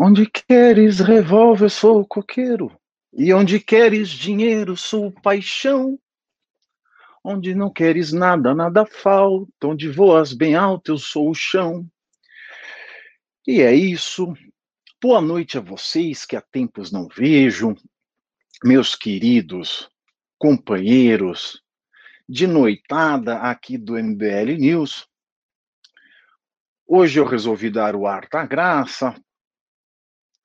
Onde queres revólver, sou coqueiro. E onde queres dinheiro, sou paixão. Onde não queres nada, nada falta. Onde voas bem alto, eu sou o chão. E é isso. Boa noite a vocês que há tempos não vejo, meus queridos companheiros de noitada aqui do MBL News. Hoje eu resolvi dar o ar da graça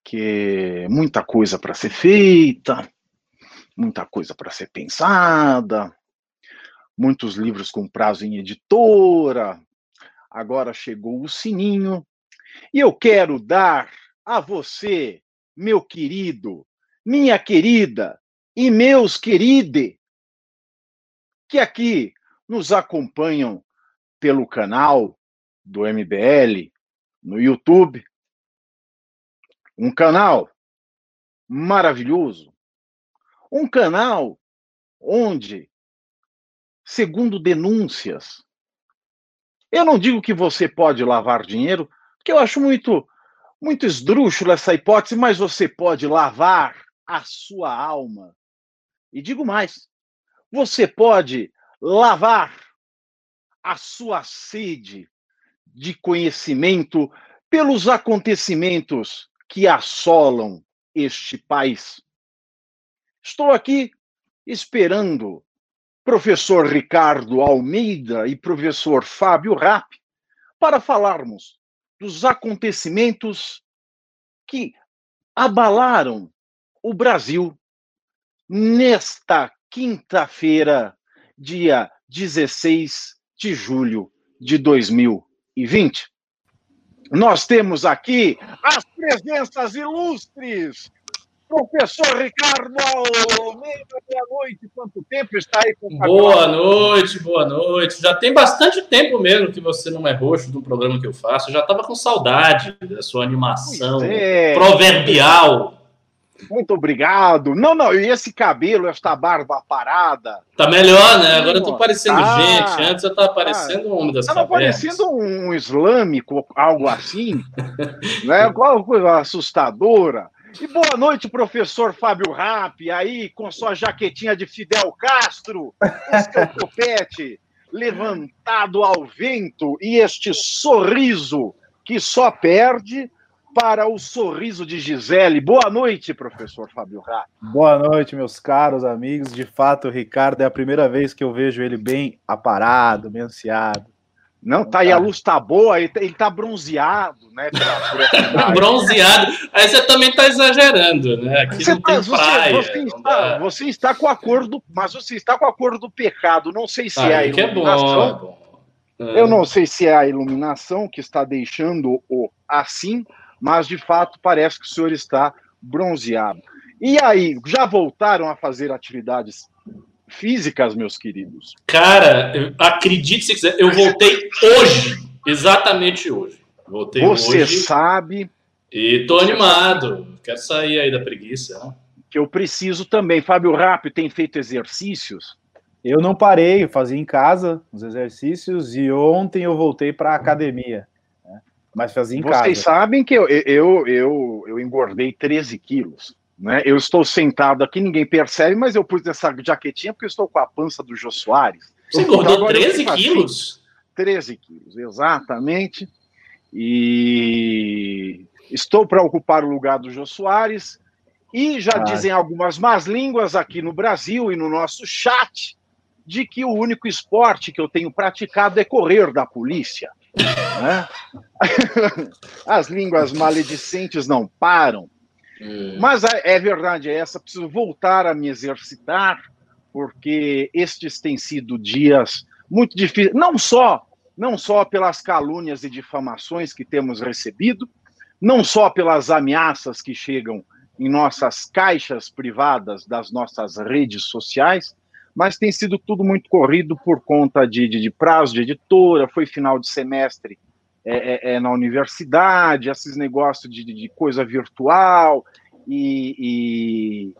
que muita coisa para ser feita, muita coisa para ser pensada, muitos livros com prazo em editora. Agora chegou o sininho e eu quero dar a você, meu querido, minha querida e meus queridos que aqui nos acompanham pelo canal do MBL no YouTube, um canal maravilhoso, um canal onde, segundo denúncias, eu não digo que você pode lavar dinheiro, porque eu acho muito muito esdrúxula essa hipótese, mas você pode lavar a sua alma. E digo mais, você pode lavar a sua sede de conhecimento pelos acontecimentos que assolam este país. Estou aqui esperando professor Ricardo Almeida e professor Fábio Rapp para falarmos dos acontecimentos que abalaram o Brasil nesta quinta-feira, dia 16 de julho de 2020. Nós temos aqui as presenças ilustres. Professor Ricardo Almeida, boa noite. Quanto tempo está aí com Boa noite, boa noite. Já tem bastante tempo mesmo que você não é roxo do programa que eu faço. Eu já estava com saudade da sua animação é. proverbial. Muito obrigado. Não, não, e esse cabelo, esta barba parada. Tá melhor, né? Agora eu tô parecendo tá, gente. Antes eu tava parecendo um homem das Tava parecendo um islâmico, algo assim. né? Qual coisa assustadora. E boa noite, professor Fábio Rapp, aí com sua jaquetinha de Fidel Castro, o seu topete levantado ao vento e este sorriso que só perde para o sorriso de Gisele. Boa noite, professor Fábio Rá. Boa noite, meus caros amigos. De fato, o Ricardo é a primeira vez que eu vejo ele bem aparado, bem ansiado. Não, tá aí, a luz tá boa, ele tá, ele tá bronzeado, né? bronzeado. Aí você também tá exagerando, né? Aqui você, não tá, praia, você, você, está, você, está, com a cor do. Mas você está com a cor do pecado. Não sei se ah, é a iluminação. É bom, é bom. Eu não sei se é a iluminação que está deixando o assim, mas de fato parece que o senhor está bronzeado. E aí, já voltaram a fazer atividades físicas, meus queridos? Cara, acredite se quiser, eu voltei hoje, exatamente hoje. Voltei Você hoje, sabe. E tô animado. Quero sair aí da preguiça. Né? Que eu preciso também. Fábio Rápido tem feito exercícios? Eu não parei, eu fazia em casa os exercícios e ontem eu voltei para a academia. Mas fazia em Vocês casa. Vocês sabem que eu, eu, eu, eu engordei 13 quilos. Né? Eu estou sentado aqui, ninguém percebe, mas eu pus essa jaquetinha porque eu estou com a pança do Jô Soares. Você engordou então, 13 quilos? 13 quilos, exatamente. E estou para ocupar o lugar do Jô Soares. E já ah. dizem algumas más línguas aqui no Brasil e no nosso chat de que o único esporte que eu tenho praticado é correr da polícia. Né? As línguas maledicentes não param. Hum. Mas é, é verdade, é essa. Preciso voltar a me exercitar, porque estes têm sido dias muito difíceis, não só, não só pelas calúnias e difamações que temos recebido, não só pelas ameaças que chegam em nossas caixas privadas das nossas redes sociais, mas tem sido tudo muito corrido por conta de, de, de prazo de editora, foi final de semestre é, é, é na universidade, esses negócios de, de coisa virtual, e,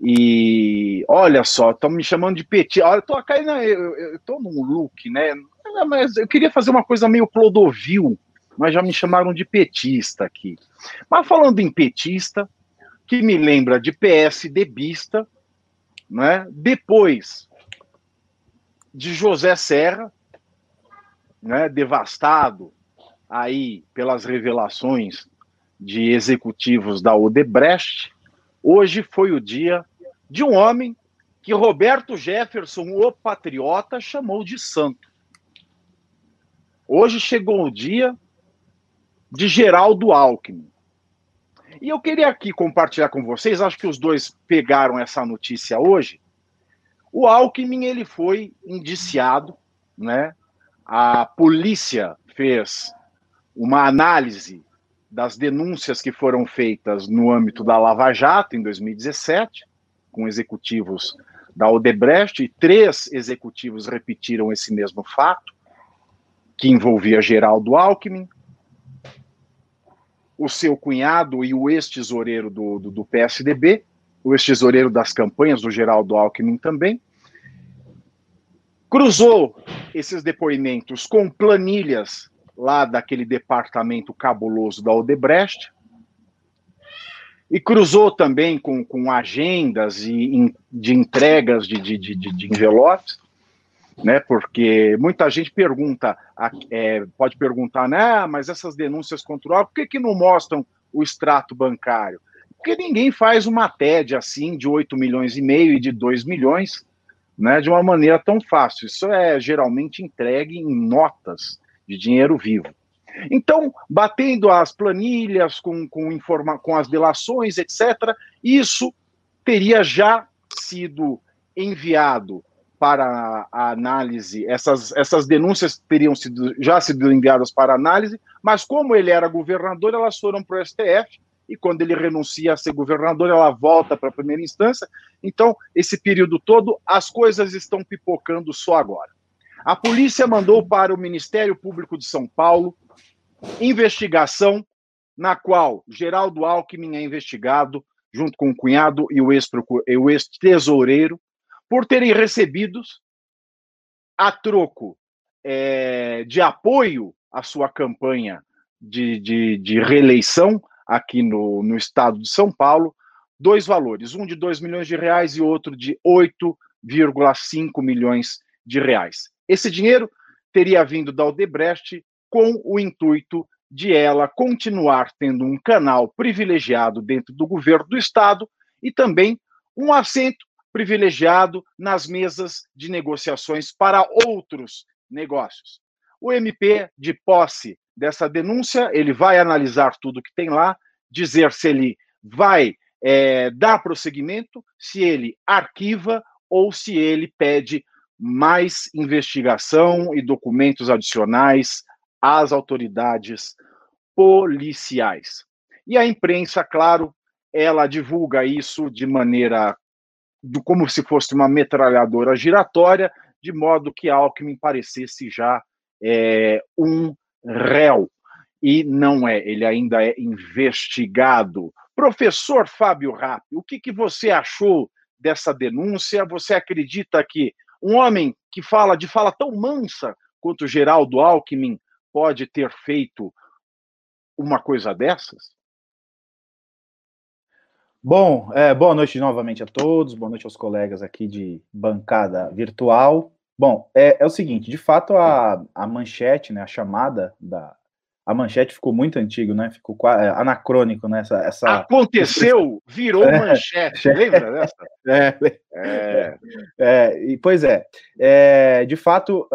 e, e olha só, estão me chamando de petit, olha, eu tô caindo, eu, eu num look, né, mas eu queria fazer uma coisa meio Clodovil, mas já me chamaram de petista aqui. Mas falando em petista, que me lembra de PSDBista, né? depois de José Serra, né? devastado aí pelas revelações de executivos da Odebrecht, hoje foi o dia de um homem que Roberto Jefferson, o patriota, chamou de santo. Hoje chegou o dia de Geraldo Alckmin. E eu queria aqui compartilhar com vocês, acho que os dois pegaram essa notícia hoje. O Alckmin ele foi indiciado, né? A polícia fez uma análise das denúncias que foram feitas no âmbito da Lava Jato em 2017, com executivos da Odebrecht, e três executivos repetiram esse mesmo fato, que envolvia Geraldo Alckmin, o seu cunhado e o ex-tesoureiro do, do, do, PSDB, o ex-tesoureiro das campanhas do Geraldo Alckmin também, cruzou esses depoimentos com planilhas lá daquele departamento cabuloso da Odebrecht, e cruzou também com, com agendas e de entregas de, de, de, de envelopes, né? Porque muita gente pergunta, é, pode perguntar, né? Mas essas denúncias contra o por que, que não mostram o extrato bancário? Porque ninguém faz uma TED assim de 8 milhões e meio e de 2 milhões, né? De uma maneira tão fácil. Isso é geralmente entregue em notas de dinheiro vivo. Então, batendo as planilhas com, com, informa com as delações, etc., isso teria já sido enviado para a análise, essas, essas denúncias teriam sido, já sido enviadas para análise, mas como ele era governador, elas foram para o STF, e quando ele renuncia a ser governador, ela volta para a primeira instância. Então, esse período todo, as coisas estão pipocando só agora. A polícia mandou para o Ministério Público de São Paulo investigação na qual Geraldo Alckmin é investigado, junto com o cunhado e o ex-tesoureiro, por terem recebidos a troco é, de apoio à sua campanha de, de, de reeleição aqui no, no estado de São Paulo, dois valores, um de 2 milhões de reais e outro de 8,5 milhões de reais. Esse dinheiro teria vindo da Odebrecht com o intuito de ela continuar tendo um canal privilegiado dentro do governo do Estado e também um assento privilegiado nas mesas de negociações para outros negócios. O MP, de posse dessa denúncia, ele vai analisar tudo que tem lá, dizer se ele vai é, dar prosseguimento, se ele arquiva ou se ele pede mais investigação e documentos adicionais às autoridades policiais. E a imprensa, claro, ela divulga isso de maneira do, como se fosse uma metralhadora giratória, de modo que Alckmin parecesse já é, um réu. E não é, ele ainda é investigado. Professor Fábio Rapp, o que, que você achou dessa denúncia? Você acredita que um homem que fala de fala tão mansa quanto Geraldo Alckmin pode ter feito uma coisa dessas? Bom, é, boa noite novamente a todos, boa noite aos colegas aqui de bancada virtual. Bom, é, é o seguinte, de fato a, a manchete, né, a chamada da, a manchete ficou muito antigo, né? Ficou é, anacrônico. Né? Essa... Aconteceu, virou é, manchete, é, lembra dessa? É, é, é, e, pois é, é de fato,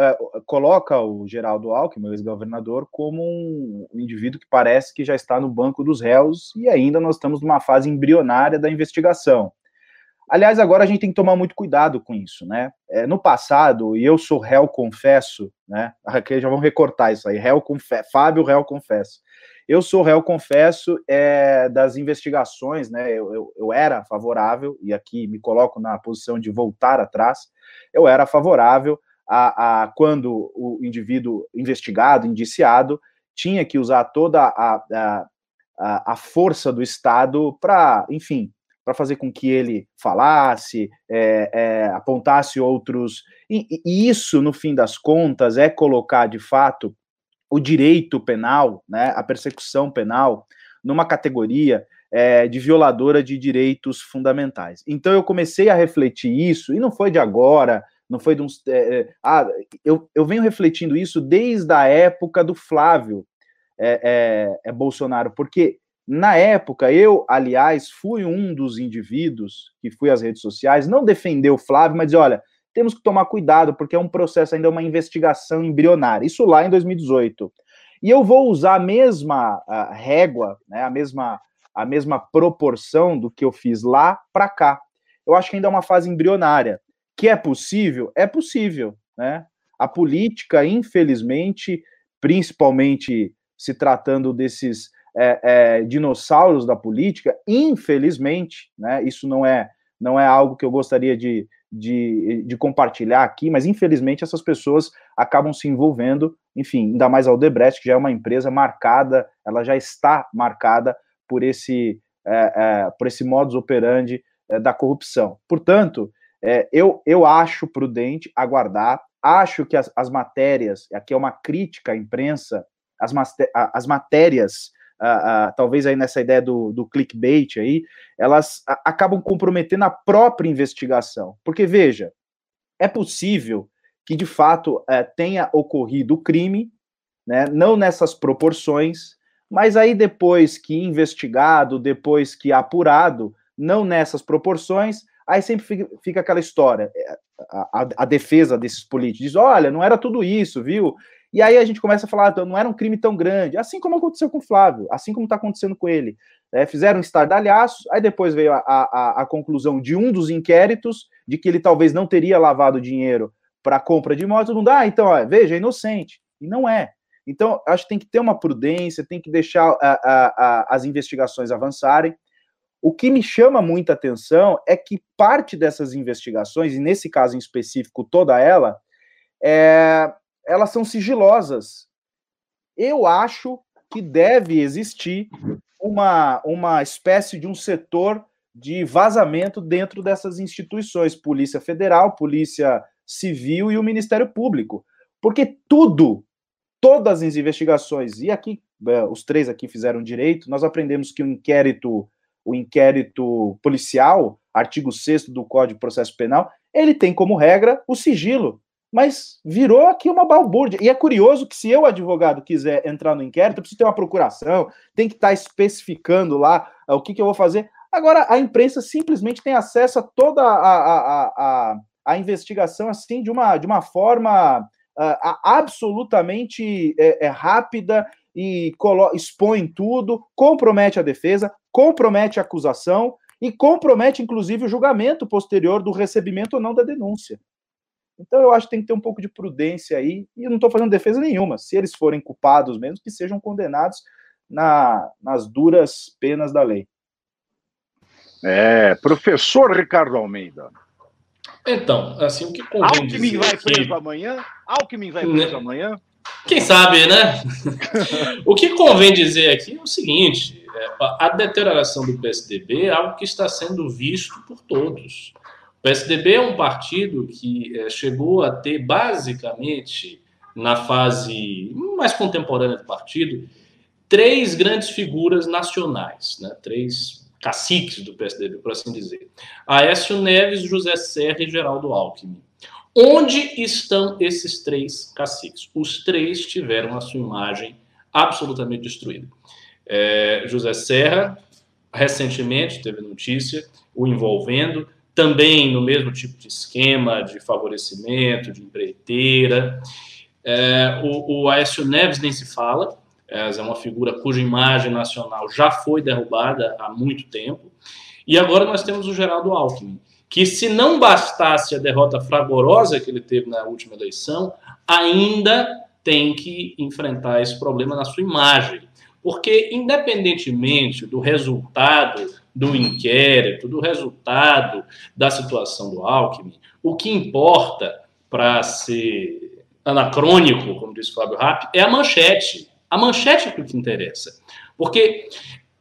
coloca o Geraldo Alckmin, ex-governador, como um indivíduo que parece que já está no banco dos réus e ainda nós estamos numa fase embrionária da investigação. Aliás, agora a gente tem que tomar muito cuidado com isso, né? É, no passado, e eu sou réu confesso, né? Aqui já vamos recortar isso aí, réu confesso, Fábio réu confesso. Eu sou réu confesso é, das investigações, né? Eu, eu, eu, era favorável, e aqui me coloco na posição de voltar atrás, eu era favorável a, a quando o indivíduo investigado, indiciado, tinha que usar toda a, a, a força do Estado para, enfim, para fazer com que ele falasse, é, é, apontasse outros. E, e, isso, no fim das contas, é colocar de fato o direito penal, né, a persecução penal, numa categoria é, de violadora de direitos fundamentais. Então eu comecei a refletir isso, e não foi de agora, não foi de uns. É, é ah, eu, eu venho refletindo isso desde a época do Flávio é, é, Bolsonaro, porque na época eu, aliás, fui um dos indivíduos que fui às redes sociais, não defender o Flávio, mas dizer, olha, temos que tomar cuidado, porque é um processo ainda, uma investigação embrionária. Isso lá em 2018. E eu vou usar a mesma a régua, né, a mesma a mesma proporção do que eu fiz lá para cá. Eu acho que ainda é uma fase embrionária. Que é possível? É possível. Né? A política, infelizmente, principalmente se tratando desses é, é, dinossauros da política, infelizmente, né, isso não é, não é algo que eu gostaria de, de, de, compartilhar aqui, mas infelizmente essas pessoas acabam se envolvendo, enfim, ainda mais a Odebrecht, que já é uma empresa marcada, ela já está marcada por esse, é, é, por esse modus operandi é, da corrupção. Portanto, é, eu, eu acho prudente aguardar, acho que as, as matérias, aqui é uma crítica à imprensa, as, as matérias, talvez aí nessa ideia do, do clickbait aí, elas acabam comprometendo a própria investigação. Porque, veja, é possível que de fato é, tenha ocorrido o crime, né, não nessas proporções, mas aí depois que investigado, depois que apurado, não nessas proporções, aí sempre fica, fica aquela história. É, a, a, a, defesa desses políticos diz: olha, não era tudo isso, viu? E aí a gente começa a falar, então, não era um crime tão grande, assim como aconteceu com o Flávio, assim como está acontecendo com ele. É, fizeram um estardalhaço, aí depois veio a, a, a, conclusão de um dos inquéritos, de que ele talvez não teria lavado dinheiro para compra de moto, não dá, ah, então, ó, veja, é inocente. E não é. Então, acho que tem que ter uma prudência, tem que deixar a, a, a, as investigações avançarem. O que me chama muita atenção é que parte dessas investigações, e nesse caso em específico, toda ela, é, elas são sigilosas. Eu acho que deve existir uma, uma espécie de um setor de vazamento dentro dessas instituições, Polícia Federal, Polícia Civil e o Ministério Público. Porque tudo todas as investigações, e aqui é, os três aqui fizeram direito, nós aprendemos que o inquérito, o inquérito policial, artigo 6 do Código de Processo Penal, ele tem como regra o sigilo. Mas virou aqui uma balbúrdia. E é curioso que se eu, advogado, quiser entrar no inquérito, eu preciso ter uma procuração, tem que estar especificando lá uh, o que, que eu vou fazer. Agora, a imprensa simplesmente tem acesso a toda a, a, a, a investigação assim de uma, de uma forma uh, absolutamente é, é, rápida e expõe tudo, compromete a defesa, compromete a acusação e compromete, inclusive, o julgamento posterior do recebimento ou não da denúncia. Então, eu acho que tem que ter um pouco de prudência aí, e eu não estou fazendo defesa nenhuma. Se eles forem culpados mesmo, que sejam condenados na, nas duras penas da lei. É, professor Ricardo Almeida. Então, assim, o que convém Alckmin dizer vai preso amanhã? Alckmin vai preso né? amanhã? Quem sabe, né? o que convém dizer aqui é o seguinte: é, a deterioração do PSDB é algo que está sendo visto por todos. PSDB é um partido que é, chegou a ter, basicamente, na fase mais contemporânea do partido, três grandes figuras nacionais, né? três caciques do PSDB, por assim dizer. Aécio Neves, José Serra e Geraldo Alckmin. Onde estão esses três caciques? Os três tiveram a sua imagem absolutamente destruída. É, José Serra, recentemente, teve notícia o envolvendo, também no mesmo tipo de esquema de favorecimento, de empreiteira. É, o, o Aécio Neves nem se fala, é uma figura cuja imagem nacional já foi derrubada há muito tempo. E agora nós temos o Geraldo Alckmin, que se não bastasse a derrota fragorosa que ele teve na última eleição, ainda tem que enfrentar esse problema na sua imagem. Porque, independentemente do resultado do inquérito, do resultado da situação do Alckmin, o que importa para ser anacrônico, como disse Fábio Rapp, é a manchete. A manchete é o que interessa. Porque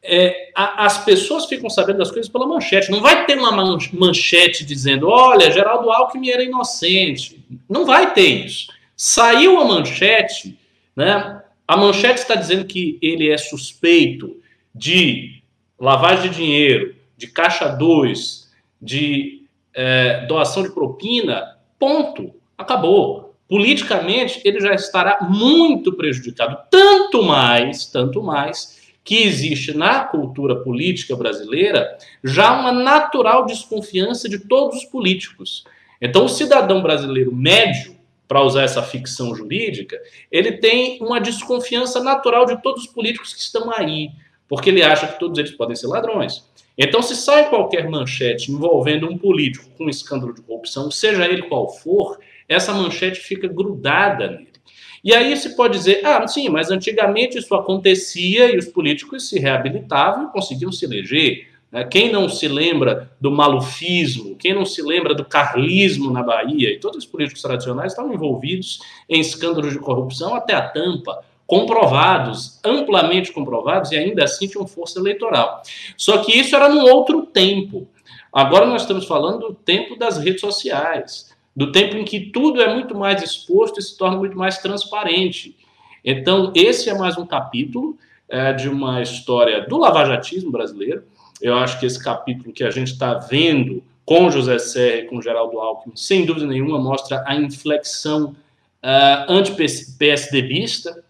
é, a, as pessoas ficam sabendo das coisas pela manchete. Não vai ter uma manchete dizendo, olha, Geraldo Alckmin era inocente. Não vai ter isso. Saiu a manchete, né? A manchete está dizendo que ele é suspeito de lavagem de dinheiro, de caixa 2, de é, doação de propina, ponto. Acabou. Politicamente, ele já estará muito prejudicado. Tanto mais, tanto mais, que existe na cultura política brasileira já uma natural desconfiança de todos os políticos. Então, o cidadão brasileiro médio, para usar essa ficção jurídica, ele tem uma desconfiança natural de todos os políticos que estão aí, porque ele acha que todos eles podem ser ladrões. Então, se sai qualquer manchete envolvendo um político com um escândalo de corrupção, seja ele qual for, essa manchete fica grudada nele. E aí se pode dizer, ah, sim, mas antigamente isso acontecia e os políticos se reabilitavam e conseguiam se eleger. Né? Quem não se lembra do malufismo, quem não se lembra do carlismo na Bahia, e todos os políticos tradicionais estavam envolvidos em escândalos de corrupção até a tampa, comprovados, amplamente comprovados, e ainda assim tinham força eleitoral. Só que isso era num outro tempo. Agora nós estamos falando do tempo das redes sociais, do tempo em que tudo é muito mais exposto e se torna muito mais transparente. Então, esse é mais um capítulo é, de uma história do lavajatismo brasileiro. Eu acho que esse capítulo que a gente está vendo com José Serra e com Geraldo Alckmin, sem dúvida nenhuma, mostra a inflexão uh, anti-PSDBista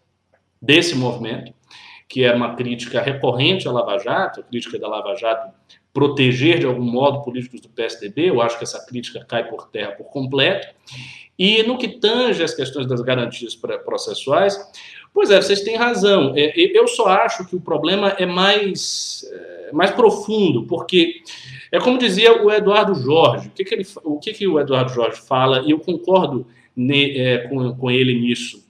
desse movimento, que era uma crítica recorrente à Lava Jato, a crítica da Lava Jato proteger de algum modo políticos do PSDB, eu acho que essa crítica cai por terra por completo. E no que tange as questões das garantias processuais, pois é, vocês têm razão. É, eu só acho que o problema é mais, é, mais profundo, porque é como dizia o Eduardo Jorge. O que, que, ele, o, que, que o Eduardo Jorge fala, e eu concordo ne, é, com, com ele nisso.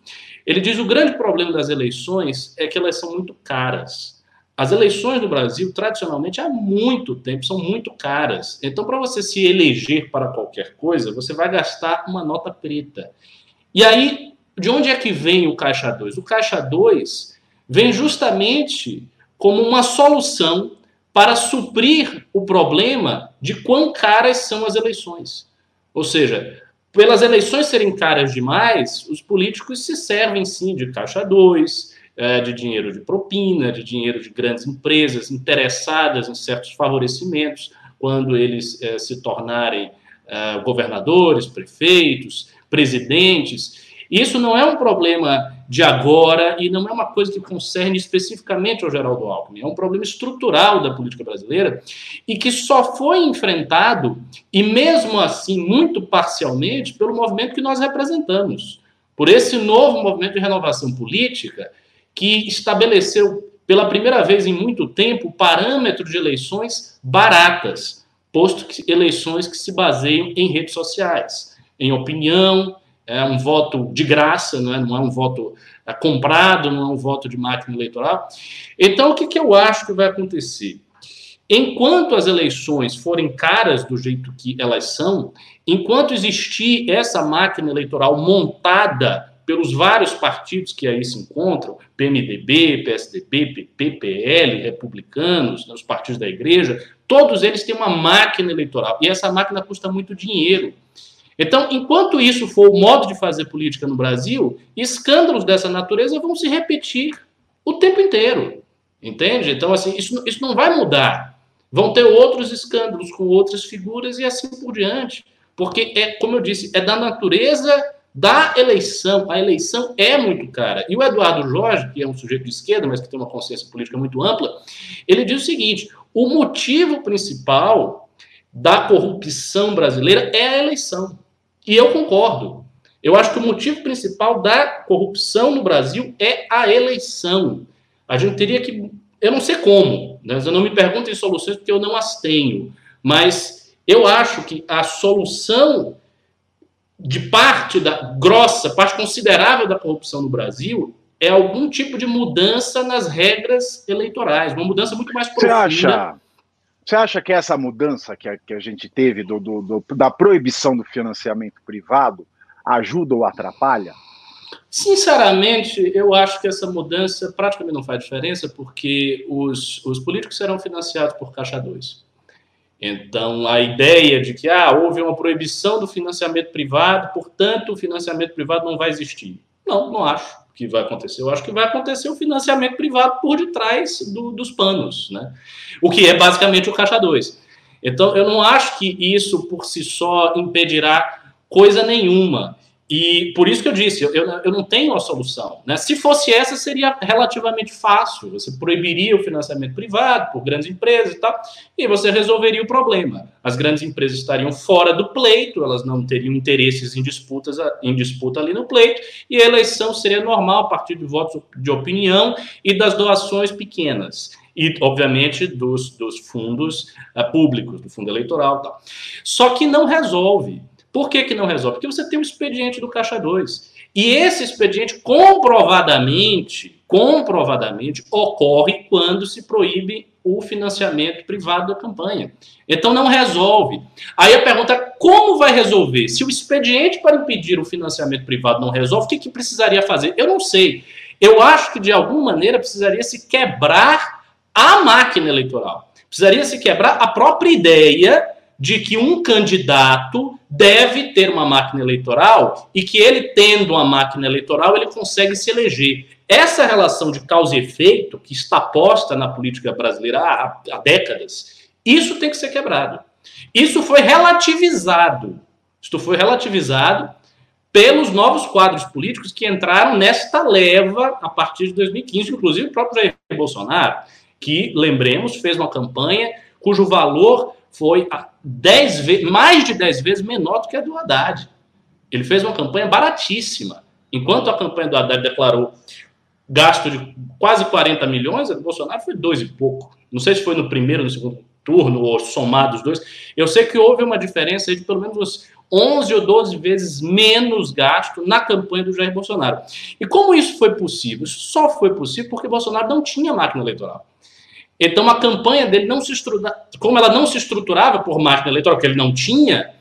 Ele diz o grande problema das eleições é que elas são muito caras. As eleições no Brasil, tradicionalmente, há muito tempo, são muito caras. Então, para você se eleger para qualquer coisa, você vai gastar uma nota preta. E aí, de onde é que vem o Caixa 2? O Caixa 2 vem justamente como uma solução para suprir o problema de quão caras são as eleições. Ou seja, pelas eleições serem caras demais, os políticos se servem sim de Caixa 2, é, de dinheiro de propina, de dinheiro de grandes empresas interessadas em certos favorecimentos, quando eles é, se tornarem é, governadores, prefeitos, presidentes. Isso não é um problema de agora e não é uma coisa que concerne especificamente ao Geraldo Alckmin. É um problema estrutural da política brasileira e que só foi enfrentado, e mesmo assim, muito parcialmente, pelo movimento que nós representamos. Por esse novo movimento de renovação política, que estabeleceu pela primeira vez em muito tempo parâmetros de eleições baratas, posto que eleições que se baseiam em redes sociais, em opinião, é um voto de graça, não é, não é um voto é, comprado, não é um voto de máquina eleitoral. Então, o que, que eu acho que vai acontecer? Enquanto as eleições forem caras do jeito que elas são, enquanto existir essa máquina eleitoral montada pelos vários partidos que aí se encontram, PMDB, PSDB, PP, PL, republicanos, né, os partidos da igreja, todos eles têm uma máquina eleitoral e essa máquina custa muito dinheiro. Então, enquanto isso for o modo de fazer política no Brasil, escândalos dessa natureza vão se repetir o tempo inteiro. Entende? Então, assim, isso, isso não vai mudar. Vão ter outros escândalos com outras figuras e assim por diante. Porque, é, como eu disse, é da natureza da eleição. A eleição é muito cara. E o Eduardo Jorge, que é um sujeito de esquerda, mas que tem uma consciência política muito ampla, ele diz o seguinte: o motivo principal da corrupção brasileira é a eleição. E eu concordo. Eu acho que o motivo principal da corrupção no Brasil é a eleição. A gente teria que. Eu não sei como, né? eu não me perguntem soluções porque eu não as tenho, mas eu acho que a solução de parte da grossa, parte considerável da corrupção no Brasil é algum tipo de mudança nas regras eleitorais, uma mudança muito mais profunda. Você acha, você acha que essa mudança que a, que a gente teve do, do, do, da proibição do financiamento privado ajuda ou atrapalha? Sinceramente, eu acho que essa mudança praticamente não faz diferença, porque os, os políticos serão financiados por Caixa 2. Então, a ideia de que ah, houve uma proibição do financiamento privado, portanto, o financiamento privado não vai existir. Não, não acho. Que vai acontecer? Eu acho que vai acontecer o financiamento privado por detrás do, dos panos, né? O que é basicamente o Caixa 2. Então, eu não acho que isso por si só impedirá coisa nenhuma. E por isso que eu disse, eu, eu não tenho a solução. Né? Se fosse essa, seria relativamente fácil. Você proibiria o financiamento privado por grandes empresas e tal, e você resolveria o problema. As grandes empresas estariam fora do pleito, elas não teriam interesses em, disputas, em disputa ali no pleito, e a eleição seria normal a partir de votos de opinião e das doações pequenas e, obviamente, dos, dos fundos uh, públicos, do fundo eleitoral. Tal. Só que não resolve. Por que, que não resolve? Porque você tem o expediente do Caixa 2. E esse expediente comprovadamente, comprovadamente, ocorre quando se proíbe o financiamento privado da campanha. Então não resolve. Aí a pergunta é como vai resolver? Se o expediente para impedir o financiamento privado não resolve, o que, que precisaria fazer? Eu não sei. Eu acho que de alguma maneira precisaria se quebrar a máquina eleitoral. Precisaria se quebrar a própria ideia de que um candidato deve ter uma máquina eleitoral e que ele tendo uma máquina eleitoral ele consegue se eleger. Essa relação de causa e efeito que está posta na política brasileira há, há décadas, isso tem que ser quebrado. Isso foi relativizado. Isto foi relativizado pelos novos quadros políticos que entraram nesta leva a partir de 2015, inclusive o próprio Jair Bolsonaro, que, lembremos, fez uma campanha cujo valor foi dez vezes, mais de 10 vezes menor do que a do Haddad. Ele fez uma campanha baratíssima. Enquanto a campanha do Haddad declarou gasto de quase 40 milhões, a do Bolsonaro foi dois e pouco. Não sei se foi no primeiro, no segundo turno, ou somados os dois. Eu sei que houve uma diferença de pelo menos 11 ou 12 vezes menos gasto na campanha do Jair Bolsonaro. E como isso foi possível? Isso só foi possível porque Bolsonaro não tinha máquina eleitoral. Então a campanha dele não se estruturava, como ela não se estruturava por máquina eleitoral, que ele não tinha,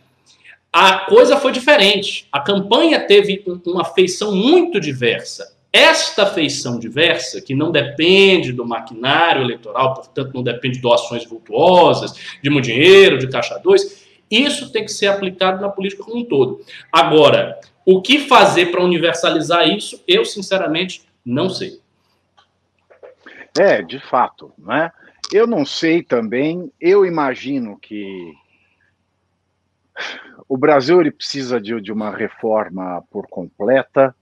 a coisa foi diferente. A campanha teve uma feição muito diversa. Esta feição diversa, que não depende do maquinário eleitoral, portanto não depende de doações vultuosas, de muito dinheiro, de caixa 2, isso tem que ser aplicado na política como um todo. Agora, o que fazer para universalizar isso, eu sinceramente não sei. É, de fato, né? Eu não sei também, eu imagino que o Brasil ele precisa de, de uma reforma por completa.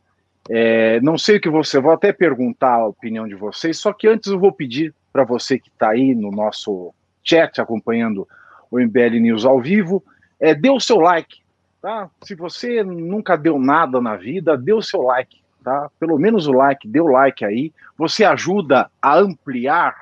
É, não sei o que você, vou até perguntar a opinião de vocês, só que antes eu vou pedir para você que está aí no nosso chat acompanhando o MBL News ao vivo, é, dê o seu like, tá? Se você nunca deu nada na vida, dê o seu like tá? Pelo menos o like, dê o like aí. Você ajuda a ampliar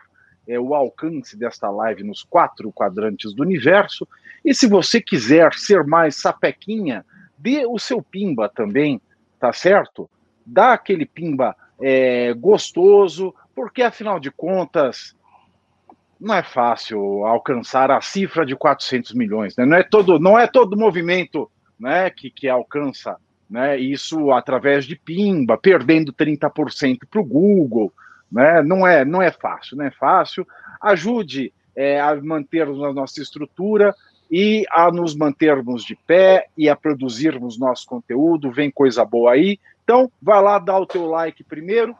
é, o alcance desta live nos quatro quadrantes do universo. E se você quiser ser mais sapequinha, dê o seu pimba também, tá certo? Dá aquele pimba é, gostoso, porque afinal de contas não é fácil alcançar a cifra de 400 milhões, né? Não é todo, não é todo movimento, né, que, que alcança né? Isso através de pimba, perdendo 30% para o Google, né? Não é, não é fácil, não é fácil. Ajude é, a mantermos a nossa estrutura e a nos mantermos de pé e a produzirmos nosso conteúdo. Vem coisa boa aí. Então, vai lá, dá o teu like primeiro.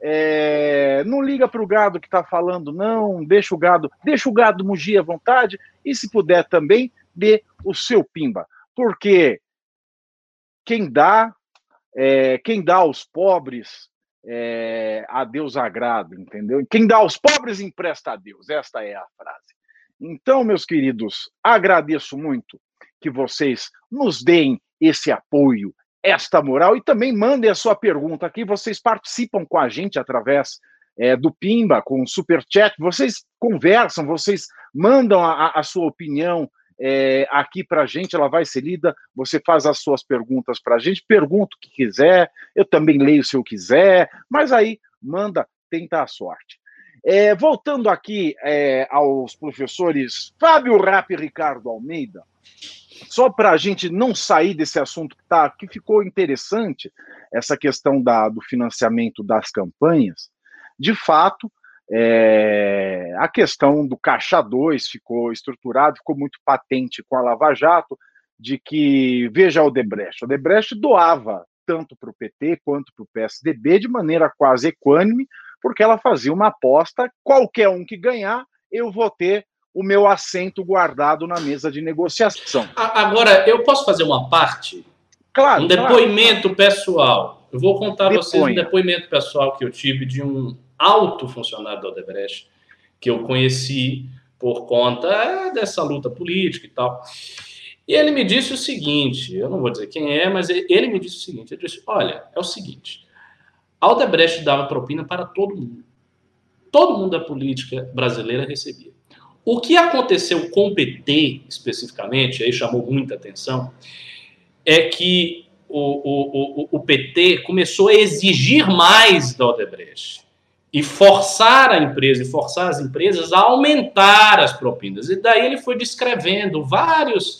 É, não liga para o gado que está falando, não. Deixa o gado, deixa o gado mugir à vontade. E se puder também, dê o seu pimba. Porque quem dá, é, quem dá aos pobres, é, a Deus agrada, entendeu? Quem dá aos pobres empresta a Deus. Esta é a frase. Então, meus queridos, agradeço muito que vocês nos deem esse apoio, esta moral e também mandem a sua pergunta aqui. Vocês participam com a gente através é, do Pimba, com o Super Chat. Vocês conversam, vocês mandam a, a sua opinião é, aqui para a gente, ela vai ser lida. Você faz as suas perguntas para a gente, pergunta o que quiser, eu também leio se eu quiser, mas aí manda, tenta a sorte. É, voltando aqui é, aos professores Fábio Rap e Ricardo Almeida, só para a gente não sair desse assunto que, tá, que ficou interessante, essa questão da, do financiamento das campanhas, de fato, é, a questão do Caixa 2 ficou estruturado, ficou muito patente com a Lava Jato, de que, veja o Debrecht, o Debrecht doava tanto para o PT quanto para o PSDB, de maneira quase equânime, porque ela fazia uma aposta: qualquer um que ganhar, eu vou ter o meu assento guardado na mesa de negociação. Agora, eu posso fazer uma parte? Claro. Um depoimento claro. pessoal. Eu vou contar a vocês um depoimento pessoal que eu tive de um alto funcionário da Odebrecht, que eu conheci por conta dessa luta política e tal. E ele me disse o seguinte: eu não vou dizer quem é, mas ele me disse o seguinte: ele disse, olha, é o seguinte, a Aldebrecht dava propina para todo mundo. Todo mundo da política brasileira recebia. O que aconteceu com o PT, especificamente, aí chamou muita atenção, é que o, o, o, o PT começou a exigir mais da Odebrecht e forçar a empresa e forçar as empresas a aumentar as propinas. E daí ele foi descrevendo vários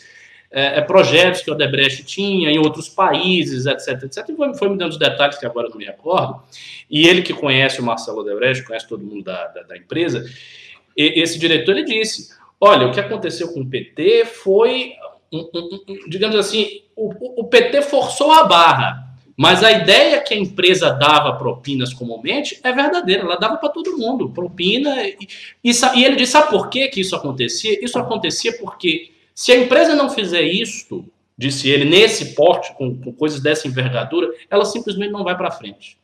é, é, projetos que o Odebrecht tinha em outros países, etc, etc. E foi, foi me dando os detalhes que agora não me acordo. E ele que conhece o Marcelo Odebrecht, conhece todo mundo da, da, da empresa, e, esse diretor ele disse: olha, o que aconteceu com o PT foi, digamos assim, o, o PT forçou a barra. Mas a ideia que a empresa dava propinas comumente é verdadeira, ela dava para todo mundo, propina. E, e, e, ele disse: sabe por que, isso acontecia? Isso acontecia porque se a empresa não fizer isto, disse ele, nesse porte, com, com coisas dessa envergadura, ela simplesmente não vai para frente.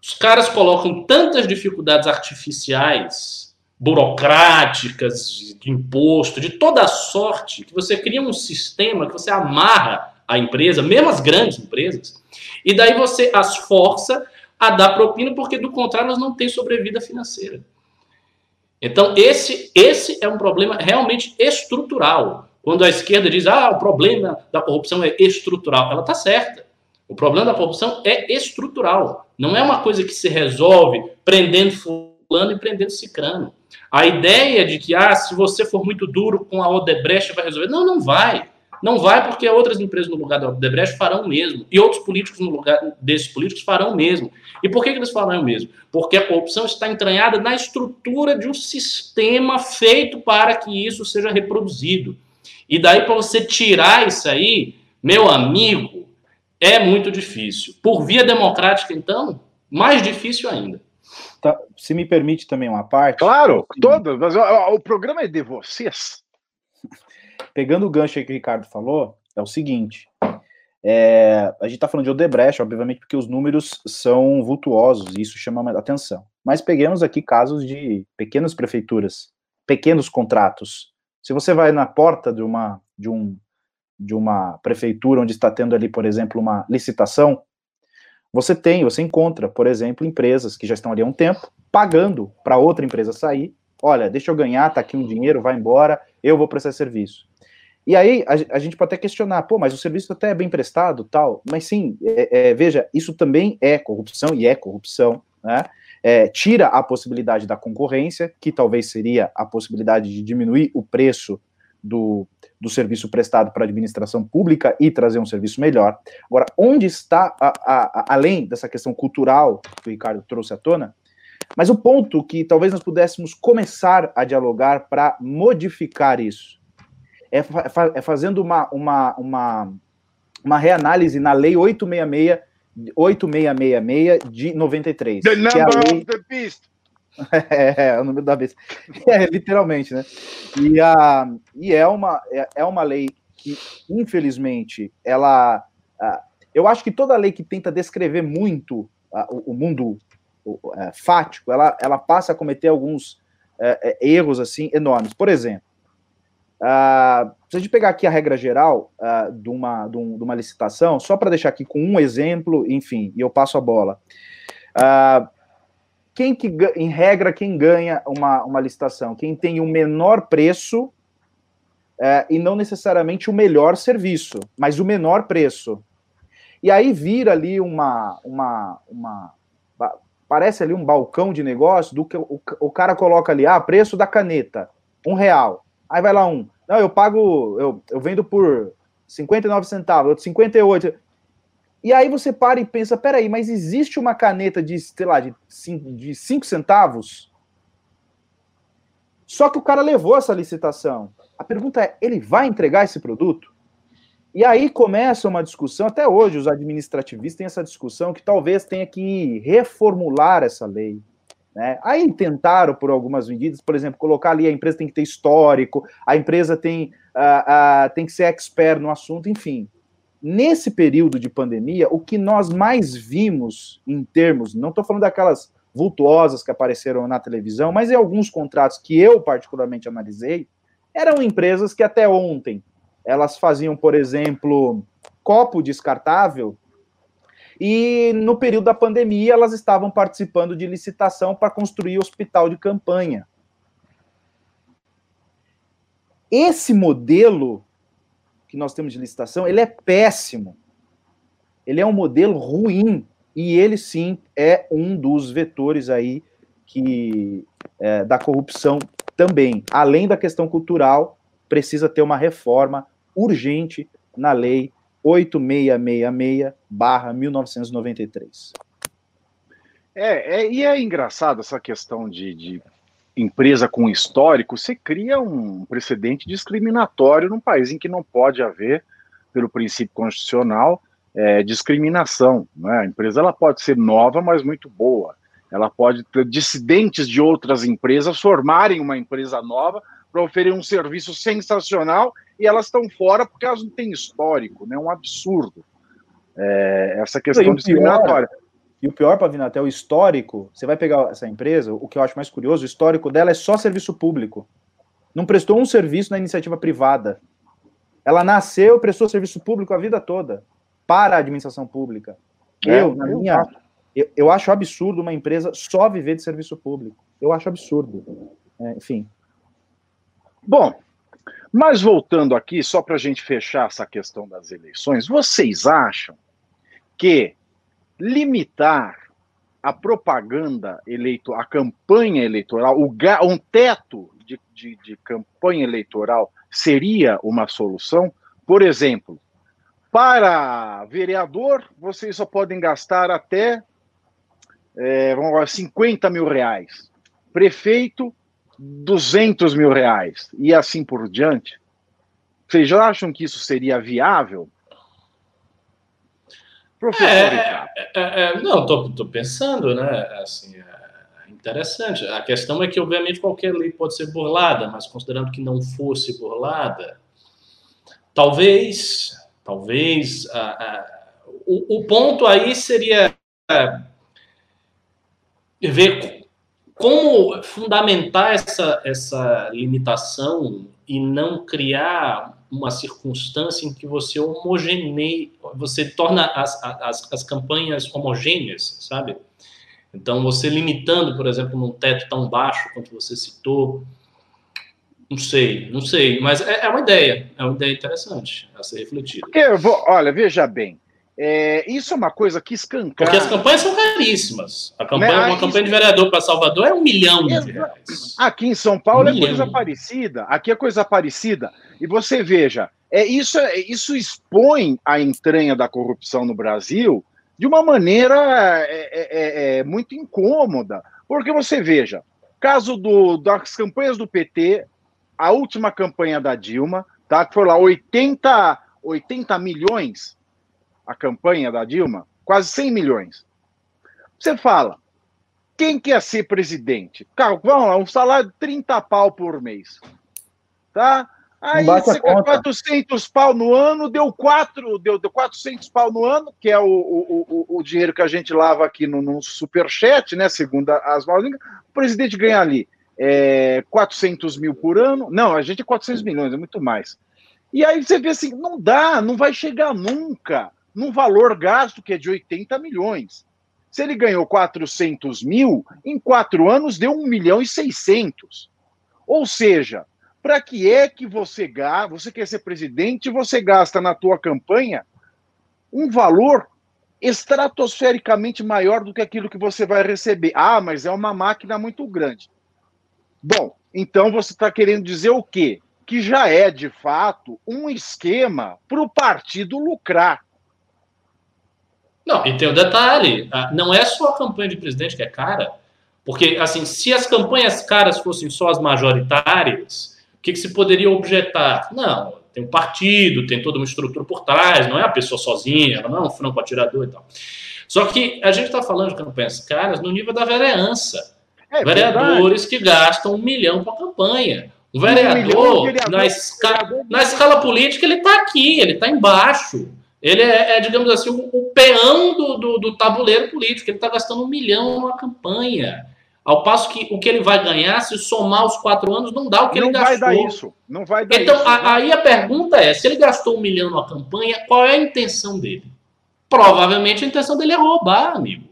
Os caras colocam tantas dificuldades artificiais, burocráticas, de imposto, de toda sorte, que você cria um sistema que você amarra a empresa, mesmo as grandes empresas, e daí você as força a dar propina, porque do contrário elas não têm sobrevida financeira. Então, esse, esse é um problema realmente estrutural. Quando a esquerda diz, ah, o problema da corrupção é estrutural, ela está certa. O problema da corrupção é estrutural. Não é uma coisa que se resolve prendendo fulano e prendendo cicrano. A ideia de que, ah, se você for muito duro com a Odebrecht, vai resolver. Não, não vai. Não vai porque outras empresas no lugar da Odebrecht farão o mesmo. E outros políticos no lugar desses políticos farão o mesmo. E por que, que eles farão o mesmo? Porque a corrupção está entranhada na estrutura de um sistema feito para que isso seja reproduzido. E daí, para você tirar isso aí, meu amigo, é muito difícil. Por via democrática, então, mais difícil ainda. Tá, se me permite também uma parte. Claro, todas. O programa é de vocês. Pegando o gancho que o Ricardo falou, é o seguinte. É, a gente está falando de Odebrecht, obviamente, porque os números são vultuosos e isso chama atenção. Mas peguemos aqui casos de pequenas prefeituras, pequenos contratos, se você vai na porta de uma, de um, de uma prefeitura onde está tendo ali, por exemplo, uma licitação, você tem, você encontra, por exemplo, empresas que já estão ali há um tempo, pagando para outra empresa sair. Olha, deixa eu ganhar, tá aqui um dinheiro, vai embora, eu vou prestar serviço. E aí a, a, gente pode até questionar, pô, mas o serviço até é bem prestado, tal. Mas sim, é, é, veja, isso também é corrupção e é corrupção, né? é, tira a possibilidade da concorrência, que talvez seria a possibilidade de diminuir o preço do, do serviço prestado para a administração pública e trazer um serviço melhor. Agora, onde está, a, a, a, além dessa questão cultural que o Ricardo trouxe à tona, mas o ponto que talvez nós pudéssemos começar a dialogar para modificar isso é, fa é fazendo uma, uma, uma, uma reanálise na Lei 866 8666 de 93. The number é lei... of the beast. É, é, o número da besta. É, literalmente, né? E, a, e é, uma, é, é uma lei que, infelizmente, ela. A, eu acho que toda lei que tenta descrever muito a, o, o, mundo é, fático, ela, ela passa a cometer alguns é, é, erros assim enormes. Por exemplo, Uh, se a gente pegar aqui a regra geral uh, de, uma, de, um, de, uma licitação, só para deixar aqui com um exemplo, enfim, e eu passo a bola. Uh, quem que, em regra, quem ganha uma, uma licitação? Quem tem o menor preço uh, e não necessariamente o melhor serviço, mas o menor preço. E aí vira ali uma, uma, uma parece ali um balcão de negócio do que o, o cara coloca ali, ah, preço da caneta, um real. Aí vai lá um, não, eu pago, eu, eu vendo por 59 centavos, outro 58. E aí você para e pensa, peraí, mas existe uma caneta de, sei lá, de 5, de 5 centavos? Só que o cara levou essa licitação. A pergunta é, ele vai entregar esse produto? E aí começa uma discussão, até hoje os administrativistas têm essa discussão que talvez tenha que reformular essa lei. Né? Aí tentaram por algumas medidas, por exemplo, colocar ali a empresa tem que ter histórico, a empresa tem, uh, uh, tem que ser expert no assunto, enfim. Nesse período de pandemia, o que nós mais vimos em termos, não estou falando daquelas vultuosas que apareceram na televisão, mas em alguns contratos que eu particularmente analisei, eram empresas que até ontem elas faziam, por exemplo, copo descartável, e no período da pandemia elas estavam participando de licitação para construir hospital de campanha. Esse modelo que nós temos de licitação, ele é péssimo. Ele é um modelo ruim e ele sim é um dos vetores aí que é, da corrupção também. Além da questão cultural, precisa ter uma reforma urgente na lei 8666-1993. É, é, e é engraçado essa questão de, de, empresa com histórico, você cria um precedente discriminatório num país em que não pode haver, pelo princípio constitucional, é, discriminação. Né? A empresa ela pode ser nova, mas muito boa. Ela pode ter dissidentes de outras empresas formarem uma empresa nova para oferecer um serviço sensacional e elas estão fora porque elas não têm histórico, né? Um absurdo. É, essa questão discriminatória. E o pior, Pavinato, é o histórico. Você vai pegar essa empresa, o que eu acho mais curioso, o histórico dela é só serviço público. Não prestou um serviço na iniciativa privada. Ela nasceu, prestou serviço público a vida toda para a administração pública. É, eu, na minha, eu, eu, acho absurdo uma empresa só viver de serviço público. Eu acho absurdo. É, enfim. Bom, mas voltando aqui, só para a gente fechar essa questão das eleições, vocês acham que limitar a propaganda eleitoral, a campanha eleitoral, o, um teto de, de, de campanha eleitoral seria uma solução? Por exemplo, para vereador, vocês só podem gastar até é, lá, 50 mil reais. Prefeito, 200 mil reais e assim por diante, vocês já acham que isso seria viável? Professor é, é, é, é não, estou pensando, né? Assim, é interessante. A questão é que, obviamente, qualquer lei pode ser burlada, mas considerando que não fosse burlada, talvez, talvez, o, o ponto aí seria ver como fundamentar essa, essa limitação e não criar uma circunstância em que você homogenei, você torna as, as, as campanhas homogêneas, sabe? Então, você limitando, por exemplo, num teto tão baixo quanto você citou, não sei, não sei, mas é, é uma ideia, é uma ideia interessante a ser refletida. Eu vou, olha, veja bem, é, isso é uma coisa que escancara. Porque as campanhas são caríssimas. A campanha, né? Uma campanha de vereador para Salvador é um milhão de reais. Aqui em São Paulo um é coisa parecida. Aqui é coisa parecida. E você veja, é, isso, é, isso expõe a entranha da corrupção no Brasil de uma maneira é, é, é, é muito incômoda. Porque você veja, caso do, das campanhas do PT, a última campanha da Dilma, tá, que foi lá 80, 80 milhões a campanha da Dilma, quase 100 milhões. Você fala, quem quer ser presidente? Cara, vamos lá, um salário de 30 pau por mês. Tá? Aí você quer 400 pau no ano, deu 4, deu, deu 400 pau no ano, que é o, o, o, o dinheiro que a gente lava aqui no, no superchat, né? Segundo as malinhas. O presidente ganha ali é, 400 mil por ano. Não, a gente é 400 milhões, é muito mais. E aí você vê assim, não dá, não vai chegar nunca num valor gasto que é de 80 milhões. Se ele ganhou 400 mil, em quatro anos deu 1 milhão e 600. Ou seja, para que é que você gasta, você quer ser presidente, você gasta na tua campanha um valor estratosfericamente maior do que aquilo que você vai receber. Ah, mas é uma máquina muito grande. Bom, então você está querendo dizer o quê? Que já é, de fato, um esquema para o partido lucrar. Não, e tem o um detalhe, não é só a campanha de presidente que é cara, porque, assim, se as campanhas caras fossem só as majoritárias, o que, que se poderia objetar? Não, tem um partido, tem toda uma estrutura por trás, não é a pessoa sozinha, ela não é um franco atirador e tal. Só que a gente está falando de campanhas caras no nível da vereança. É, Vereadores verdade. que gastam um milhão para campanha. O vereador, um na, escala, na escala política, ele está aqui, ele está embaixo. Ele é, é, digamos assim, o, o peão do, do, do, tabuleiro político. Ele está gastando um milhão numa campanha. Ao passo que o que ele vai ganhar, se somar os quatro anos, não dá o que não ele gastou. Não vai dar isso. Não vai dar então, isso. Então, aí a pergunta é: se ele gastou um milhão numa campanha, qual é a intenção dele? Provavelmente a intenção dele é roubar, amigo.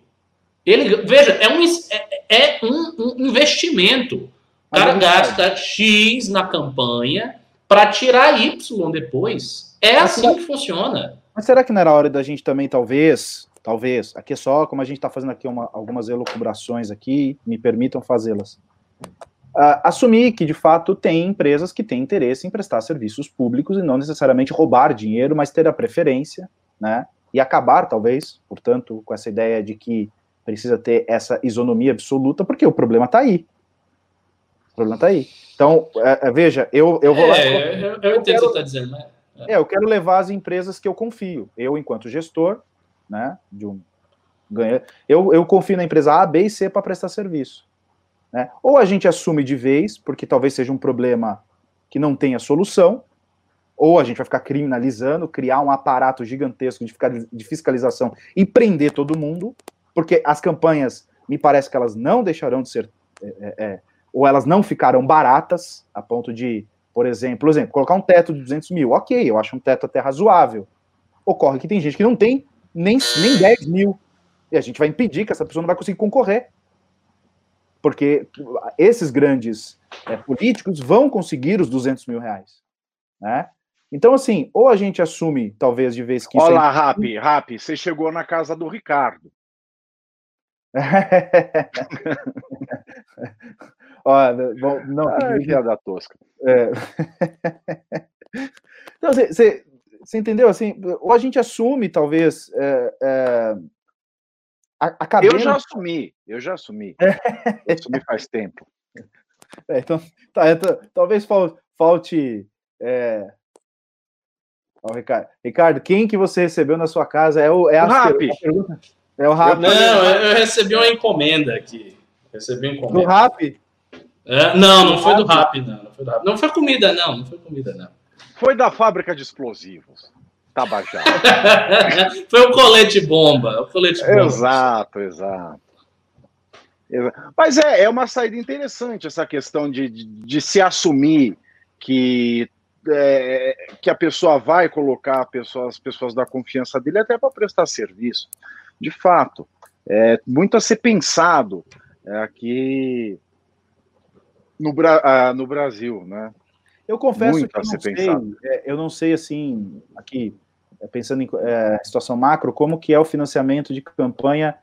Ele, veja, é um, é, é um, um investimento. O cara gasta X na campanha para tirar Y depois. É assim que funciona. Mas será que não era hora da gente também, talvez, talvez, aqui é só, como a gente está fazendo aqui uma, algumas elucubrações aqui, me permitam fazê-las. Uh, assumir que, de fato, tem empresas que têm interesse em prestar serviços públicos e não necessariamente roubar dinheiro, mas ter a preferência, né? E acabar, talvez, portanto, com essa ideia de que precisa ter essa isonomia absoluta, porque o problema está aí. O problema está aí. Então, é, é, veja, eu, eu vou é, lá. Eu, eu, entendo o que você está dizendo, né? É, eu quero levar as empresas que eu confio. Eu, enquanto gestor, né, de um ganha, eu, eu confio na empresa A, B e C para prestar serviço. Né? Ou a gente assume de vez, porque talvez seja um problema que não tenha solução, ou a gente vai ficar criminalizando, criar um aparato gigantesco de fiscalização e prender todo mundo, porque as campanhas, me parece que elas não deixarão de ser, é, é, é ou elas não ficarão baratas, a ponto de, por exemplo, por exemplo, colocar um teto de 200 mil, ok, eu acho um teto até razoável. Ocorre que tem gente que não tem nem, nem 10 mil, e a gente vai impedir que essa pessoa não vai conseguir concorrer. Porque esses grandes é, políticos vão conseguir os 200 mil reais. Né? Então, assim, ou a gente assume, talvez, de vez que. Olha lá, é... Rapi, Rapi, você chegou na casa do Ricardo. Olha, bom, não. Ai, piada tosca. É... Então, você, entendeu? Assim, ou a gente assume, talvez. É, é... Eu já assumi, eu já assumi. eu assumi faz tempo. É, então, tá, então, talvez falte. É... Oh, Ricardo. Ricardo, quem que você recebeu na sua casa? É o, é a, o pergunta? É o Rap. Não, eu recebi uma encomenda aqui. Recebi uma encomenda. Do Rap? É, não, não foi do Rap, não. Não foi, do Rap. não foi comida, não. Não foi comida, não. Foi da fábrica de explosivos. Tabajara. foi o colete bomba. O colete bomba. Exato, exato. Mas é, é uma saída interessante essa questão de, de, de se assumir que, é, que a pessoa vai colocar pessoas, as pessoas da confiança dele até para prestar serviço de fato, é muito a ser pensado é, aqui no, ah, no Brasil, né? Eu confesso muito que eu não, sei, é, eu não sei, assim, aqui, é, pensando em é, situação macro, como que é o financiamento de campanha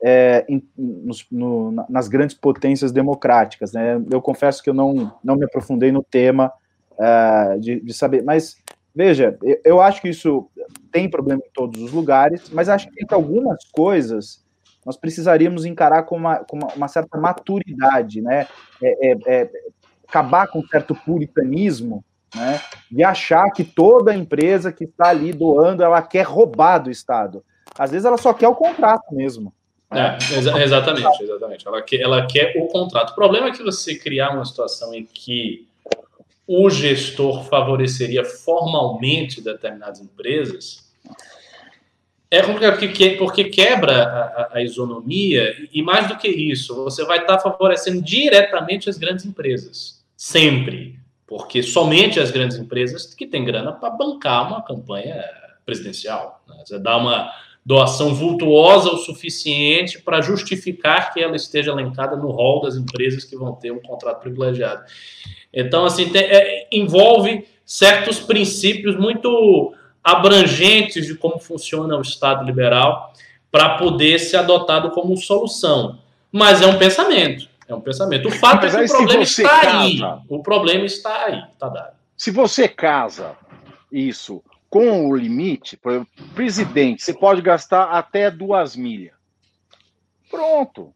é, em, nos, no, nas grandes potências democráticas, né? Eu confesso que eu não, não me aprofundei no tema é, de, de saber, mas Veja, eu acho que isso tem problema em todos os lugares, mas acho que tem algumas coisas nós precisaríamos encarar com uma, com uma, uma certa maturidade, né? É, é, é, acabar com um certo puritanismo, né? De achar que toda empresa que está ali doando, ela quer roubar do Estado. Às vezes ela só quer o contrato mesmo. É, exa exatamente, exatamente. Ela quer, ela quer o contrato. O problema é que você criar uma situação em que o gestor favoreceria formalmente determinadas empresas, é complicado porque, porque quebra a, a, isonomia e mais do que isso, você vai estar favorecendo diretamente as grandes empresas, sempre, porque somente as grandes empresas que têm grana para bancar uma campanha presidencial. Né? Você dá uma doação vultuosa o suficiente para justificar que ela esteja elencada no rol das empresas que vão ter um contrato privilegiado. Então, assim, tem, é, envolve certos princípios muito abrangentes de como funciona o Estado liberal para poder ser adotado como solução. Mas é um pensamento. É um pensamento. O fato Mas é que o problema está casa, aí. O problema está aí, tá dado. Se você casa isso com o limite, por exemplo, presidente, você pode gastar até duas milhas. Pronto.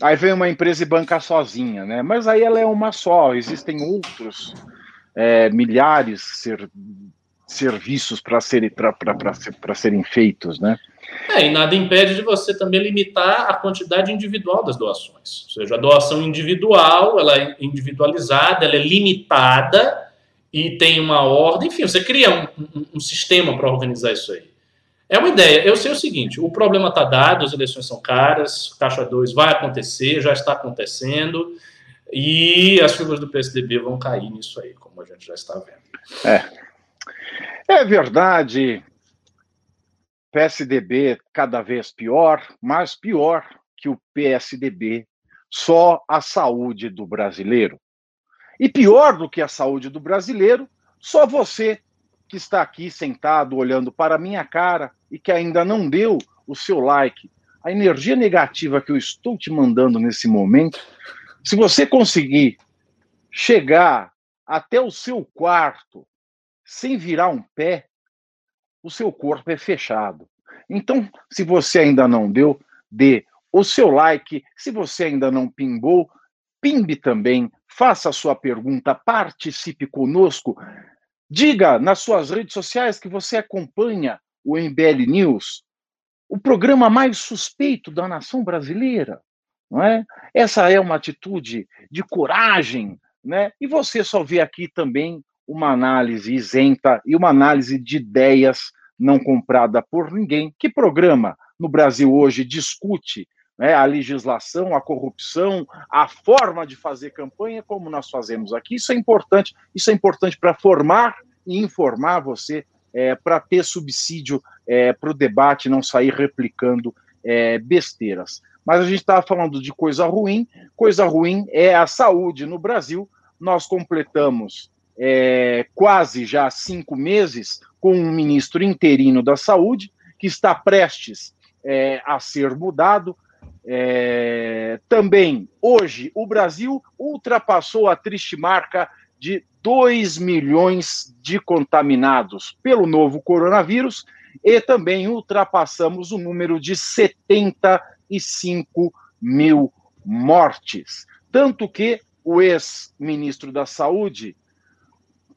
Aí vem uma empresa e banca sozinha, né? Mas aí ela é uma só, existem outros é, milhares ser, serviços para serem, serem feitos, né? É, e nada impede de você também limitar a quantidade individual das doações. Ou seja, a doação individual, ela é individualizada, ela é limitada e tem uma ordem. Enfim, você cria um, um, um sistema para organizar isso aí. É uma ideia. Eu sei o seguinte: o problema está dado, as eleições são caras, Caixa 2 vai acontecer, já está acontecendo, e as figuras do PSDB vão cair nisso aí, como a gente já está vendo. É. É verdade. PSDB cada vez pior, mais pior que o PSDB, só a saúde do brasileiro. E pior do que a saúde do brasileiro, só você que está aqui sentado olhando para a minha cara e que ainda não deu o seu like. A energia negativa que eu estou te mandando nesse momento, se você conseguir chegar até o seu quarto sem virar um pé, o seu corpo é fechado. Então, se você ainda não deu, dê o seu like. Se você ainda não pingou, pimbe também. Faça a sua pergunta, participe conosco. Diga nas suas redes sociais que você acompanha o MBL News, o programa mais suspeito da nação brasileira. Não é? Essa é uma atitude de coragem, né? E você só vê aqui também uma análise isenta e uma análise de ideias não comprada por ninguém. Que programa no Brasil hoje discute né, a legislação, a corrupção, a forma de fazer campanha, como nós fazemos aqui? Isso é importante. Isso é importante para formar e informar você, é, para ter subsídio é, para o debate, não sair replicando é, besteiras. Mas a gente estava falando de coisa ruim. Coisa ruim é a saúde no Brasil. Nós completamos é, quase já cinco meses com um ministro interino da Saúde, que está prestes é, a ser mudado. É, também, hoje, o Brasil ultrapassou a triste marca de 2 milhões de contaminados pelo novo coronavírus e também ultrapassamos o número de 75 mil mortes. Tanto que o ex-ministro da Saúde,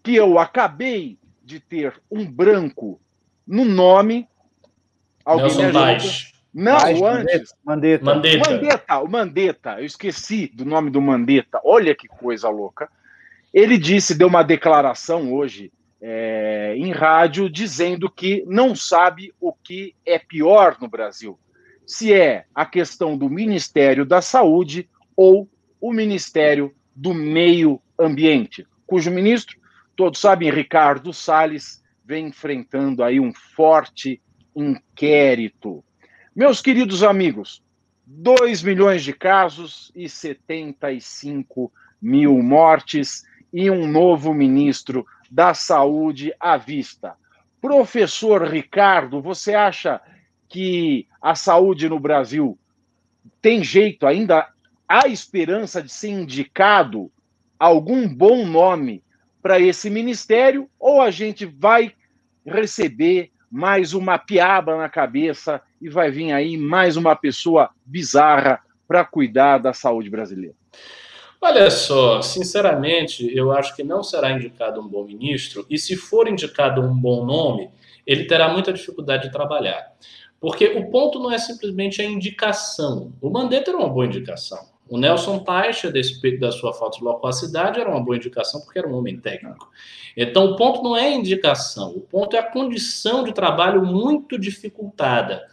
que eu acabei de ter um branco no nome. Alguém Nelson me ajuda? Não, Tais, antes. Mandetta. Mandetta. Mandetta. O Mandetta, eu esqueci do nome do Mandetta. Olha que coisa louca. Ele disse, deu uma declaração hoje é, em rádio, dizendo que não sabe o que é pior no Brasil. Se é a questão do Ministério da Saúde ou o Ministério do Meio Ambiente, cujo ministro todos sabem, Ricardo Salles vem enfrentando aí um forte inquérito. Meus queridos amigos, 2 milhões de casos e 75 mil mortes e um novo ministro da Saúde à vista. Professor Ricardo, você acha que a saúde no Brasil tem jeito ainda? Há esperança de ser indicado algum bom nome para esse ministério, ou a gente vai receber mais uma piaba na cabeça e vai vir aí mais uma pessoa bizarra para cuidar da saúde brasileira. Olha só, sinceramente, eu acho que não será indicado um bom ministro, e se for indicado um bom nome, ele terá muita dificuldade de trabalhar. Porque o ponto não é simplesmente a indicação. O Mandetta era uma boa indicação. O Nelson Taixa, a despeito da sua falta de loquacidade, era uma boa indicação porque era um homem técnico. Então, o ponto não é a indicação, o ponto é a condição de trabalho muito dificultada.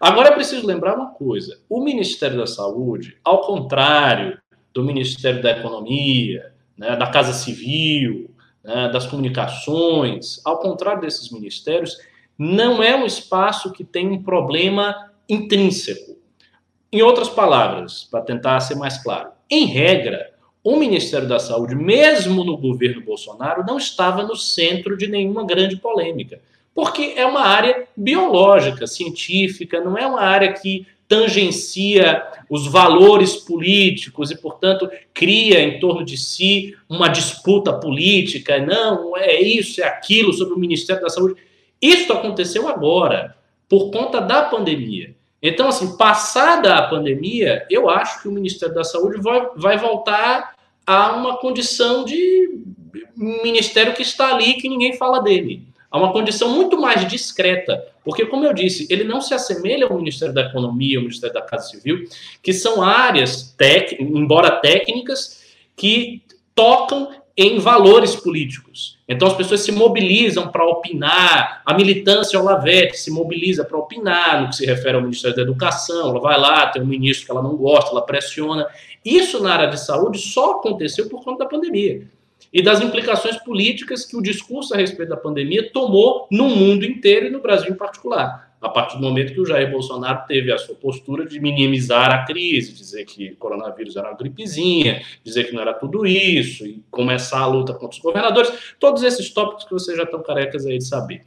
Agora é preciso lembrar uma coisa: o Ministério da Saúde, ao contrário do Ministério da Economia, né, da Casa Civil, né, das Comunicações, ao contrário desses ministérios, não é um espaço que tem um problema intrínseco. Em outras palavras, para tentar ser mais claro, em regra, o Ministério da Saúde, mesmo no governo Bolsonaro, não estava no centro de nenhuma grande polêmica, porque é uma área biológica, científica, não é uma área que tangencia os valores políticos e, portanto, cria em torno de si uma disputa política. Não, é isso, é aquilo sobre o Ministério da Saúde. Isso aconteceu agora, por conta da pandemia. Então, assim, passada a pandemia, eu acho que o Ministério da Saúde vai, vai voltar a uma condição de ministério que está ali que ninguém fala dele. Há uma condição muito mais discreta, porque, como eu disse, ele não se assemelha ao Ministério da Economia, ao Ministério da Casa Civil, que são áreas, tec, embora técnicas, que tocam em valores políticos. Então as pessoas se mobilizam para opinar, a militância Olavete se mobiliza para opinar no que se refere ao Ministério da Educação, ela vai lá, tem um ministro que ela não gosta, ela pressiona. Isso na área de saúde só aconteceu por conta da pandemia e das implicações políticas que o discurso a respeito da pandemia tomou no mundo inteiro e no Brasil em particular a partir do momento que o Jair Bolsonaro teve a sua postura de minimizar a crise, dizer que o coronavírus era uma gripezinha, dizer que não era tudo isso, e começar a luta contra os governadores, todos esses tópicos que vocês já estão carecas aí de saber.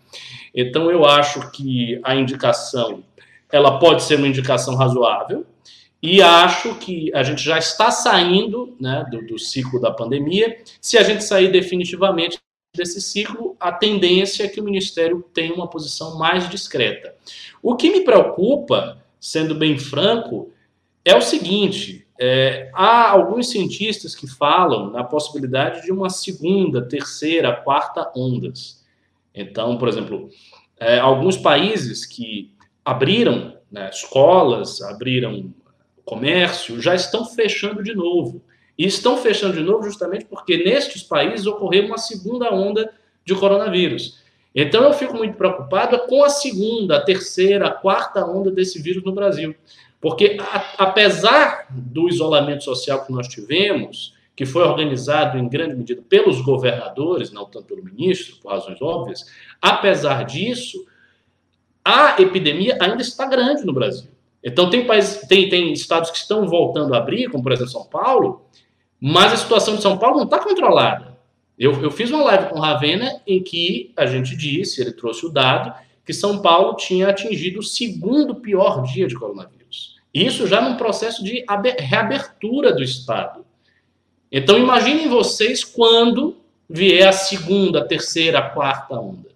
Então, eu acho que a indicação, ela pode ser uma indicação razoável, e acho que a gente já está saindo né, do, do ciclo da pandemia. Se a gente sair definitivamente desse ciclo, a tendência é que o Ministério tenha uma posição mais discreta. O que me preocupa, sendo bem franco, é o seguinte: é, há alguns cientistas que falam na possibilidade de uma segunda, terceira, quarta ondas. Então, por exemplo, é, alguns países que abriram né, escolas, abriram comércio, já estão fechando de novo. E estão fechando de novo justamente porque nestes países ocorreu uma segunda onda de coronavírus. Então eu fico muito preocupado com a segunda, a terceira, a quarta onda desse vírus no Brasil. Porque a, apesar do isolamento social que nós tivemos, que foi organizado em grande medida pelos governadores, não tanto pelo ministro, por razões óbvias, apesar disso, a epidemia ainda está grande no Brasil. Então tem, países, tem, tem estados que estão voltando a abrir, como por exemplo São Paulo, mas a situação de São Paulo não está controlada. Eu, eu, fiz uma live com o Ravena em que a gente disse, ele trouxe o dado, que São Paulo tinha atingido o segundo pior dia de coronavírus. Isso já num processo de reabertura do Estado. Então imaginem vocês quando vier a segunda, a terceira, a quarta onda.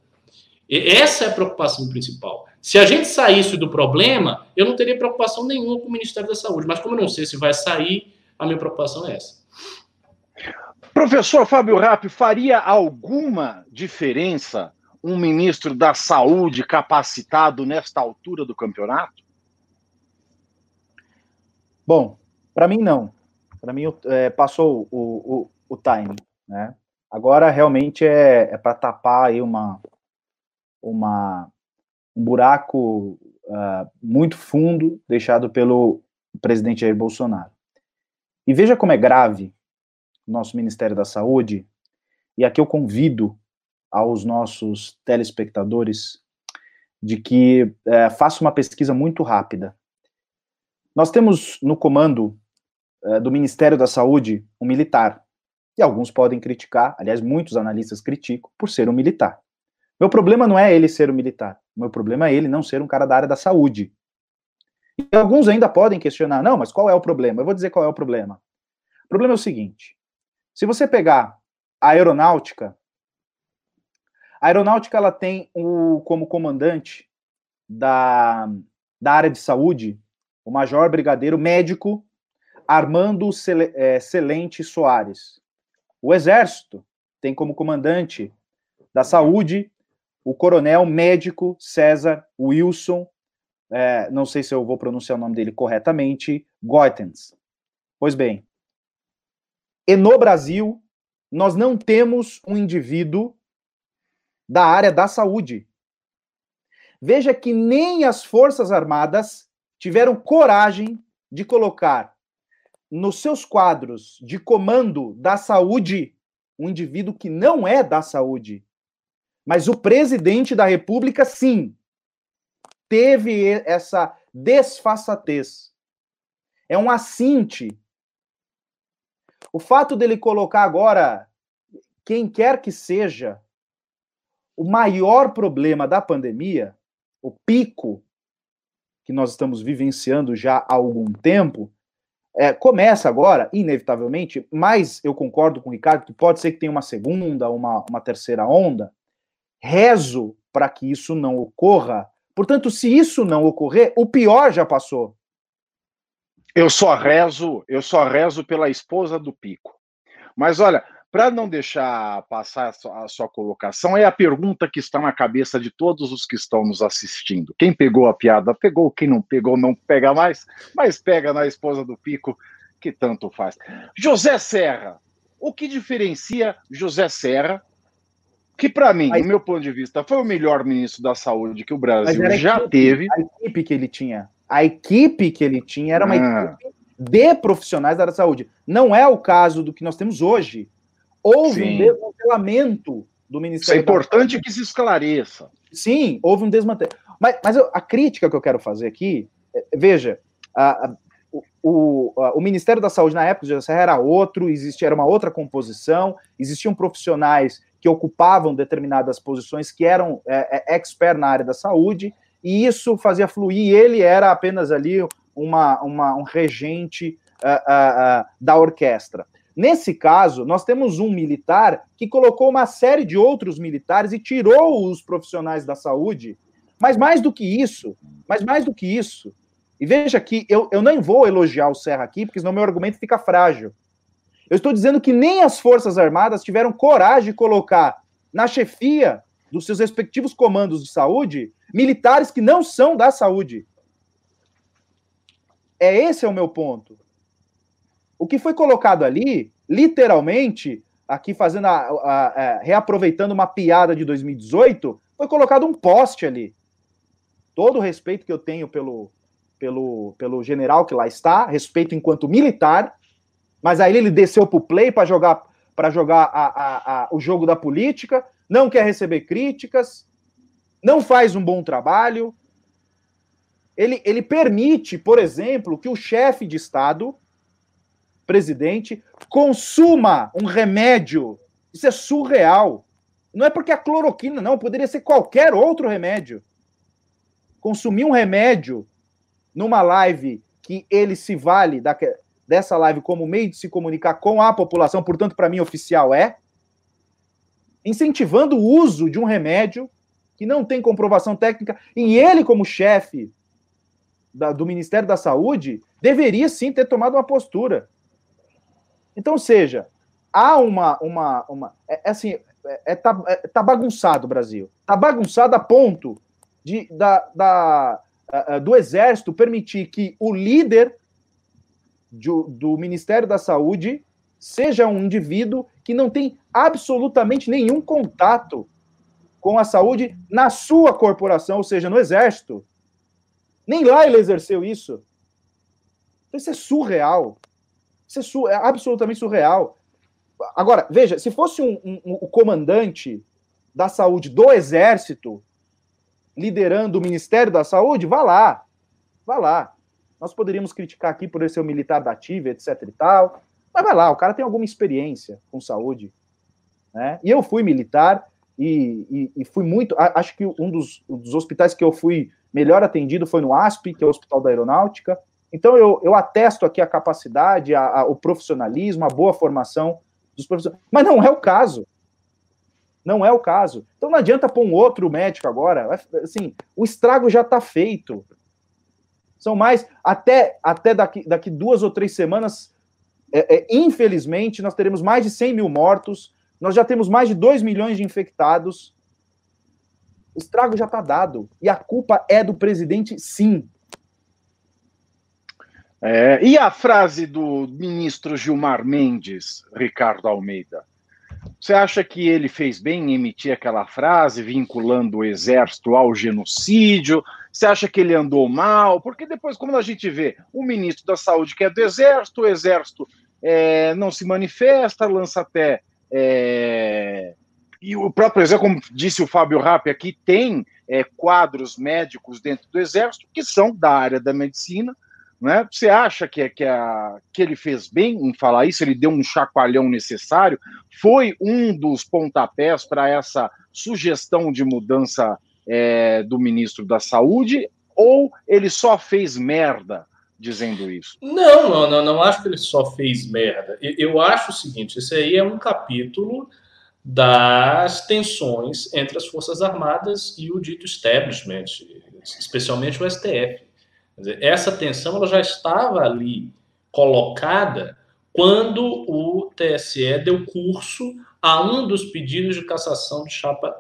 E essa é a preocupação principal. Se a gente saísse do problema, eu não teria preocupação nenhuma com o Ministério da Saúde. Mas como eu não sei se vai sair, a minha preocupação é essa. Professor Fábio Rapp, faria alguma diferença um ministro da Saúde capacitado nesta altura do campeonato? Bom, para mim não. Para mim é, passou o, o, o time, né? Agora realmente é, é para tapar aí uma, uma, um buraco uh, muito fundo deixado pelo presidente Jair Bolsonaro. E veja como é grave nosso Ministério da Saúde, e aqui eu convido aos nossos telespectadores de que é, faça uma pesquisa muito rápida. Nós temos no comando é, do Ministério da Saúde um militar, e alguns podem criticar, aliás, muitos analistas criticam, por ser um militar. Meu problema não é ele ser um militar, meu problema é ele não ser um cara da área da saúde. E alguns ainda podem questionar, não, mas qual é o problema? Eu vou dizer qual é o problema. O problema é o seguinte: se você pegar a aeronáutica, a aeronáutica ela tem o, como comandante da, da área de saúde o major brigadeiro médico Armando Celente é, Soares. O Exército tem como comandante da saúde o coronel médico César Wilson, é, não sei se eu vou pronunciar o nome dele corretamente, Goitens. Pois bem, e no Brasil, nós não temos um indivíduo da área da saúde. Veja que nem as Forças Armadas tiveram coragem de colocar nos seus quadros de comando da saúde um indivíduo que não é da saúde. Mas o presidente da República, sim, teve essa desfaçatez. É um assinte o fato dele colocar agora quem quer que seja o maior problema da pandemia, o pico que nós estamos vivenciando já há algum tempo, é, começa agora, inevitavelmente, mas eu concordo com o Ricardo que pode ser que tenha uma segunda, uma, uma terceira onda. Rezo para que isso não ocorra. Portanto, se isso não ocorrer, o pior já passou. Eu só rezo, eu só rezo pela esposa do Pico. Mas olha, para não deixar passar a sua, a sua, colocação, é a pergunta que está na cabeça de todos os que estão nos assistindo. Quem pegou a piada, pegou. Quem não pegou, não pega mais, mas pega na esposa do Pico, que tanto faz. José Serra. O que diferencia José Serra, que para mim, do meu ponto de vista, foi o melhor ministro da saúde que o Brasil já equipe, teve. A equipe que ele tinha. A equipe que ele tinha era uma ah. equipe de profissionais da área da saúde. Não é o caso do que nós temos hoje Houve Sim. um desmantelamento do Ministério. Isso é importante que se esclareça. Sim, houve um desmantelamento. Mas, mas eu, a crítica que eu quero fazer aqui, é, veja, a, a, o, a, o, Ministério da Saúde na época de era outro, existia era uma outra composição, existiam profissionais que ocupavam determinadas posições que eram é, é, expert na área da saúde, e isso fazia fluir, ele era apenas ali uma, uma um regente uh, uh, da orquestra. Nesse caso, nós temos um militar que colocou uma série de outros militares e tirou os profissionais da saúde. Mas mais do que isso, mas mais do que isso, e veja que eu, eu nem vou elogiar o Serra aqui, porque senão meu argumento fica frágil. Eu estou dizendo que nem as Forças Armadas tiveram coragem de colocar na chefia dos seus respectivos comandos de saúde militares que não são da saúde. É esse é o meu ponto. O que foi colocado ali, literalmente, aqui fazendo a, a, a, é, reaproveitando uma piada de 2018, foi colocado um poste ali. Todo o respeito que eu tenho pelo, pelo, pelo general que lá está, respeito enquanto militar, mas aí ele desceu para o play para jogar para jogar a, a, a, o jogo da política, não quer receber críticas, não faz um bom trabalho. Ele, ele permite, por exemplo, que o chefe de Estado presidente, consuma um remédio. Isso é surreal. Não é porque a cloroquina, não, poderia ser qualquer outro remédio. Consumir um remédio numa live que ele se vale da, dessa live como meio de se comunicar com a população, portanto, para mim, oficial é, incentivando o uso de um remédio que não tem comprovação técnica, e ele, como chefe do Ministério da Saúde, deveria sim ter tomado uma postura. Então, seja, há uma. uma, uma é, é assim, é, é, tá, é, tá bagunçado o Brasil. Tá bagunçado a ponto de, da, da, do Exército permitir que o líder de, do Ministério da Saúde seja um indivíduo que não tem absolutamente nenhum contato com a saúde na sua corporação, ou seja, no Exército. Nem lá ele exerceu isso. Então, isso é surreal. Isso é, é absolutamente surreal. Agora, veja, se fosse um, um, um, o comandante da saúde do Exército liderando o Ministério da Saúde, vá lá, vá lá. Nós poderíamos criticar aqui por ele ser um militar da ativa, etc e tal, mas vai lá, o cara tem alguma experiência com saúde. Né? E eu fui militar e, e, e fui muito. Acho que um dos, um dos hospitais que eu fui melhor atendido foi no ASP, que é o Hospital da Aeronáutica. Então, eu, eu atesto aqui a capacidade, a, a, o profissionalismo, a boa formação dos profissionais. Mas não é o caso. Não é o caso. Então, não adianta pôr um outro médico agora. Assim, o estrago já está feito. São mais. Até, até daqui, daqui duas ou três semanas, é, é, infelizmente, nós teremos mais de 100 mil mortos. Nós já temos mais de 2 milhões de infectados. O estrago já está dado. E a culpa é do presidente, sim. É, e a frase do ministro Gilmar Mendes, Ricardo Almeida? Você acha que ele fez bem em emitir aquela frase vinculando o exército ao genocídio? Você acha que ele andou mal? Porque depois, como a gente vê, o ministro da Saúde que é do exército, o exército é, não se manifesta, lança até. É, e o próprio exército, como disse o Fábio Rappi aqui, tem é, quadros médicos dentro do exército que são da área da medicina né? Você acha que, que, a, que ele fez bem em falar isso? Ele deu um chacoalhão necessário? Foi um dos pontapés para essa sugestão de mudança é, do ministro da Saúde? Ou ele só fez merda dizendo isso? Não, não, não, não acho que ele só fez merda. Eu acho o seguinte: esse aí é um capítulo das tensões entre as Forças Armadas e o dito establishment, especialmente o STF. Dizer, essa tensão ela já estava ali colocada quando o TSE deu curso a um dos pedidos de cassação de chapa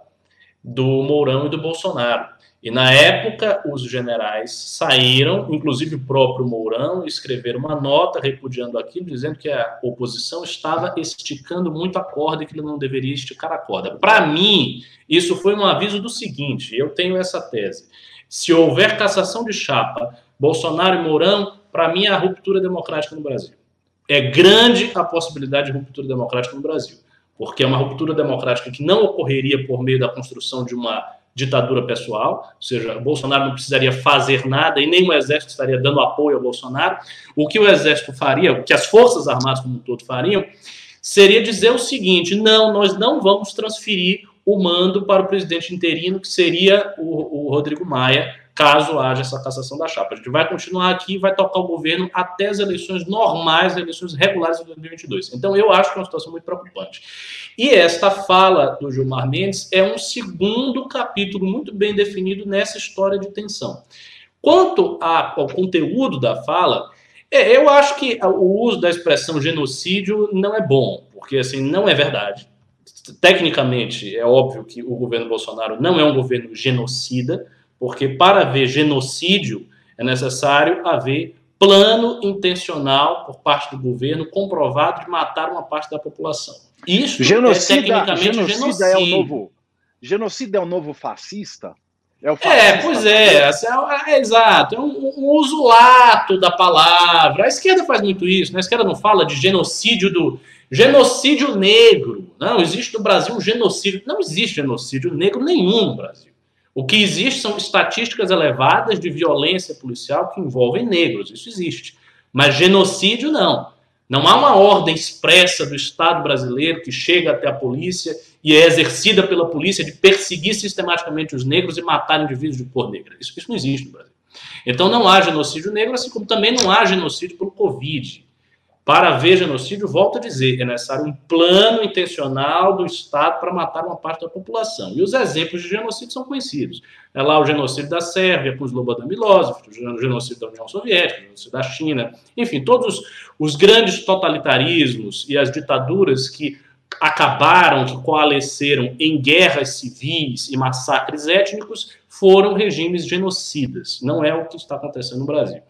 do Mourão e do Bolsonaro. E na época, os generais saíram, inclusive o próprio Mourão, escreveram uma nota repudiando aquilo, dizendo que a oposição estava esticando muito a corda e que ele não deveria esticar a corda. Para mim, isso foi um aviso do seguinte: eu tenho essa tese. Se houver cassação de chapa, Bolsonaro e Mourão, para mim é a ruptura democrática no Brasil. É grande a possibilidade de ruptura democrática no Brasil, porque é uma ruptura democrática que não ocorreria por meio da construção de uma ditadura pessoal, ou seja, Bolsonaro não precisaria fazer nada e nem o exército estaria dando apoio ao Bolsonaro. O que o exército faria, o que as forças armadas como um todo fariam, seria dizer o seguinte: não, nós não vamos transferir o mando para o presidente interino, que seria o, o Rodrigo Maia, caso haja essa cassação da chapa. A gente vai continuar aqui e vai tocar o governo até as eleições normais, eleições regulares de 2022. Então, eu acho que é uma situação muito preocupante. E esta fala do Gilmar Mendes é um segundo capítulo muito bem definido nessa história de tensão. Quanto ao conteúdo da fala, é, eu acho que o uso da expressão genocídio não é bom, porque assim não é verdade. Tecnicamente, é óbvio que o governo Bolsonaro não é um governo genocida, porque para haver genocídio é necessário haver plano intencional por parte do governo comprovado de matar uma parte da população. Isso é genocida, é tecnicamente genocida genocídio. É o novo, genocida é o novo fascista? É, o fascista é pois é, assim, é, é, exato, é um, um, uso lato da palavra. A esquerda faz muito isso, né? a esquerda não fala de genocídio do genocídio negro. Não existe no Brasil um genocídio. Não existe genocídio negro nenhum no Brasil. O que existe são estatísticas elevadas de violência policial que envolvem negros. Isso existe. Mas genocídio, não. Não há uma ordem expressa do Estado brasileiro que chega até a polícia e é exercida pela polícia de perseguir sistematicamente os negros e matar indivíduos de cor negra. Isso, isso não existe no Brasil. Então não há genocídio negro, assim como também não há genocídio pelo Covid. Para haver genocídio, volto a dizer, é necessário um plano intencional do Estado para matar uma parte da população. E os exemplos de genocídio são conhecidos. É lá o genocídio da Sérvia com os Slobodan Milosevic, o genocídio da União Soviética, o genocídio da China, enfim, todos os grandes totalitarismos e as ditaduras que acabaram, que coalesceram em guerras civis e massacres étnicos, foram regimes genocidas. Não é o que está acontecendo no Brasil.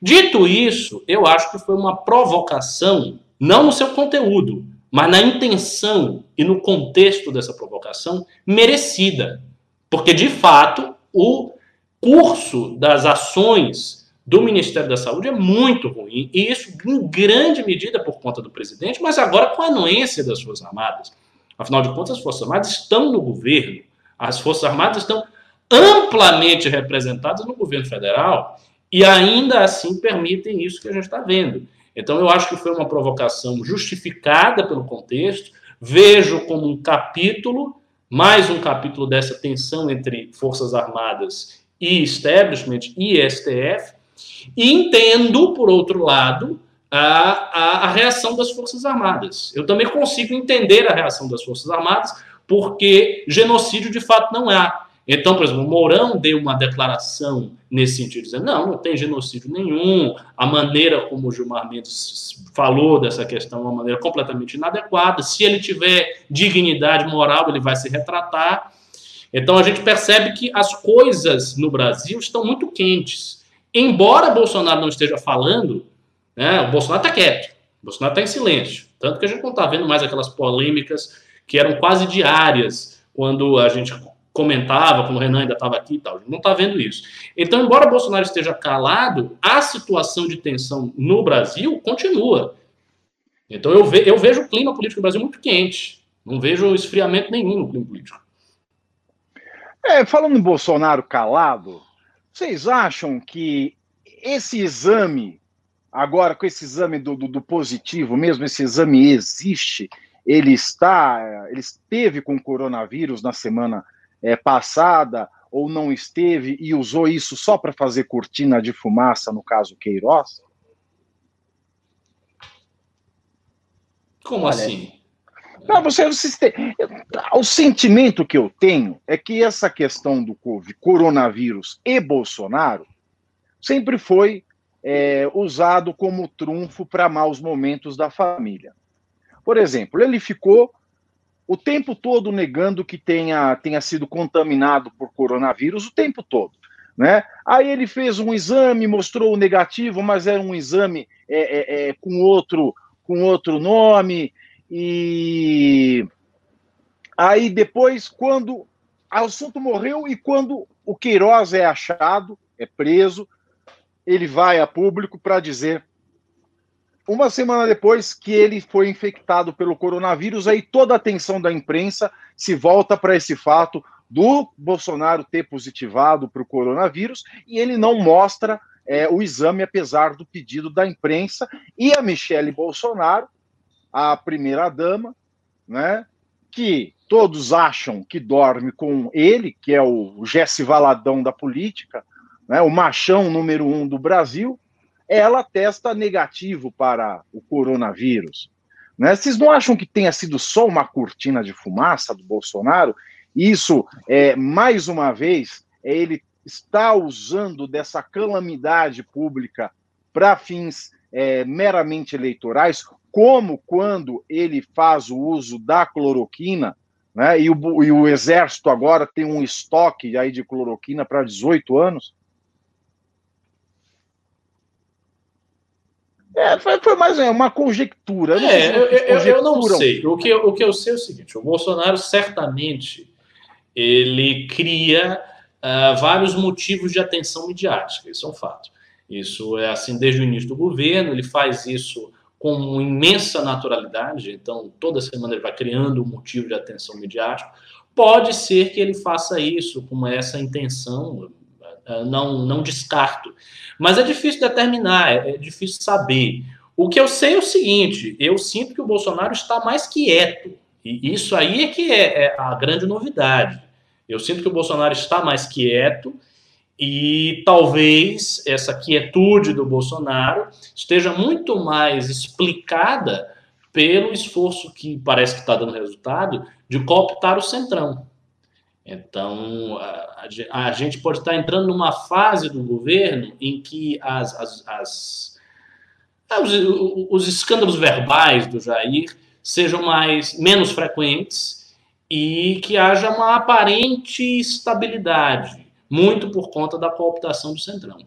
Dito isso, eu acho que foi uma provocação, não no seu conteúdo, mas na intenção e no contexto dessa provocação merecida. Porque, de fato, o curso das ações do Ministério da Saúde é muito ruim, e isso em grande medida por conta do presidente, mas agora com a anuência das Forças Armadas. Afinal de contas, as Forças Armadas estão no governo, as Forças Armadas estão amplamente representadas no governo federal, e ainda assim permitem isso que a gente está vendo. Então, eu acho que foi uma provocação justificada pelo contexto, vejo como um capítulo, mais um capítulo dessa tensão entre Forças Armadas e establishment e STF, e entendo, por outro lado, a, a, a, reação das Forças Armadas. Eu também consigo entender a reação das Forças Armadas, porque genocídio de fato não há. Então, por exemplo, o Mourão deu uma declaração nesse sentido, dizendo: não, não tem genocídio nenhum. A maneira como o Gilmar Mendes falou dessa questão é uma maneira completamente inadequada. Se ele tiver dignidade moral, ele vai se retratar. Então, a gente percebe que as coisas no Brasil estão muito quentes. Embora Bolsonaro não esteja falando, né, o Bolsonaro está quieto, o Bolsonaro está em silêncio. Tanto que a gente não está vendo mais aquelas polêmicas que eram quase diárias quando a gente comentava, quando o Renan ainda estava aqui e tal. Não está vendo isso. Então, embora Bolsonaro esteja calado, a situação de tensão no Brasil continua. Então, eu, ve eu vejo o clima político do Brasil muito quente. Não vejo esfriamento nenhum no clima político. É, falando em Bolsonaro calado, vocês acham que esse exame, agora com esse exame do, do, do positivo mesmo, esse exame existe? Ele está, ele esteve com coronavírus na semana é, passada ou não esteve e usou isso só para fazer cortina de fumaça, no caso Queiroz? Como Olha, assim? Não, você, você o sentimento que eu tenho é que essa questão do COVID, coronavírus e Bolsonaro sempre foi é, usado como trunfo para maus momentos da família. Por exemplo, ele ficou o tempo todo negando que tenha, tenha sido contaminado por coronavírus, o tempo todo. Né? Aí ele fez um exame, mostrou o negativo, mas era um exame é, é, é, com, outro, com outro nome. E aí depois, quando o assunto morreu e quando o Queiroz é achado, é preso, ele vai a público para dizer uma semana depois que ele foi infectado pelo coronavírus, aí toda a atenção da imprensa se volta para esse fato do Bolsonaro ter positivado para o coronavírus e ele não mostra é, o exame, apesar do pedido da imprensa. E a Michele Bolsonaro, a primeira-dama, né, que todos acham que dorme com ele, que é o Jesse Valadão da política, né, o machão número um do Brasil, ela testa negativo para o coronavírus. Né? Vocês não acham que tenha sido só uma cortina de fumaça do Bolsonaro? Isso, é, mais uma vez, é ele está usando dessa calamidade pública para fins é, meramente eleitorais, como quando ele faz o uso da cloroquina, né? e, o, e o Exército agora tem um estoque aí de cloroquina para 18 anos. É, foi, foi mais uma conjectura. Não é, eu, eu, eu, não sei. O que, o que eu sei é o seguinte: o Bolsonaro certamente ele cria uh, vários motivos de atenção midiática. Isso é um fato. Isso é assim desde o início do governo. Ele faz isso com imensa naturalidade. Então, toda semana ele vai criando um motivo de atenção midiática. Pode ser que ele faça isso com essa intenção não, não descarto. Mas é difícil determinar, é, é difícil saber. O que eu sei é o seguinte: eu sinto que o Bolsonaro está mais quieto. E isso aí é que é, é a grande novidade. Eu sinto que o Bolsonaro está mais quieto e talvez essa quietude do Bolsonaro esteja muito mais explicada pelo esforço que parece que está dando resultado de cooptar o centrão. Então, a, a, gente pode estar entrando numa fase do governo em que as, as, as, os, os, escândalos verbais do Jair sejam mais menos frequentes e que haja uma aparente estabilidade, muito por conta da cooptação do Centrão.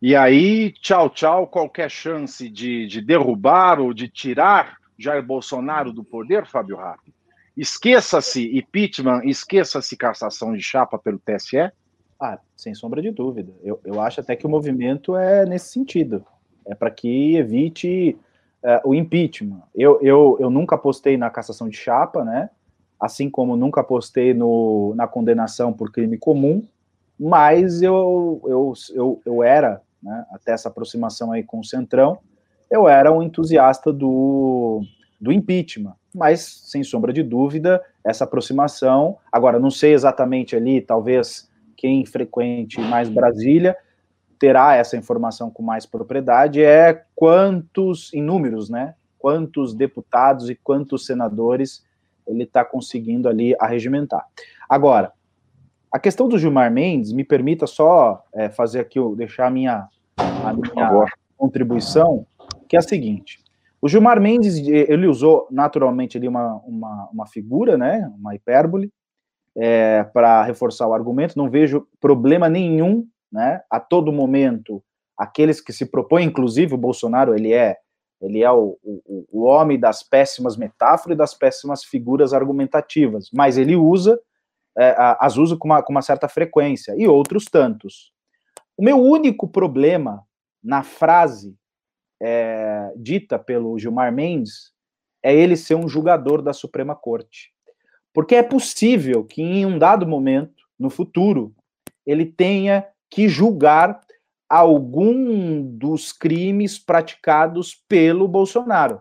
E aí, tchau, tchau, qualquer chance de, de derrubar ou de tirar Jair Bolsonaro do poder, Fábio Rapp? Esqueça-se impeachment, esqueça-se cassação de chapa pelo TSE? Ah, sem sombra de dúvida. Eu, eu acho até que o movimento é nesse sentido. É para que evite uh, o impeachment. Eu, eu, eu nunca apostei na cassação de chapa, né? Assim como nunca apostei no, na condenação por crime comum, mas eu, eu, eu, eu era, né, até essa aproximação aí com o Centrão, eu era um entusiasta do, do impeachment. Mas, sem sombra de dúvida, essa aproximação. Agora, não sei exatamente ali, talvez quem frequente mais Brasília terá essa informação com mais propriedade, é quantos, em números, né? Quantos deputados e quantos senadores ele está conseguindo ali arregimentar. Agora, a questão do Gilmar Mendes, me permita só é, fazer aqui, deixar a minha, a minha contribuição, que é a seguinte: o Gilmar Mendes, ele usou naturalmente ali uma, uma, uma figura, né, uma hipérbole, é, para reforçar o argumento. Não vejo problema nenhum, né, a todo momento, aqueles que se propõem, inclusive o Bolsonaro, ele é ele é o, o, o homem das péssimas metáforas e das péssimas figuras argumentativas, mas ele usa, é, as usa com uma, com uma certa frequência, e outros tantos. O meu único problema na frase é, dita pelo Gilmar Mendes é ele ser um julgador da Suprema Corte. Porque é possível que em um dado momento, no futuro, ele tenha que julgar algum dos crimes praticados pelo Bolsonaro.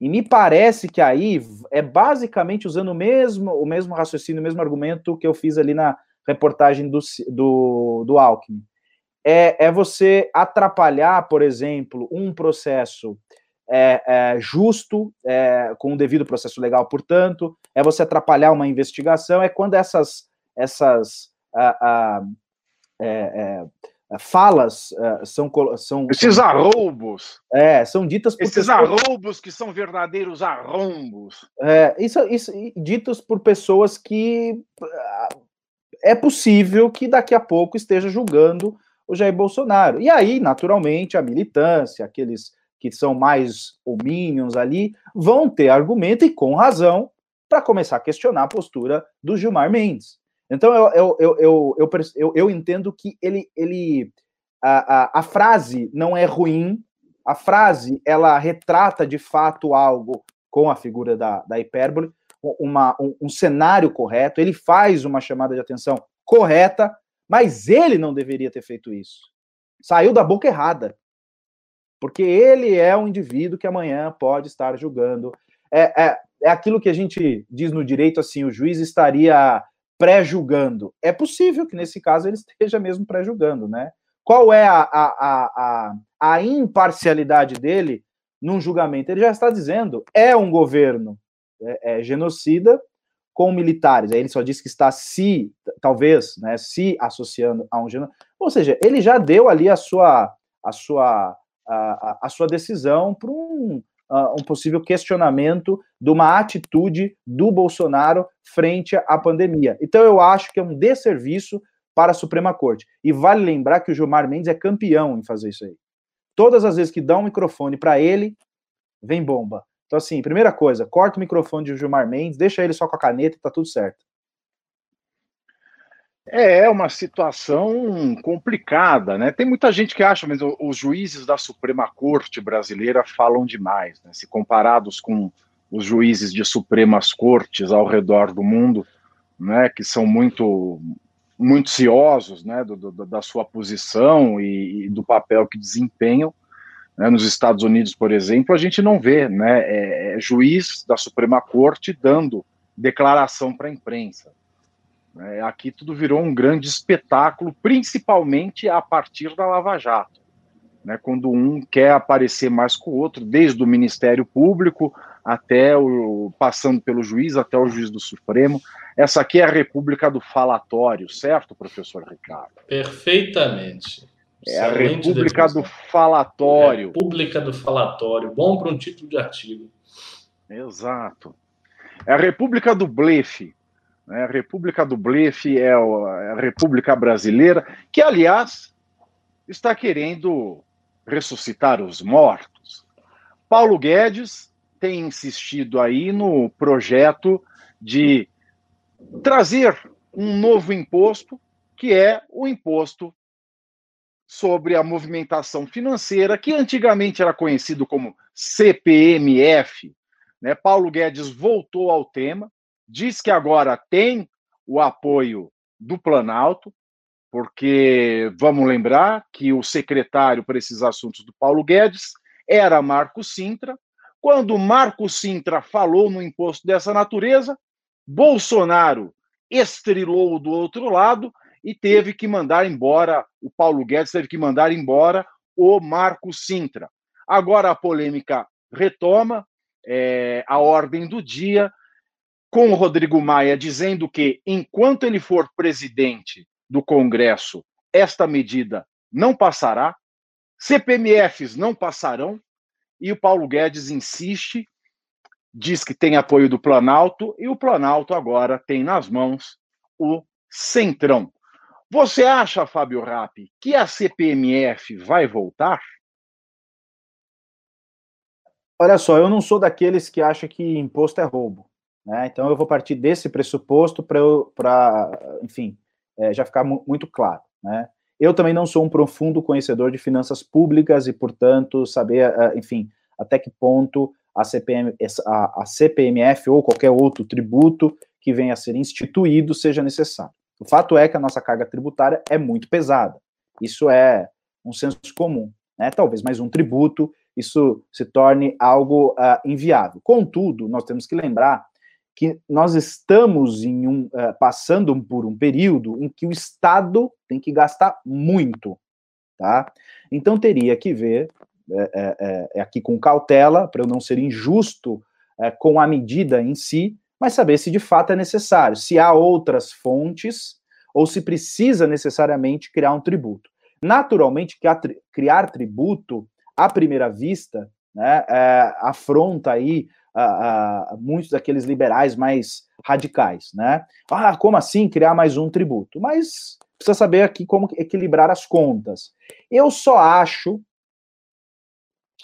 E me parece que aí é basicamente usando o mesmo, o mesmo raciocínio, o mesmo argumento que eu fiz ali na reportagem do, do, do Alckmin é, é você atrapalhar, por exemplo, um processo é, é, justo, é, com o devido processo legal, portanto, é você atrapalhar uma investigação, é quando essas, essas é, falas uh, são, são. Esses arroubos. É, são ditas por. Esses pessoas, arroubos que são verdadeiros arrombos. É, isso, isso, ditos por pessoas que uh, é possível que daqui a pouco esteja julgando o Jair Bolsonaro. E aí, naturalmente, a militância, aqueles que são mais homínios ali, vão ter argumento e com razão para começar a questionar a postura do Gilmar Mendes. Então, eu, eu, eu, eu, eu, eu entendo que ele, ele a, a, a frase não é ruim, a frase ela retrata de fato algo com a figura da, da hipérbole, uma, um, um, cenário correto, ele faz uma chamada de atenção correta, mas ele não deveria ter feito isso. Saiu da boca errada. Porque ele é um indivíduo que amanhã pode estar julgando. É, é, é aquilo que a gente diz no direito assim: o juiz estaria pré-julgando. É possível que nesse caso ele esteja mesmo pré-julgando, né? Qual é a, a, a, a, imparcialidade dele num julgamento? Ele já está dizendo, é um governo é, é, genocida com militares. Aí ele só diz que está se, talvez, né, se associando a um genocídio. Ou seja, ele já deu ali a sua, a sua, a, a sua decisão para um, um possível questionamento de uma atitude do Bolsonaro frente à pandemia. Então, eu acho que é um desserviço para a Suprema Corte. E vale lembrar que o Gilmar Mendes é campeão em fazer isso aí. Todas as vezes que dá um microfone para ele, vem bomba. Então, assim, primeira coisa, corta o microfone de Gilmar Mendes, deixa ele só com a caneta tá tudo certo. É uma situação complicada, né? Tem muita gente que acha, mas os juízes da Suprema Corte brasileira falam demais, né? Se comparados com os juízes de Supremas Cortes ao redor do mundo, né? Que são muito muito ciosos, né? Do, do, da sua posição e, e, do papel que desempenham. Né? Nos Estados Unidos, por exemplo, a gente não vê, né? É, é juiz da Suprema Corte dando declaração para a imprensa é, aqui tudo virou um grande espetáculo, principalmente a partir da Lava Jato. Né, quando um quer aparecer mais com o outro, desde o Ministério Público até o passando pelo juiz até o juiz do Supremo. Essa aqui é a República do Falatório, certo, professor Ricardo? Perfeitamente. É a República do Falatório. República do Falatório. Bom para um título de artigo. Exato. É a República do Blefe. Né? A República do Blefe é, é a República Brasileira, que, aliás, está querendo ressuscitar os mortos. Paulo Guedes tem insistido aí no projeto de trazer um novo imposto, que é o imposto sobre a movimentação financeira, que antigamente era conhecido como CPMF. Né? Paulo Guedes voltou ao tema, diz que agora tem o apoio do Planalto, porque vamos lembrar que o secretário para esses assuntos do Paulo Guedes era Marco Sintra. Quando Marco Sintra falou no imposto dessa natureza, Bolsonaro estrilou do outro lado e teve que mandar embora, o Paulo Guedes teve que mandar embora o Marco Sintra. Agora a polêmica retoma, é, a ordem do dia, com o Rodrigo Maia dizendo que, enquanto ele for presidente do Congresso, esta medida não passará, CPMFs não passarão, e o Paulo Guedes insiste, diz que tem apoio do Planalto, e o Planalto agora tem nas mãos o Centrão. Você acha, Fábio Rappi, que a CPMF vai voltar? Olha só, eu não sou daqueles que acham que imposto é roubo. Né? Então, eu vou partir desse pressuposto para, enfim, é, já ficar muito claro. Né? Eu também não sou um profundo conhecedor de finanças públicas e, portanto, saber, enfim, até que ponto a, CPM, a, a CPMF ou qualquer outro tributo que venha a ser instituído seja necessário. O fato é que a nossa carga tributária é muito pesada. Isso é um senso comum. Né? Talvez mais um tributo, isso se torne algo uh, inviável. Contudo, nós temos que lembrar que nós estamos em um, uh, passando por um período em que o Estado tem que gastar muito, tá? Então teria que ver, é, é, é aqui com cautela, para eu não ser injusto é, com a medida em si, mas saber se de fato é necessário, se há outras fontes ou se precisa necessariamente criar um tributo. Naturalmente, criar tributo, à primeira vista, né, é, afronta aí a, a, muitos daqueles liberais mais radicais, né? Ah, como assim criar mais um tributo? Mas precisa saber aqui como equilibrar as contas. Eu só acho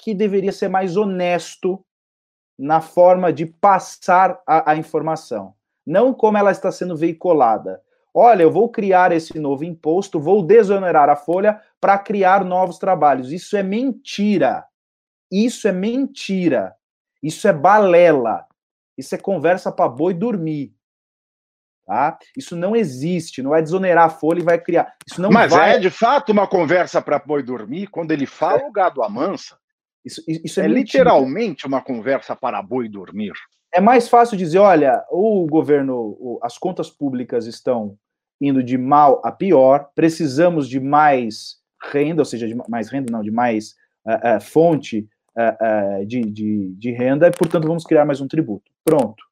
que deveria ser mais honesto na forma de passar a, a informação, não como ela está sendo veiculada. Olha, eu vou criar esse novo imposto, vou desonerar a folha para criar novos trabalhos. Isso é mentira. Isso é mentira. Isso é balela. Isso é conversa para boi dormir. Tá? Isso não existe, não é desonerar a folha e vai criar. Isso não Mas vai... é de fato uma conversa para boi dormir quando ele fala o gado amansa. Isso, isso é, é literalmente uma conversa para boi dormir. É mais fácil dizer, olha, o governo, as contas públicas estão indo de mal a pior, precisamos de mais renda, ou seja, de mais renda, não, de mais uh, uh, fonte uh, de, de, de, renda, e, portanto, vamos criar mais um tributo. Pronto.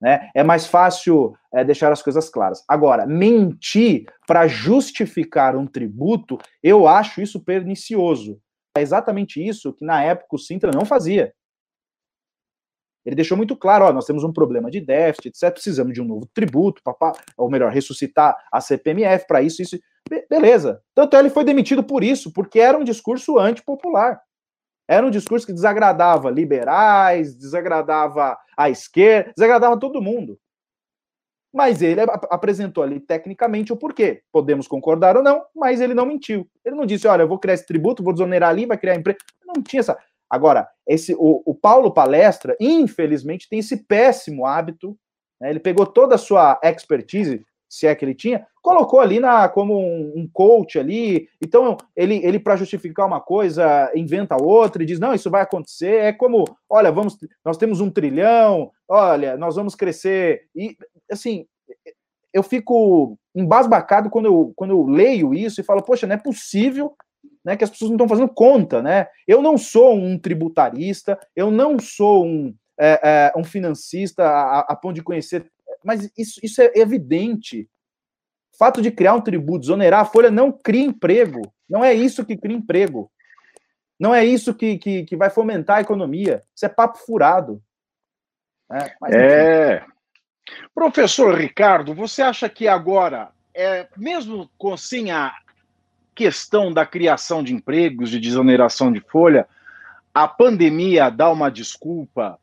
Né? É mais fácil deixar as coisas claras. Agora, mentir para justificar um tributo, eu acho isso pernicioso. É exatamente isso que, na época, o Sintra não fazia. Ele deixou muito claro, ó, nós temos um problema de déficit, etc, precisamos de um novo tributo, papá, ou melhor, ressuscitar a CPMF para isso, isso. Be beleza. Tanto é, ele foi demitido por isso, porque era um discurso antipopular. Era um discurso que desagradava liberais, desagradava a esquerda, desagradava todo mundo. Mas ele apresentou ali tecnicamente o porquê. Podemos concordar ou não, mas ele não mentiu. Ele não disse, olha, eu vou criar esse tributo, vou desonerar ali, vai criar empresa. Não tinha essa. Agora, esse, o, o Paulo Palestra, infelizmente, tem esse péssimo hábito. Né? Ele pegou toda a sua expertise, se é que ele tinha, colocou ali na como um, um coach ali. Então, ele, ele para justificar uma coisa, inventa outra e diz: não, isso vai acontecer. É como, olha, vamos, nós temos um trilhão, olha, nós vamos crescer. E assim, eu fico embasbacado quando eu, quando eu leio isso e falo, poxa, não é possível né, que as pessoas não estão fazendo conta, né? Eu não sou um tributarista, eu não sou um, é, é, um financista a, a ponto de conhecer, mas isso, isso é evidente. O fato de criar um tributo, desonerar a folha, não cria emprego. Não é isso que cria emprego. Não é isso que, que, que vai fomentar a economia. Isso é papo furado. É, mas, é. Professor Ricardo, você acha que agora, é, mesmo com, sem a questão da criação de empregos, de desoneração de folha, a pandemia dá uma desculpa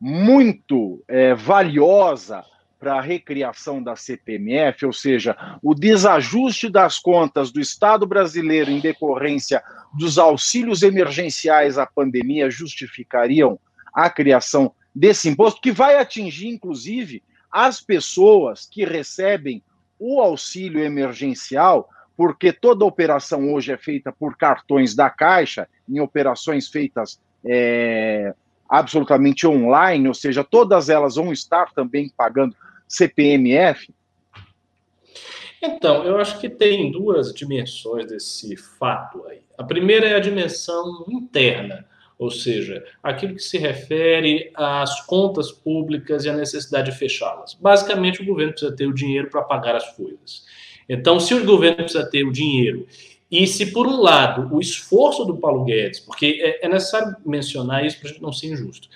muito é, valiosa para a recriação da CPMF, ou seja, o desajuste das contas do Estado brasileiro em decorrência dos auxílios emergenciais à pandemia justificariam a criação desse imposto, que vai atingir, inclusive, as pessoas que recebem o auxílio emergencial porque toda operação hoje é feita por cartões da Caixa, em operações feitas é, absolutamente online, ou seja, todas elas vão estar também pagando CPMF? Então, eu acho que tem duas dimensões desse fato aí. A primeira é a dimensão interna, ou seja, aquilo que se refere às contas públicas e a necessidade de fechá-las. Basicamente, o governo precisa ter o dinheiro para pagar as coisas. Então, se o governo precisa ter o dinheiro, e se, por um lado, o esforço do Paulo Guedes, porque é, é necessário mencionar isso para a gente não ser injusto,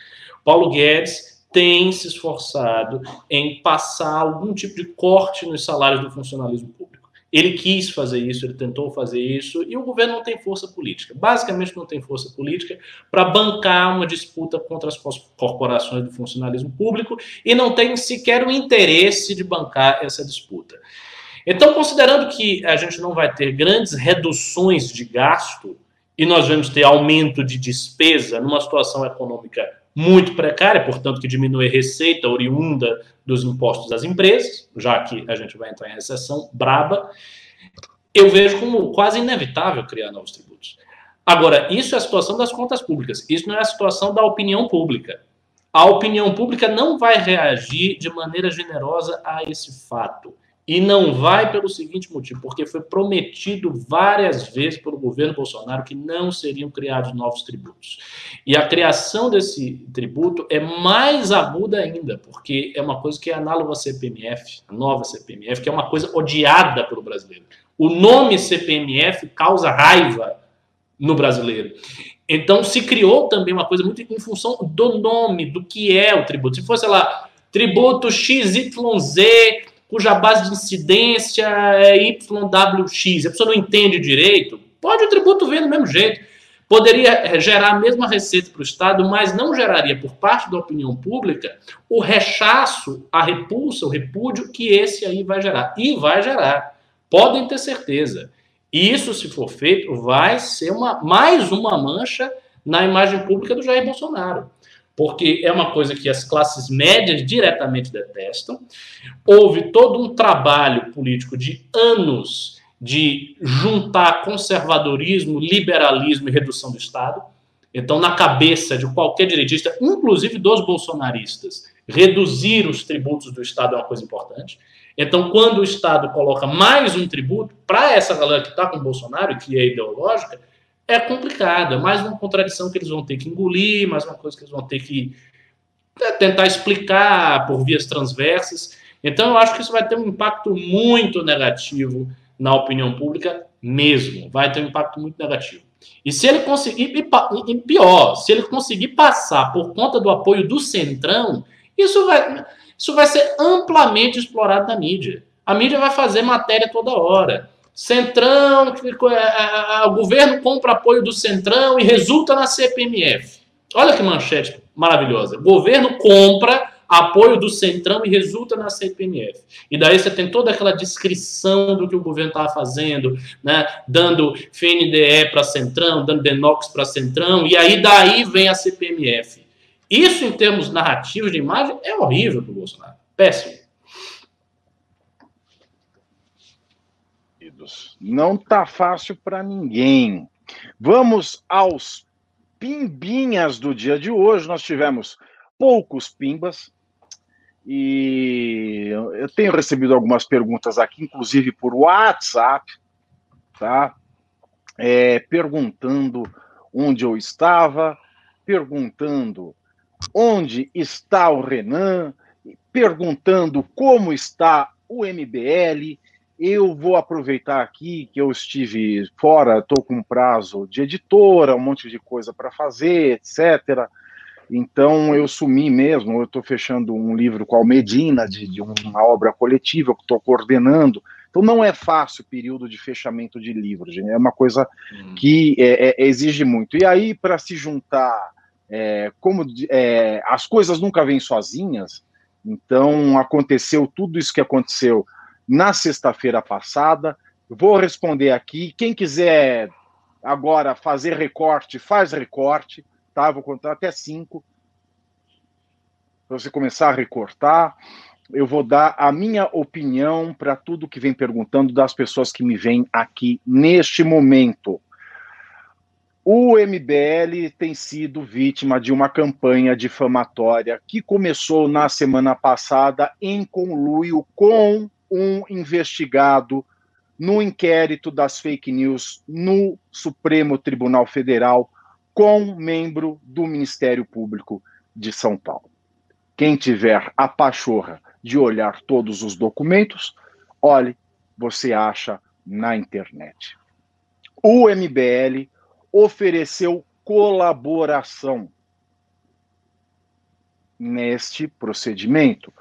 Paulo Guedes tem se esforçado em passar algum tipo de corte nos salários do funcionalismo público. Ele quis fazer isso, ele tentou fazer isso, e o governo não tem força política. Basicamente, não tem força política para bancar uma disputa contra as corporações do funcionalismo público e não tem sequer o interesse de bancar essa disputa. Então, considerando que a gente não vai ter grandes reduções de gasto e nós vamos ter aumento de despesa numa situação econômica muito precária, portanto, que diminui a receita oriunda dos impostos das empresas, já que a gente vai entrar em recessão braba, eu vejo como quase inevitável criar novos tributos. Agora, isso é a situação das contas públicas, isso não é a situação da opinião pública. A opinião pública não vai reagir de maneira generosa a esse fato. E não vai pelo seguinte motivo, porque foi prometido várias vezes pelo governo Bolsonaro que não seriam criados novos tributos. E a criação desse tributo é mais aguda ainda, porque é uma coisa que é análoga à CPMF, a nova CPMF, que é uma coisa odiada pelo brasileiro. O nome CPMF causa raiva no brasileiro. Então se criou também uma coisa muito em função do nome, do que é o tributo. Se fosse lá, tributo XYZ, cuja base de incidência é YWX, a pessoa não entende direito, pode o tributo vir do mesmo jeito. Poderia gerar a mesma receita para o Estado, mas não geraria, por parte da opinião pública, o rechaço, a repulsa, o repúdio que esse aí vai gerar. E vai gerar. Podem ter certeza. Isso, se for feito, vai ser uma, mais uma mancha na imagem pública do Jair Bolsonaro. Porque é uma coisa que as classes médias diretamente detestam. Houve todo um trabalho político de anos de juntar conservadorismo, liberalismo e redução do Estado. Então, na cabeça de qualquer direitista, inclusive dos bolsonaristas, reduzir os tributos do Estado é uma coisa importante. Então, quando o Estado coloca mais um tributo para essa galera que está com o Bolsonaro que é ideológica, é complicado, é mais uma contradição que eles vão ter que engolir, mais uma coisa que eles vão ter que é, tentar explicar por vias transversas. Então, eu acho que isso vai ter um impacto muito negativo na opinião pública mesmo. Vai ter um impacto muito negativo. E se ele conseguir, e pior, se ele conseguir passar por conta do apoio do Centrão, isso vai, isso vai ser amplamente explorado na mídia. A mídia vai fazer matéria toda hora. Centrão, o governo compra apoio do Centrão e resulta na CPMF. Olha que manchete maravilhosa. Governo compra apoio do Centrão e resulta na CPMF. E daí você tem toda aquela descrição do que o governo estava fazendo, né? dando FNDE para Centrão, dando Denox para Centrão, e aí daí vem a CPMF. Isso, em termos narrativos de imagem, é horrível para o Bolsonaro. Péssimo. Não tá fácil para ninguém. Vamos aos pimbinhas do dia de hoje. Nós tivemos poucos pimbas, e eu tenho recebido algumas perguntas aqui, inclusive por WhatsApp, tá? É, perguntando onde eu estava, perguntando onde está o Renan, perguntando como está o MBL. Eu vou aproveitar aqui que eu estive fora, estou com prazo de editora, um monte de coisa para fazer, etc. Então eu sumi mesmo, eu estou fechando um livro com a Almedina, de, de uma obra coletiva que estou coordenando. Então não é fácil o período de fechamento de livros, gente. é uma coisa hum. que é, é, exige muito. E aí, para se juntar, é, como é, as coisas nunca vêm sozinhas, então aconteceu tudo isso que aconteceu na sexta-feira passada. Vou responder aqui. Quem quiser agora fazer recorte, faz recorte tá? Vou contar até cinco para você começar a recortar. Eu vou dar a minha opinião para tudo que vem perguntando das pessoas que me vêm aqui neste momento. O MBL tem sido vítima de uma campanha difamatória que começou na semana passada em conluio com um investigado no inquérito das fake news no Supremo Tribunal Federal com membro do Ministério Público de São Paulo. Quem tiver a pachorra de olhar todos os documentos, olhe, você acha na internet. O MBL ofereceu colaboração neste procedimento.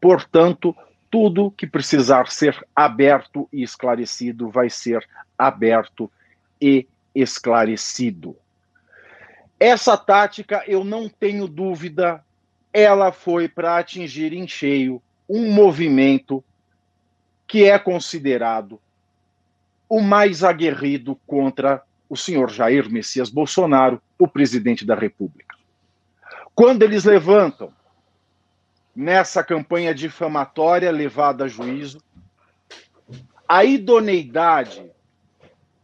Portanto, tudo que precisar ser aberto e esclarecido vai ser aberto e esclarecido. Essa tática, eu não tenho dúvida, ela foi para atingir em cheio um movimento que é considerado o mais aguerrido contra o senhor Jair Messias Bolsonaro, o presidente da República. Quando eles levantam nessa campanha difamatória levada a juízo, a idoneidade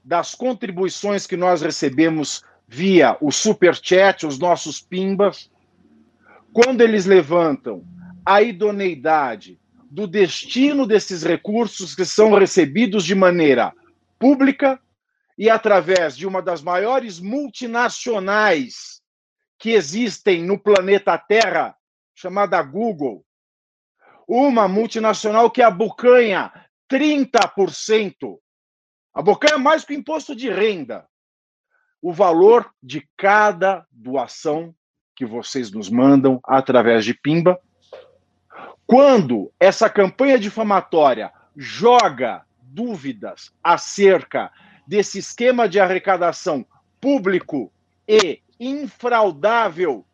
das contribuições que nós recebemos via o super chat, os nossos pimbas, quando eles levantam a idoneidade do destino desses recursos que são recebidos de maneira pública e através de uma das maiores multinacionais que existem no planeta Terra, chamada Google, uma multinacional que abocanha 30% Abocanha mais que o imposto de renda. O valor de cada doação que vocês nos mandam através de Pimba. Quando essa campanha difamatória joga dúvidas acerca desse esquema de arrecadação público e infraudável,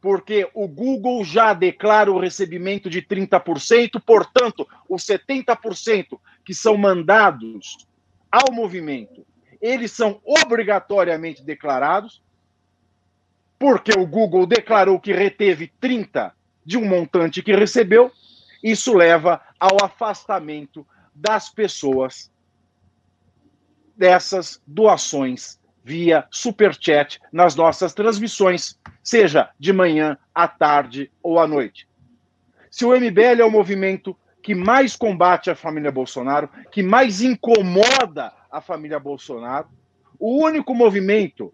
porque o Google já declara o recebimento de 30%, portanto, os 70% que são mandados ao movimento, eles são obrigatoriamente declarados, porque o Google declarou que reteve 30 de um montante que recebeu, isso leva ao afastamento das pessoas dessas doações via superchat nas nossas transmissões, seja de manhã, à tarde ou à noite. Se o MBL é o movimento que mais combate a família Bolsonaro, que mais incomoda a família Bolsonaro, o único movimento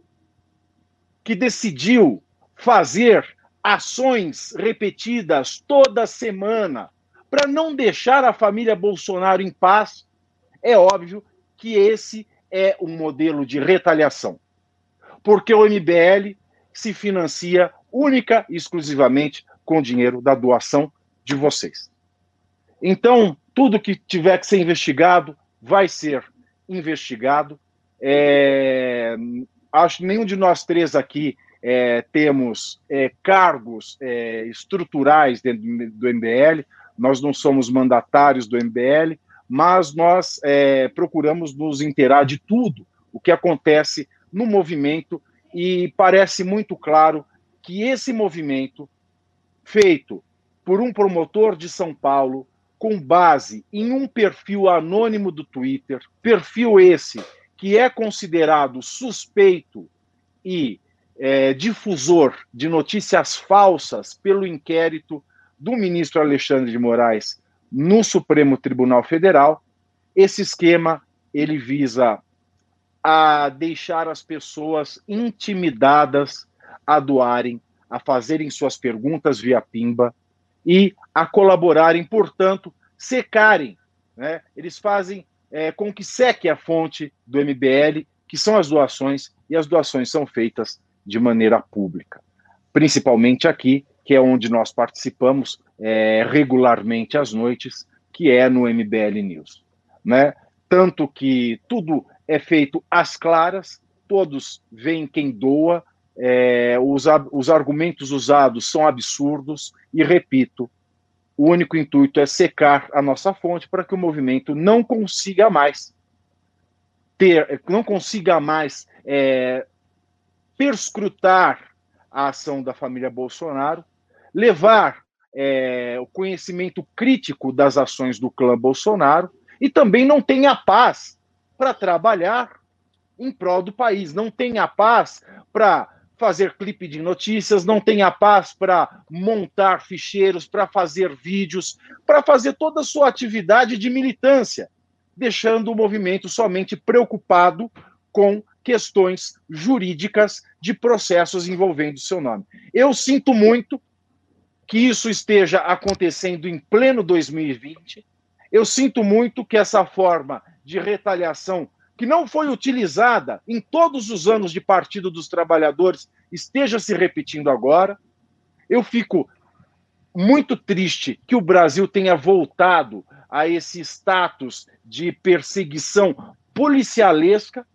que decidiu fazer ações repetidas toda semana para não deixar a família Bolsonaro em paz, é óbvio que esse é um modelo de retaliação. Porque o MBL se financia única e exclusivamente com dinheiro da doação de vocês. Então, tudo que tiver que ser investigado vai ser investigado. É, acho que nenhum de nós três aqui é, temos é, cargos é, estruturais dentro do MBL, nós não somos mandatários do MBL, mas nós é, procuramos nos inteirar de tudo o que acontece no movimento e parece muito claro que esse movimento, feito por um promotor de São Paulo, com base em um perfil anônimo do Twitter, perfil esse que é considerado suspeito e é, difusor de notícias falsas pelo inquérito do ministro Alexandre de Moraes no Supremo Tribunal Federal. Esse esquema ele visa a deixar as pessoas intimidadas a doarem, a fazerem suas perguntas via Pimba e a colaborarem, portanto, secarem. Né? Eles fazem é, com que seque a fonte do MBL, que são as doações, e as doações são feitas de maneira pública. Principalmente aqui, que é onde nós participamos é, regularmente às noites, que é no MBL News. Né? Tanto que tudo é feito às claras, todos veem quem doa, é, os, os argumentos usados são absurdos, e repito, o único intuito é secar a nossa fonte para que o movimento não consiga mais ter, não consiga mais é, perscrutar a ação da família Bolsonaro levar é, o conhecimento crítico das ações do clã Bolsonaro e também não tem a paz para trabalhar em prol do país, não tem a paz para fazer clipe de notícias, não tem a paz para montar ficheiros, para fazer vídeos, para fazer toda a sua atividade de militância, deixando o movimento somente preocupado com questões jurídicas de processos envolvendo seu nome. Eu sinto muito que isso esteja acontecendo em pleno 2020. Eu sinto muito que essa forma de retaliação, que não foi utilizada em todos os anos de Partido dos Trabalhadores, esteja se repetindo agora. Eu fico muito triste que o Brasil tenha voltado a esse status de perseguição policialesca,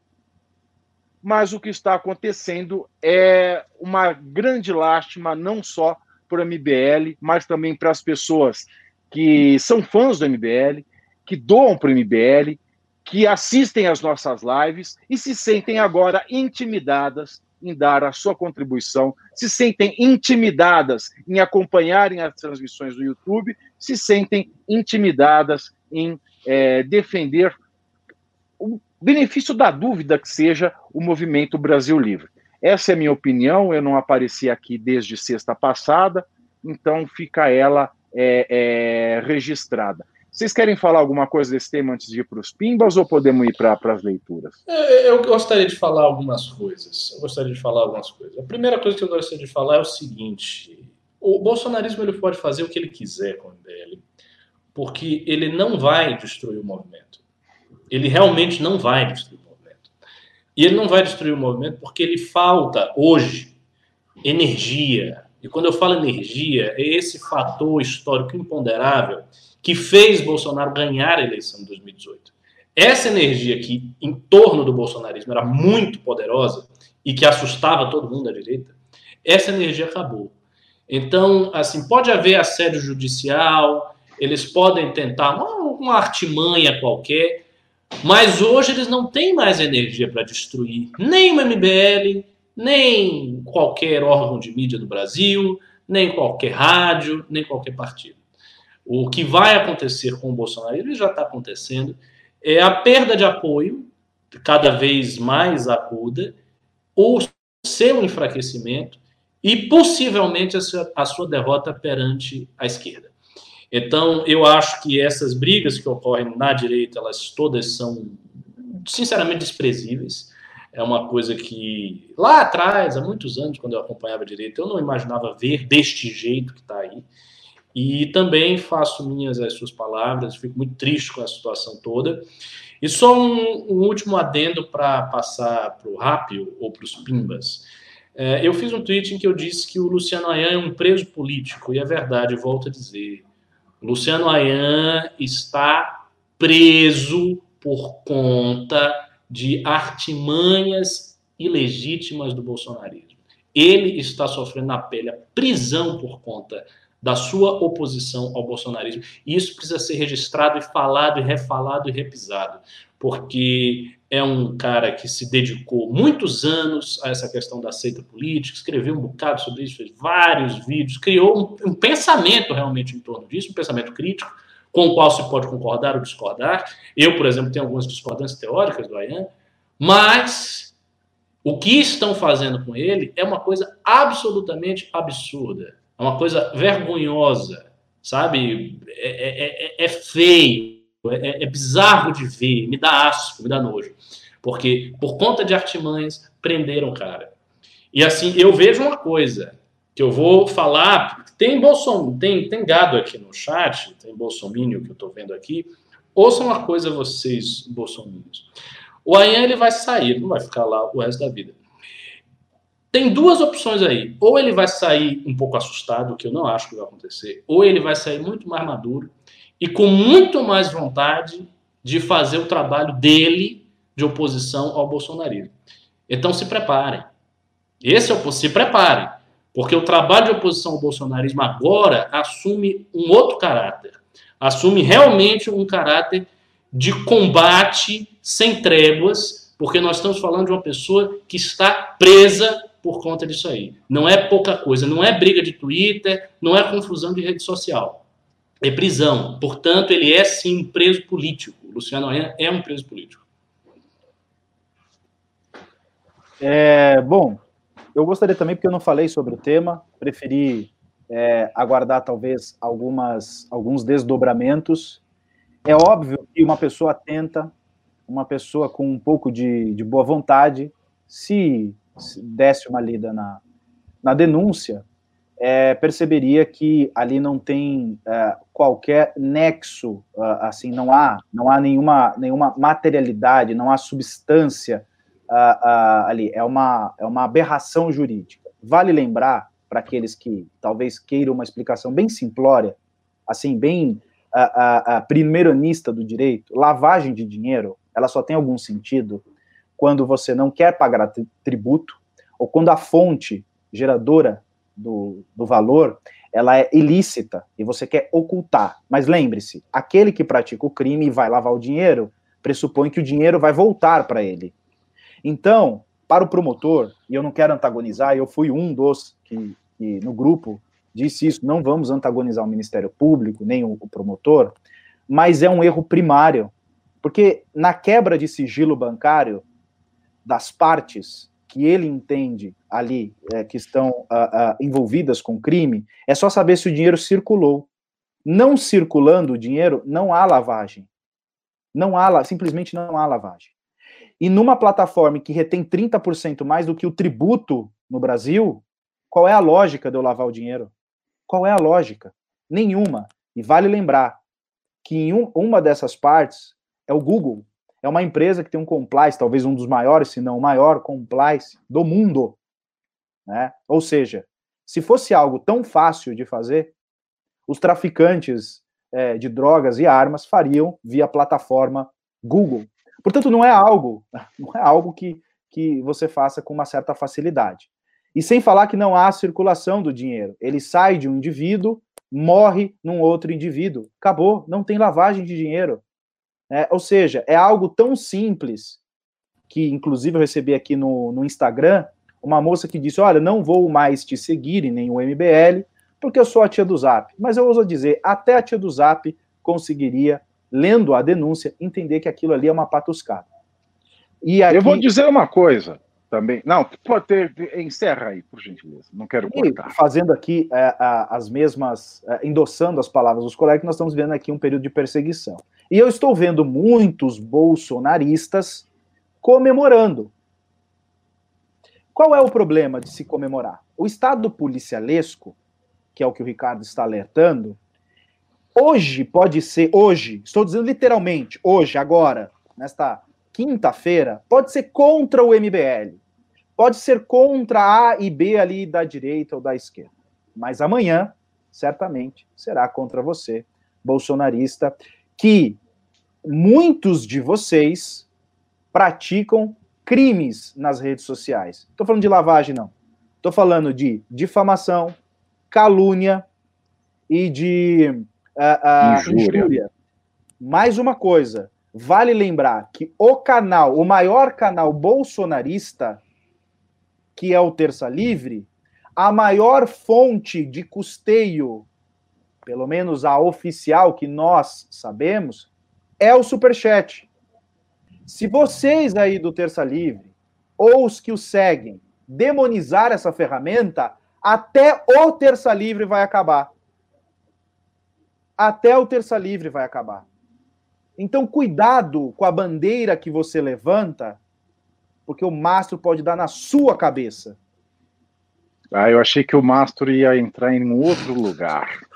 mas o que está acontecendo é uma grande lástima, não só o MBL, mas também para as pessoas que são fãs do MBL, que doam para o MBL, que assistem às nossas lives e se sentem agora intimidadas em dar a sua contribuição, se sentem intimidadas em acompanharem as transmissões do YouTube, se sentem intimidadas em é, defender o benefício da dúvida que seja o movimento Brasil Livre. Essa é a minha opinião, eu não apareci aqui desde sexta passada, então fica ela é, é, registrada. Vocês querem falar alguma coisa desse tema antes de ir para os pimbas ou podemos ir para as leituras? É, eu gostaria de falar algumas coisas. Eu gostaria de falar algumas coisas. A primeira coisa que eu gostaria de falar é o seguinte: o bolsonarismo ele pode fazer o que ele quiser com o MBL, porque ele não vai destruir o movimento. Ele realmente não vai destruir o movimento. E ele não vai destruir o movimento porque ele falta hoje energia. E quando eu falo energia, é esse fator histórico imponderável que fez Bolsonaro ganhar a eleição de 2018. Essa energia que em torno do bolsonarismo era muito poderosa e que assustava todo mundo à direita, essa energia acabou. Então, assim, pode haver assédio judicial, eles podem tentar uma, uma artimanha qualquer, mas hoje eles não têm mais energia para destruir nem o MBL, nem qualquer órgão de mídia do Brasil, nem qualquer rádio, nem qualquer partido. O que vai acontecer com o Bolsonaro, ele já está acontecendo, é a perda de apoio, cada vez mais aguda, o seu enfraquecimento e possivelmente a sua, a sua derrota perante a esquerda. Então, eu acho que essas brigas que ocorrem na direita, elas todas são, sinceramente, desprezíveis. É uma coisa que, lá atrás, há muitos anos, quando eu acompanhava a direita, eu não imaginava ver deste jeito que está aí. E também faço minhas as suas palavras, fico muito triste com a situação toda. E só um, um último adendo para passar para o Rápio ou para os Pimbas. É, eu fiz um tweet em que eu disse que o Luciano Ayan é um preso político, e é verdade, volto a dizer. Luciano Ayan está preso por conta de artimanhas ilegítimas do bolsonarismo. Ele está sofrendo na pele a prisão por conta da sua oposição ao bolsonarismo. E isso precisa ser registrado e falado e refalado e repisado, porque é um cara que se dedicou muitos anos a essa questão da seita política, escreveu um bocado sobre isso, fez vários vídeos, criou um, um pensamento realmente em torno disso, um pensamento crítico, com o qual se pode concordar ou discordar. Eu, por exemplo, tenho algumas discordâncias teóricas do Ayan, mas o que estão fazendo com ele é uma coisa absolutamente absurda. É uma coisa vergonhosa, sabe? É, é, é, é feio, é, é, bizarro de ver, me dá asco, me dá nojo. Porque, por conta de artimanhas, prenderam o cara. E assim, eu vejo uma coisa que eu vou falar. Tem Bolson, tem, tem gado aqui no chat, tem Bolsonaro que eu estou vendo aqui. Ouçam uma coisa, vocês, bolsominions. O Ayan ele vai sair, não vai ficar lá o resto da vida. Tem duas opções aí. Ou ele vai sair um pouco assustado, que eu não acho que vai acontecer, ou ele vai sair muito mais maduro e com muito mais vontade de fazer o trabalho dele de oposição ao bolsonarismo. Então se preparem. Esse é o se preparem, porque o trabalho de oposição ao bolsonarismo agora assume um outro caráter. Assume realmente um caráter de combate sem tréguas, porque nós estamos falando de uma pessoa que está presa por conta disso aí. Não é pouca coisa, não é briga de Twitter, não é confusão de rede social. É prisão. Portanto, ele é sim um preso político. O Luciano Ayan é um preso político. É, bom, eu gostaria também, porque eu não falei sobre o tema, preferi é, aguardar talvez algumas, alguns desdobramentos. É óbvio que uma pessoa atenta, uma pessoa com um pouco de, de boa vontade, se desse uma lida na, na denúncia, é, perceberia que ali não tem é, qualquer nexo, uh, assim, não há, não há nenhuma, nenhuma materialidade, não há substância uh, uh, ali, é uma, é uma aberração jurídica. Vale lembrar, para aqueles que talvez queiram uma explicação bem simplória, assim, bem uh, primeironista do direito, lavagem de dinheiro, ela só tem algum sentido quando você não quer pagar tributo, ou quando a fonte geradora do, do valor ela é ilícita e você quer ocultar. Mas lembre-se, aquele que pratica o crime e vai lavar o dinheiro pressupõe que o dinheiro vai voltar para ele. Então, para o promotor, e eu não quero antagonizar, eu fui um dos que, que no grupo disse isso, não vamos antagonizar o Ministério Público, nem o, o promotor, mas é um erro primário, porque na quebra de sigilo bancário, das partes que ele entende ali é, que estão uh, uh, envolvidas com crime, é só saber se o dinheiro circulou. Não circulando o dinheiro, não há lavagem. Não há, simplesmente não há lavagem. E numa plataforma que retém 30% mais do que o tributo no Brasil, qual é a lógica de eu lavar o dinheiro? Qual é a lógica? Nenhuma. E vale lembrar que em um, uma dessas partes é o Google, É uma empresa que tem um compliance, talvez um dos maiores, se não o maior compliance do mundo. Né? Ou seja, se fosse algo tão fácil de fazer, os traficantes é, de drogas e armas fariam via plataforma Google. Portanto, não é algo, não é algo que, que você faça com uma certa facilidade. E sem falar que não há circulação do dinheiro. Ele sai de um indivíduo, morre num outro indivíduo. Acabou, não tem lavagem de dinheiro. É, ou seja, é algo tão simples que, inclusive, eu recebi aqui no, no Instagram uma moça que disse: Olha, não vou mais te seguir em nenhum MBL, porque eu sou a tia do Zap. Mas eu ouso dizer, até a tia do Zap conseguiria, lendo a denúncia, entender que aquilo ali é uma patuscada. E aqui... Eu vou dizer uma coisa também. Não, pode ter, encerra aí, por gentileza. Não quero cortar. Fazendo aqui é, as mesmas, é, endossando as palavras dos colegas, nós estamos vendo aqui um período de perseguição. E eu estou vendo muitos bolsonaristas comemorando. Qual é o problema de se comemorar? O estado policialesco, que é o que o Ricardo está alertando, hoje pode ser, hoje, estou dizendo literalmente, hoje, agora, nesta quinta-feira, pode ser contra o MBL. Pode ser contra A e B ali da direita ou da esquerda. Mas amanhã, certamente, será contra você, bolsonarista, que muitos de vocês praticam crimes nas redes sociais. Estou falando de lavagem, não. Estou falando de difamação, calúnia e de uh, uh, injúria. injúria. Mais uma coisa, vale lembrar que o canal, o maior canal bolsonarista, que é o Terça Livre, a maior fonte de custeio, pelo menos a oficial que nós sabemos, é o superchat. Se vocês aí do Terça Livre, ou os que o seguem, demonizar essa ferramenta, até o Terça Livre vai acabar. Até o Terça Livre vai acabar. Então, cuidado com a bandeira que você levanta, porque o mastro pode dar na sua cabeça. Ah, eu achei que o mastro ia entrar em outro lugar.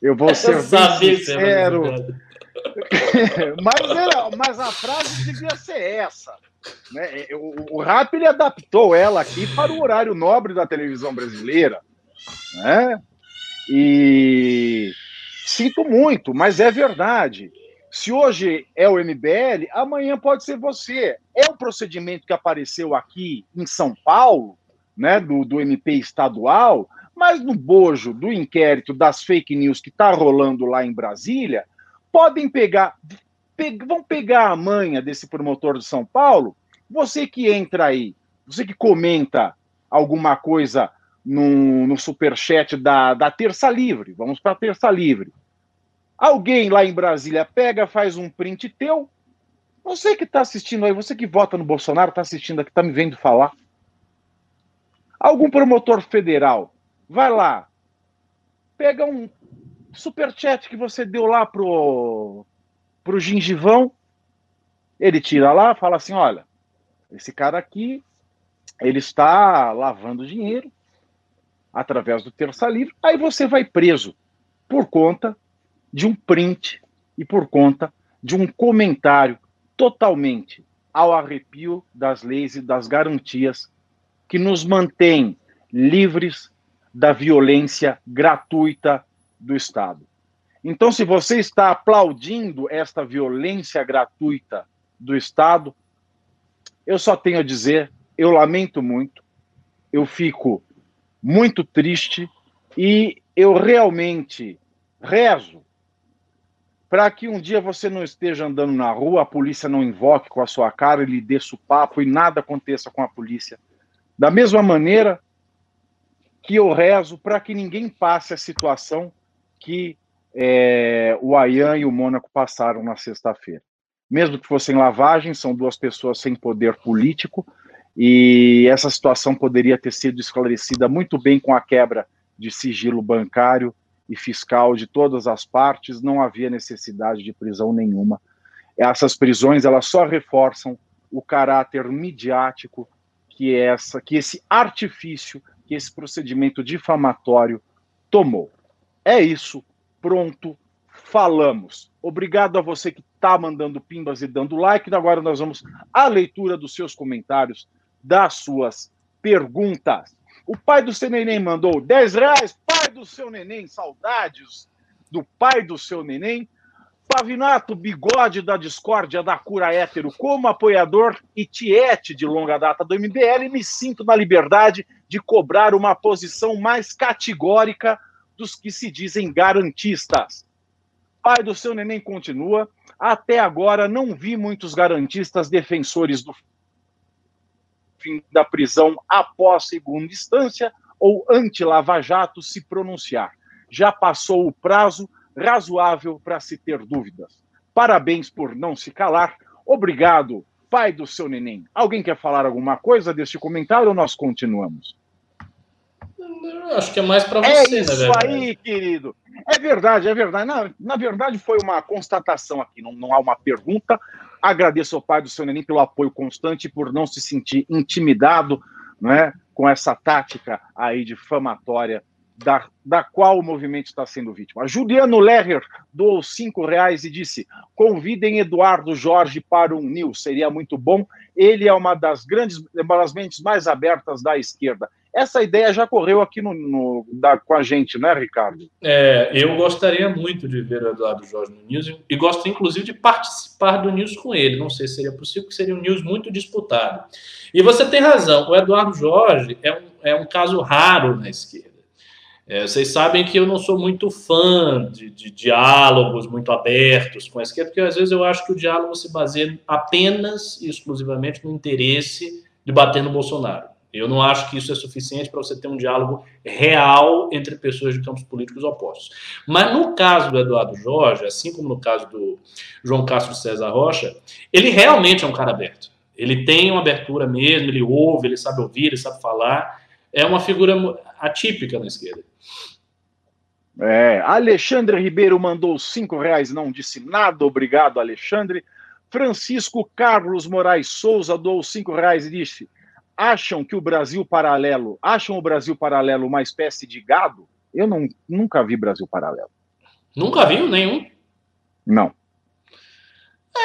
Eu vou ser eu bem sincero. mas, era, mas a frase devia ser essa. Né? O, o Rap ele adaptou ela aqui para o horário nobre da televisão brasileira. Né? E sinto muito, mas é verdade. Se hoje é o MBL, amanhã pode ser você. É um procedimento que apareceu aqui em São Paulo, né, do, do MP estadual, mas no bojo do inquérito das fake news que está rolando lá em Brasília, podem pegar, pe, vão pegar a manha desse promotor de São Paulo, você que entra aí, você que comenta alguma coisa no, no superchat da, da Terça Livre, vamos para a Terça Livre. Alguém lá em Brasília pega, faz um print teu, você que está assistindo aí, você que vota no Bolsonaro, está assistindo aqui, está me vendo falar. Algum promotor federal vai lá, pega um superchat que você deu lá pro, pro gingivão, ele tira lá, fala assim, olha, esse cara aqui, ele está lavando dinheiro através do terça livre, aí você vai preso por conta de um print e por conta de um comentário totalmente ao arrepio das leis e das garantias que nos mantém livres da violência gratuita do Estado. Então, se você está aplaudindo esta violência gratuita do Estado, eu só tenho a dizer, eu lamento muito, eu fico muito triste e eu realmente rezo para que um dia você não esteja andando na rua, a polícia não invoque com a sua cara e lhe dê papo e nada aconteça com a polícia. Da mesma maneira que eu rezo para que ninguém passe a situação que é, o Ayan e o Mônaco passaram na sexta-feira. Mesmo que fossem lavagem, são duas pessoas sem poder político, e essa situação poderia ter sido esclarecida muito bem com a quebra de sigilo bancário e fiscal de todas as partes, não havia necessidade de prisão nenhuma. Essas prisões elas só reforçam o caráter midiático que essa, que esse artifício, que esse procedimento difamatório tomou. É isso. Pronto. falamos. Obrigado a você que está mandando pimbas e dando like. Agora nós vamos à leitura dos seus comentários, das suas perguntas. O pai do seu neném mandou 10 reais. Pai do seu neném, saudades do pai do seu neném. Pavinato, bigode da discórdia da cura hétero, como apoiador e tiete de longa data do MBL, me sinto na liberdade de cobrar uma posição mais categórica dos que se dizem garantistas. Pai do seu neném continua. Até agora não vi muitos garantistas defensores do fim da prisão após segunda instância ou anti-Lava Jato se pronunciar. Já passou o prazo razoável para se ter dúvidas. Parabéns por não se calar. Obrigado, pai do seu neném. Alguém quer falar alguma coisa deste comentário ou nós continuamos? Acho que é mais para você, É isso aí, querido. É verdade, é verdade. Na, na verdade, foi uma constatação aqui, não, não há uma pergunta. Agradeço ao pai do seu neném pelo apoio constante, por não se sentir intimidado né, com essa tática aí difamatória da, da qual o movimento está sendo vítima. Juliano Lerrer doou cinco reais e disse: convidem Eduardo Jorge para um news, seria muito bom. Ele é uma das grandes, uma das mentes mais abertas da esquerda. Essa ideia já correu aqui no, no da, com a gente, né, Ricardo? É, eu gostaria muito de ver o Eduardo Jorge no News e gosto, inclusive, de participar do News com ele. Não sei se seria possível, porque seria um News muito disputado. E você tem razão, o Eduardo Jorge é um, é um caso raro na esquerda. É, vocês sabem que eu não sou muito fã de, de, diálogos muito abertos com a esquerda, porque às vezes eu acho que o diálogo se baseia apenas e exclusivamente no interesse de bater no Bolsonaro. Eu não acho que isso é suficiente para você ter um diálogo real entre pessoas de campos políticos opostos. Mas no caso do Eduardo Jorge, assim como no caso do João Castro César Rocha, ele realmente é um cara aberto. Ele tem uma abertura mesmo, ele ouve, ele sabe ouvir, ele sabe falar. É uma figura atípica na esquerda. É, Alexandre Ribeiro mandou cinco reais, não disse nada. Obrigado, Alexandre. Francisco Carlos Moraes Souza doou cinco reais e disse: acham que o Brasil paralelo, acham o Brasil paralelo uma espécie de gado? Eu não, nunca vi Brasil paralelo. Nunca viu nenhum? Não.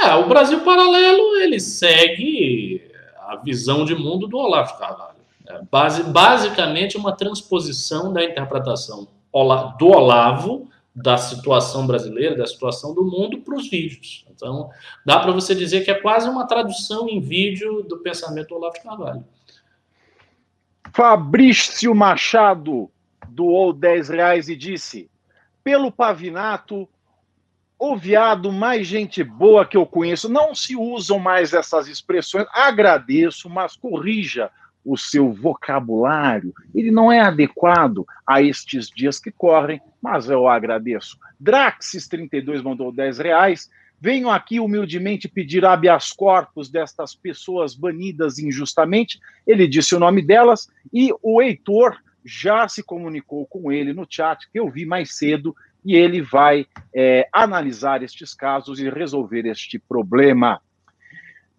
É, o Brasil paralelo ele segue a visão de mundo do Olavo de Carvalho. É base, basicamente uma transposição da interpretação do Olavo, da situação brasileira, da situação do mundo para os vídeos. Então, dá para você dizer que é quase uma tradução em vídeo do pensamento do Olavo de Carvalho. Fabrício Machado doou 10 reais e disse: pelo Pavinato, o viado mais gente boa que eu conheço. Não se usam mais essas expressões. Agradeço, mas corrija o seu vocabulário, ele não é adequado a estes dias que correm, mas eu agradeço. Draxis32 mandou 10 reais. Venho aqui humildemente pedir habeas corpus destas pessoas banidas injustamente. Ele disse o nome delas e o Heitor já se comunicou com ele no chat, que eu vi mais cedo, e ele vai é, analisar estes casos e resolver este problema.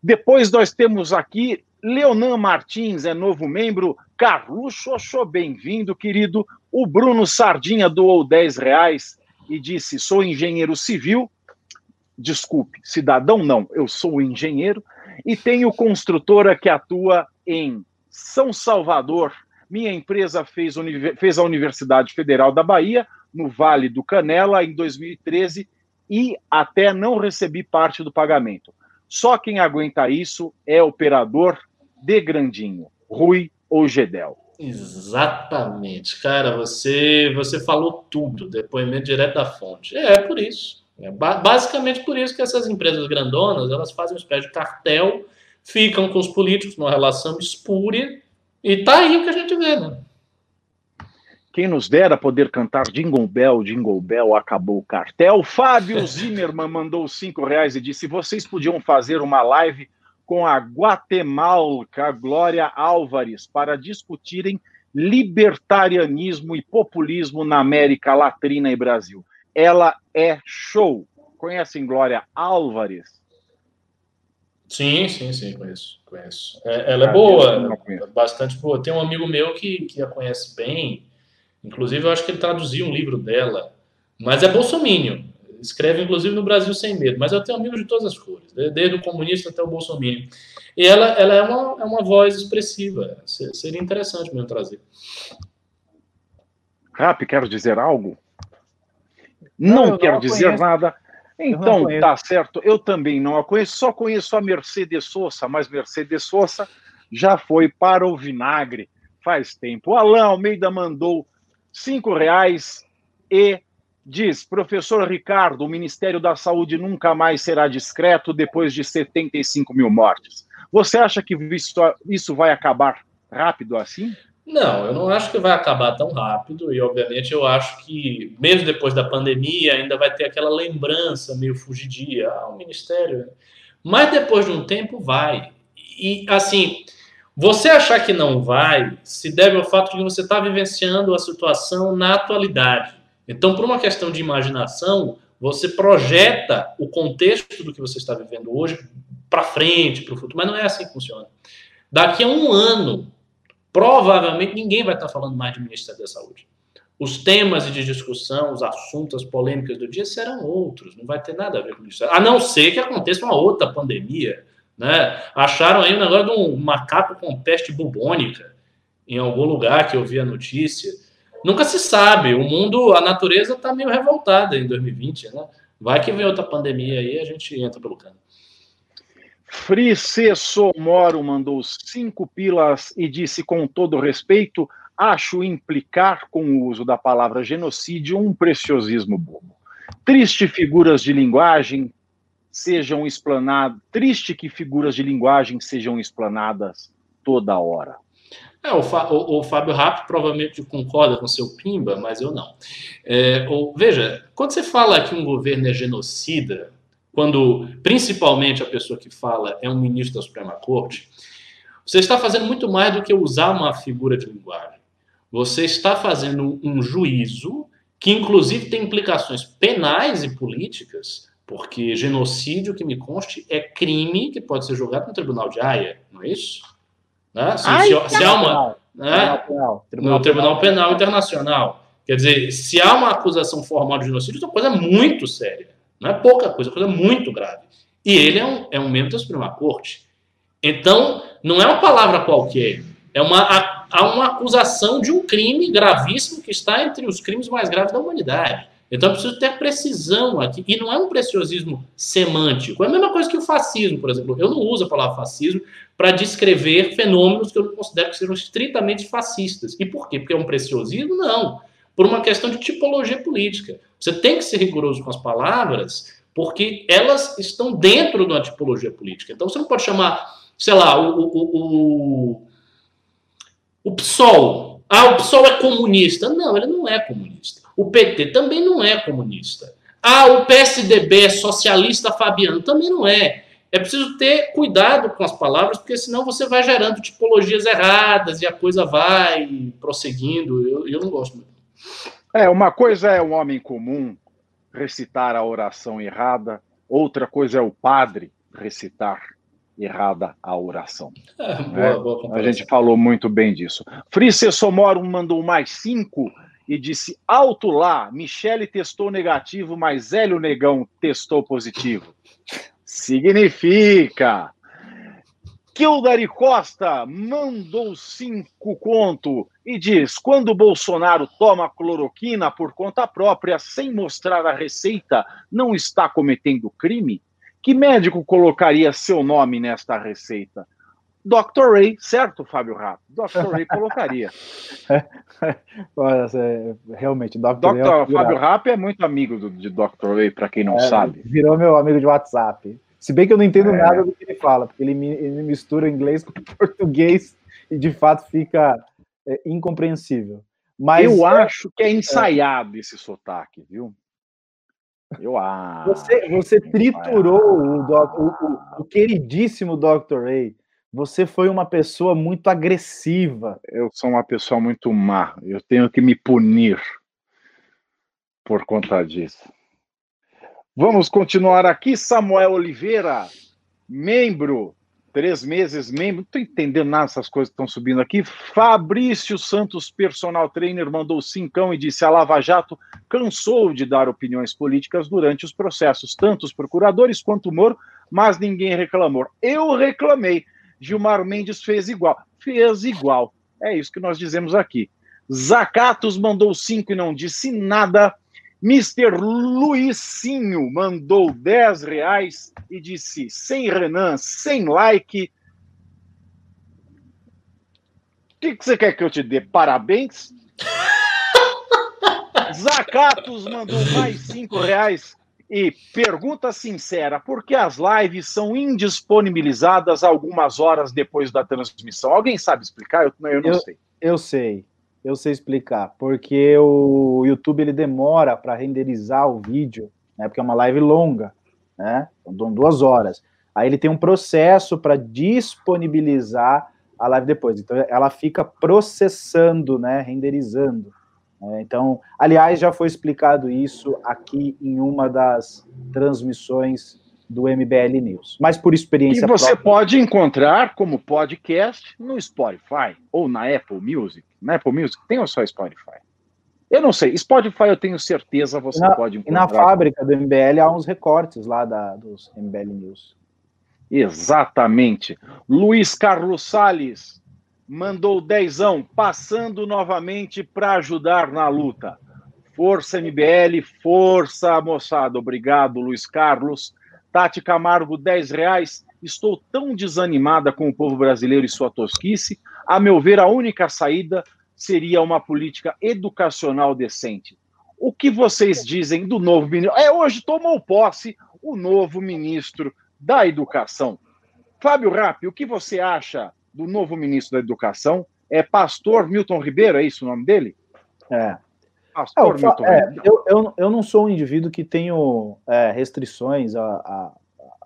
Depois nós temos aqui Leonan Martins é novo membro. Carluxo Oxô, bem-vindo, querido. O Bruno Sardinha doou 10 reais e disse: sou engenheiro civil. Desculpe, cidadão não, eu sou engenheiro e tenho construtora que atua em São Salvador. Minha empresa fez, fez a Universidade Federal da Bahia, no Vale do Canela, em 2013, e até não recebi parte do pagamento. Só quem aguenta isso é operador de Grandinho, Rui ou Gedel. Exatamente, cara, você você falou tudo, depoimento direto da fonte. É, é por isso. É basicamente por isso que essas empresas grandonas, elas fazem uma espécie de cartel, ficam com os políticos numa relação espúria, e tá aí o que a gente vê, né? Quem nos dera poder cantar Jingle Bell, Jingle Bell, acabou o cartel. Fábio Zimmermann mandou cinco reais e disse: vocês podiam fazer uma live com a guatemalca Glória Álvares para discutirem libertarianismo e populismo na América Latina e Brasil. Ela é show. Conhecem Glória Álvares? Sim, sim, sim, conheço. conheço. É, ela é boa, bastante boa. Tem um amigo meu que, que a conhece bem, inclusive eu acho que ele traduziu um livro dela, mas é bolsomínio. escreve inclusive no Brasil Sem Medo, mas eu tenho amigos de todas as cores, desde o comunista até o bolsominion. E ela, ela é, uma, é uma voz expressiva, seria interessante mesmo trazer. Rap, quero dizer algo? Não, não quero dizer conheço. nada. Então, tá certo. Eu também não a conheço, só conheço a Mercedes Sosa, mas Mercedes Sosa já foi para o vinagre faz tempo. O Alain Almeida mandou cinco reais e diz: professor Ricardo, o Ministério da Saúde nunca mais será discreto depois de 75 mil mortes. Você acha que isso vai acabar rápido assim? Não, eu não acho que vai acabar tão rápido e, obviamente, eu acho que, mesmo depois da pandemia, ainda vai ter aquela lembrança meio fugidia, ah, o Ministério. Mas depois de um tempo vai. E, assim, você achar que não vai se deve ao fato de que você está vivenciando a situação na atualidade. Então, por uma questão de imaginação, você projeta o contexto do que você está vivendo hoje para frente, para o futuro, mas não é assim que funciona. Daqui a um ano, provavelmente ninguém vai estar falando mais de Ministério da Saúde. Os temas de discussão, os assuntos, as polêmicas do dia serão outros, não vai ter nada a ver com isso. A não ser que aconteça uma outra pandemia. Né? Acharam aí um negócio de um macaco com peste bubônica em algum lugar que eu vi a notícia. Nunca se sabe. O mundo, a natureza está meio revoltada em 2020. Né? Vai que vem outra pandemia aí a gente entra pelo cano. Frice Somoro mandou cinco pilas e disse com todo respeito: acho implicar com o uso da palavra genocídio um preciosismo bobo. Triste figuras de linguagem sejam explanadas, triste que figuras de linguagem sejam explanadas toda hora. É, o, o, o, Fábio Rapp provavelmente concorda com seu Pimba, mas eu não. É, o, veja, quando você fala que um governo é genocida, quando principalmente a pessoa que fala é um ministro da Suprema Corte, você está fazendo muito mais do que usar uma figura de linguagem. Você está fazendo um juízo que, inclusive, tem implicações penais e políticas, porque genocídio, que me conste, é crime que pode ser julgado no Tribunal de Haia, não é isso? Né? Se, Ai, se, se há uma. Né? Tribunal Tribunal no Tribunal Penal, Penal Internacional. Quer dizer, se há uma acusação formal de genocídio, isso é uma coisa muito séria. Não é pouca coisa, é coisa muito grave. E ele é um, é um membro da Suprema Corte. Então, não é uma palavra qualquer. É uma, há uma acusação de um crime gravíssimo que está entre os crimes mais graves da humanidade. Então, é preciso ter precisão aqui. E não é um preciosismo semântico. É a mesma coisa que o fascismo, por exemplo. Eu não uso a palavra fascismo para descrever fenômenos que eu considero que sejam estritamente fascistas. E por quê? Porque é um preciosismo? Não. Por uma questão de tipologia política. Você tem que ser rigoroso com as palavras, porque elas estão dentro da tipologia política. Então você não pode chamar, sei lá, o, o, o, o PSOL. Ah, o PSOL é comunista. Não, ele não é comunista. O PT também não é comunista. Ah, o PSDB é socialista fabiano. Também não é. É preciso ter cuidado com as palavras, porque senão você vai gerando tipologias erradas e a coisa vai prosseguindo. Eu, eu não gosto muito. É, uma coisa é um homem comum recitar a oração errada, outra coisa é o padre recitar errada a oração. É, boa, boa a gente falou muito bem disso. Frice Somoro mandou mais cinco e disse: alto lá, Michele testou negativo, mas Hélio Negão testou positivo. Significa Kildari Costa mandou cinco conto e diz: quando Bolsonaro toma cloroquina por conta própria, sem mostrar a receita, não está cometendo crime? Que médico colocaria seu nome nesta receita? Dr. Ray, certo, Fábio Rato? Dr. Ray colocaria. Realmente, Dr. Dr. Ray é Fábio Rapp é muito amigo do, de Dr. Ray, para quem não é, sabe. Virou meu amigo de WhatsApp. Se bem que eu não entendo é. nada do que ele fala, porque ele, ele mistura inglês com português e de fato fica é, incompreensível. Mas eu é, acho que é ensaiado esse sotaque, viu? Eu acho. Você, você triturou o, o, o, o, queridíssimo Dr. Ray. Você foi uma pessoa muito agressiva. Eu sou uma pessoa muito má. Eu tenho que me punir por conta disso. Vamos continuar aqui. Samuel Oliveira, membro três meses membro. Não estou entendendo nada dessas coisas que estão subindo aqui. Fabrício Santos, personal trainer, mandou cincão e disse: a Lava Jato cansou de dar opiniões políticas durante os processos, tanto os procuradores quanto o Moro, mas ninguém reclamou. Eu reclamei. Gilmar Mendes fez igual. Fez igual. É isso que nós dizemos aqui. Zacatos mandou cinco e não disse nada. Mr. Luizinho mandou 10 reais e disse: sem Renan, sem like. O que, que você quer que eu te dê? Parabéns? Zacatos mandou mais 5 reais e pergunta sincera: por que as lives são indisponibilizadas algumas horas depois da transmissão? Alguém sabe explicar? Eu, eu não eu, sei. Eu sei eu sei explicar, porque o YouTube ele demora para renderizar o vídeo, né? Porque é uma live longa, né? São duas horas. Aí ele tem um processo para disponibilizar a live depois. Então ela fica processando, né? Renderizando. Né? Então, aliás, já foi explicado isso aqui em uma das transmissões do MBL News. Mas por experiência. E você própria... pode encontrar como podcast no Spotify ou na Apple Music. Na Apple Music tem ou só Spotify? Eu não sei. Spotify eu tenho certeza você na, pode encontrar. E na fábrica do MBL há uns recortes lá da, dos MBL News. Exatamente. Luiz Carlos Sales mandou dezão, passando novamente para ajudar na luta. Força MBL, força moçada. Obrigado, Luiz Carlos. Tati Camargo, 10 reais. Estou tão desanimada com o povo brasileiro e sua tosquice. A meu ver, a única saída seria uma política educacional decente. O que vocês dizem do novo ministro? É, hoje tomou posse o novo ministro da Educação. Fábio Rappi, o que você acha do novo ministro da Educação? É Pastor Milton Ribeiro, é isso o nome dele? É. Pastor Milton é, eu, eu, eu não sou um indivíduo que tenho é, restrições à, à,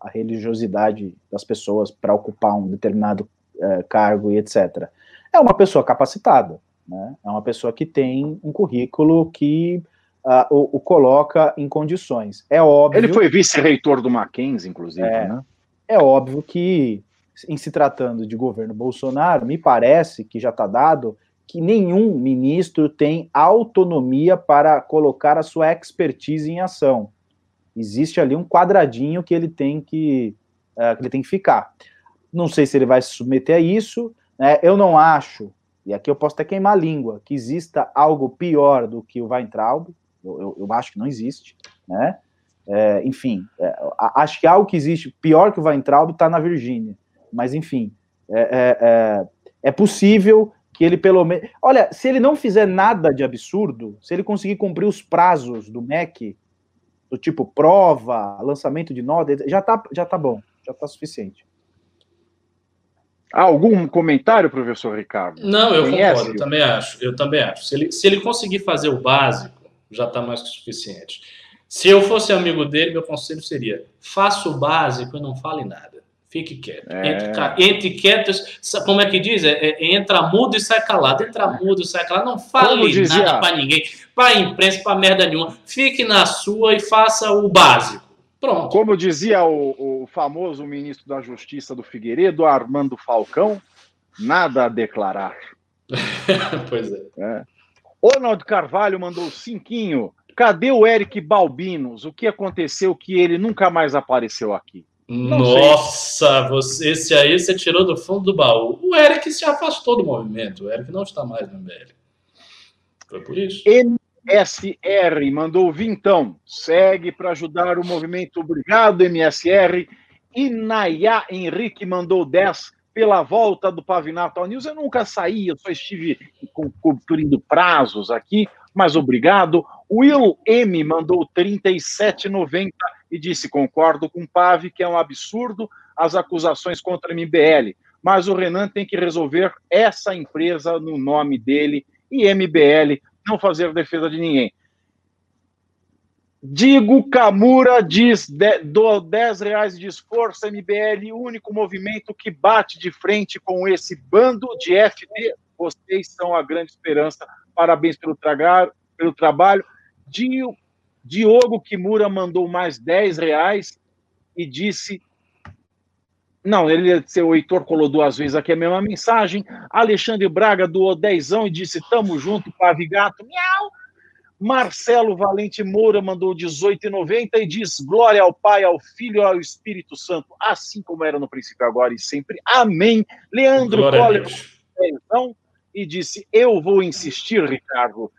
à, religiosidade das pessoas para ocupar um determinado é, cargo e etc. É uma pessoa capacitada, né? é uma pessoa que tem um currículo que uh, o, o, coloca em condições. É óbvio. Ele foi vice-reitor do Mackenzie, inclusive. É, né? é óbvio que, em se tratando de governo Bolsonaro, me parece que já está dado que nenhum ministro tem autonomia para colocar a sua expertise em ação. Existe ali um quadradinho que ele tem que, uh, que ele tem que ficar. Não sei se ele vai se submeter a isso. Né? Eu não acho, e aqui eu posso até queimar a língua, que exista algo pior do que o Weintraub. Eu, eu, eu acho que não existe. Né? É, enfim, é, acho que algo que existe pior que o Weintraub está na Virgínia. Mas, enfim, é, é, é, é possível que ele pelo menos. Olha, se ele não fizer nada de absurdo, se ele conseguir cumprir os prazos do MEC, do tipo prova, lançamento de nota, já tá, já tá bom, já tá suficiente. Algum comentário, professor Ricardo? Não, eu Conhece? concordo, eu também acho. Eu também acho. Se ele, se ele conseguir fazer o básico, já está mais que suficiente. Se eu fosse amigo dele, meu conselho seria: faça o básico e não fale nada. Fique quieto. É. Entre, quietos, como é que diz? É, é, entra mudo e sai calado. Entra mudo e sai calado. Não fale dizia... nada para ninguém, para imprensa, para merda nenhuma. Fique na sua e faça o básico. Pronto. Como dizia o, o famoso ministro da Justiça do Figueiredo, Armando Falcão, nada a declarar. pois é. é. Ronald Carvalho mandou cinquinho. Cadê o Eric Balbinos? O que aconteceu que ele nunca mais apareceu aqui? Não Nossa, você, esse aí você tirou do fundo do baú. O Eric se afastou do movimento. O Eric não está mais no MBL. Foi por isso. MSR mandou vintão. Segue para ajudar o movimento. Obrigado, MSR. E Nayá Henrique mandou 10 pela volta do Pavinato ao News. Eu nunca saí, eu só estive cumprindo prazos aqui, mas obrigado. Will M mandou 37,90 e disse: concordo com o Pave que é um absurdo as acusações contra a MBL, mas o Renan tem que resolver essa empresa no nome dele e MBL não fazer defesa de ninguém. Digo Camura diz do 10 reais de esforço MBL, único movimento que bate de frente com esse bando de FD. Vocês são a grande esperança. Parabéns pelo, tragar, pelo trabalho. Diogo Kimura mandou mais 10 reais e disse Não, ele, o Heitor colou duas vezes aqui a mesma mensagem. Alexandre Braga doou dezão e disse: Tamo junto, Pavigato. Miau! Marcelo Valente Moura mandou 18,90 e diz: Glória ao Pai, ao Filho e ao Espírito Santo, assim como era no princípio, agora e sempre. Amém. Leandro Coller e disse: Eu vou insistir, Ricardo.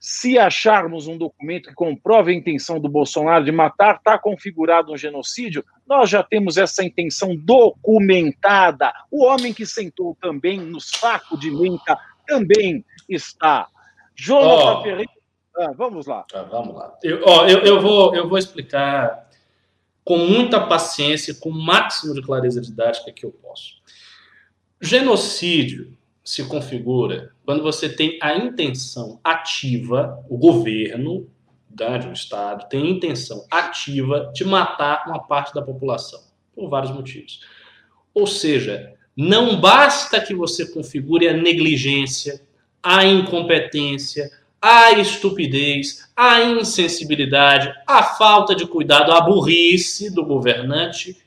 Se acharmos um documento que comprove a intenção do Bolsonaro de matar, está configurado um genocídio, nós já temos essa intenção documentada. O homem que sentou também no saco de menta também está. Jonathan oh. Ferreira. Ah, vamos lá. Ah, vamos lá. Eu, ó, eu, eu, vou, eu vou explicar com muita paciência, com o máximo de clareza didática que eu posso. Genocídio se configura quando você tem a intenção ativa, o governo né, de um Estado tem a intenção ativa de matar uma parte da população, por vários motivos. Ou seja, não basta que você configure a negligência, a incompetência, a estupidez, a insensibilidade, a falta de cuidado, a burrice do governante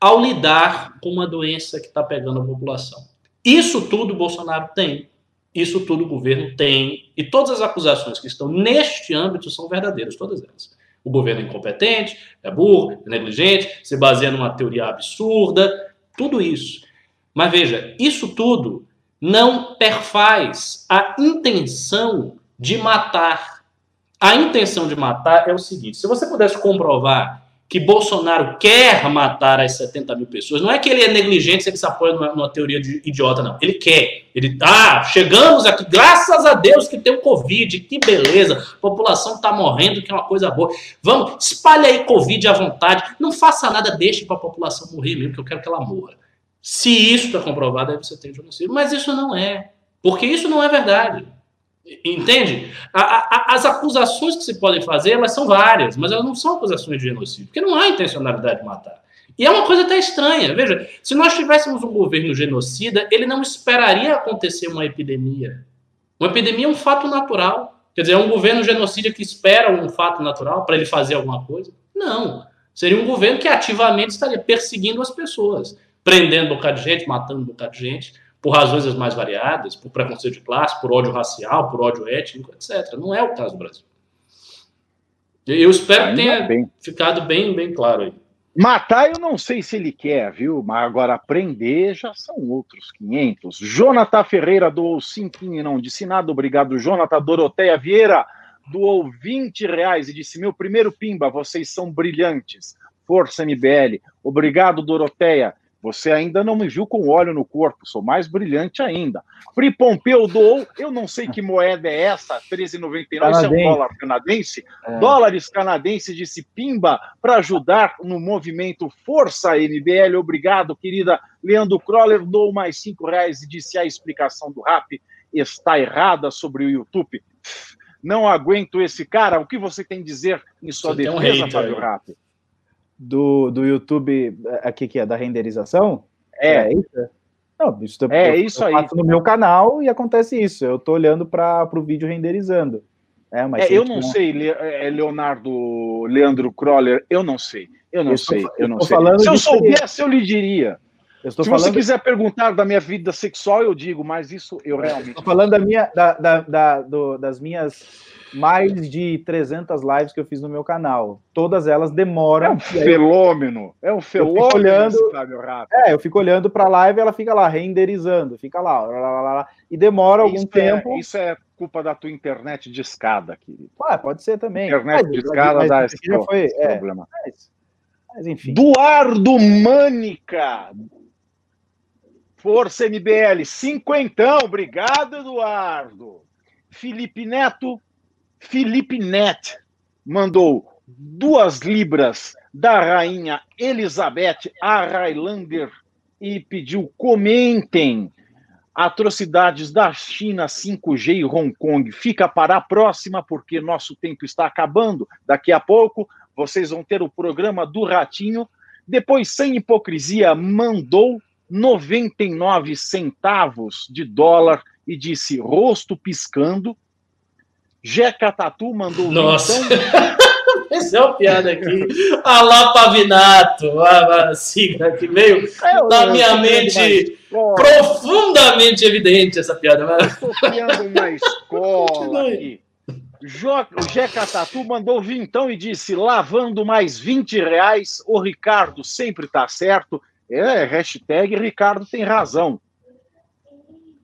ao lidar com uma doença que está pegando a população. Isso tudo o Bolsonaro tem. Isso tudo o governo tem. E todas as acusações que estão neste âmbito são verdadeiras, todas elas. O governo é incompetente, é burro, é negligente, se baseia numa teoria absurda, tudo isso. Mas veja, isso tudo não perfaz a intenção de matar. A intenção de matar é o seguinte: se você pudesse comprovar que Bolsonaro quer matar as 70 mil pessoas. Não é que ele é negligente, ele se apoia numa, numa, teoria de idiota, não. Ele quer. Ele tá, chegamos aqui, graças a Deus que tem o Covid, que beleza. A população está morrendo, que é uma coisa boa. Vamos, espalhe aí Covid à vontade. Não faça nada, deixe para a população morrer mesmo, que eu quero que ela morra. Se isso está comprovado, aí você tem genocídio. Mas isso não é. Porque isso não é verdade. Entende? A, a, as acusações que se podem fazer, elas são várias, mas elas não são acusações de genocídio, porque não há intencionalidade de matar. E é uma coisa até estranha. Veja, se nós tivéssemos um governo genocida, ele não esperaria acontecer uma epidemia. Uma epidemia é um fato natural. Quer dizer, é um governo genocida que espera um fato natural para ele fazer alguma coisa? Não. Seria um governo que ativamente estaria perseguindo as pessoas, prendendo um bocado de gente, matando um bocado de gente por razões as mais variadas, por preconceito de classe, por ódio racial, por ódio étnico, etc. Não é o caso do Brasil. Eu espero que tenha bem. ficado bem, bem claro aí. Matar eu não sei se ele quer, viu? Mas agora prender já são outros 500. Jonathan Ferreira doou 5 e não disse nada. Obrigado, Jonathan. Doroteia Vieira doou 20 reais e disse: Meu primeiro pimba, vocês são brilhantes. Força MBL. Obrigado, Doroteia. Você ainda não me viu com óleo no corpo, sou mais brilhante ainda. Pri Pompeu doou, eu não sei que moeda é essa, 13,99, isso é um dólar canadense. É. Dólares canadenses, disse Pimba, para ajudar no movimento Força MBL. Obrigado, querida. Leandro Kroller doou mais cinco reais e disse a explicação do rap está errada sobre o YouTube. Não aguento esse cara. O que você tem a dizer em sua você defesa, um Fábio Rap? Do, do YouTube é, aqui que é da renderização? É, é isso? Não, isso é eu, isso eu aí. no meu canal e acontece isso. Eu tô olhando para o vídeo renderizando. É, mas é, eu não sei, é, Leonardo Leandro Kroller, eu não sei. Eu não eu sei, eu não sei. Se eu soubesse, eu lhe diria. Se falando... você quiser perguntar da minha vida sexual, eu digo, mas isso eu realmente. Estou falando da minha, da, da, da do, das minhas mais de 300 lives que eu fiz no meu canal. Todas elas demoram. É um fenômeno. É um fenômeno. olhando, é, eu fico olhando para a live ela fica lá renderizando, fica lá, lá, lá, lá e demora algum isso é, tempo. É, isso é culpa da tua internet de escada, querido. Ah, pode ser também. Internet mas, de escada dá esse, foi, esse é, problema. Mas, mas, enfim. Duardo Mânica. Força MBL, cinquentão. Obrigado, Eduardo. Felipe Neto, Felipe Net mandou duas libras da rainha Elizabeth a Highlander e pediu comentem atrocidades da China 5G e Hong Kong. Fica para a próxima, porque nosso tempo está acabando. Daqui a pouco vocês vão ter o programa do Ratinho. Depois, sem hipocrisia, mandou 99 centavos de dólar e disse rosto piscando Jeca Tatu mandou Nossa. Essa é uma piada aqui. Alá Pavinato, a, a sigla que veio é, da minha mente profundamente evidente essa piada. Estou criando uma escola aqui. Jeca Tatu mandou vintão e disse: lavando mais 20 reais, o Ricardo sempre está certo. É, hashtag Ricardo tem razão.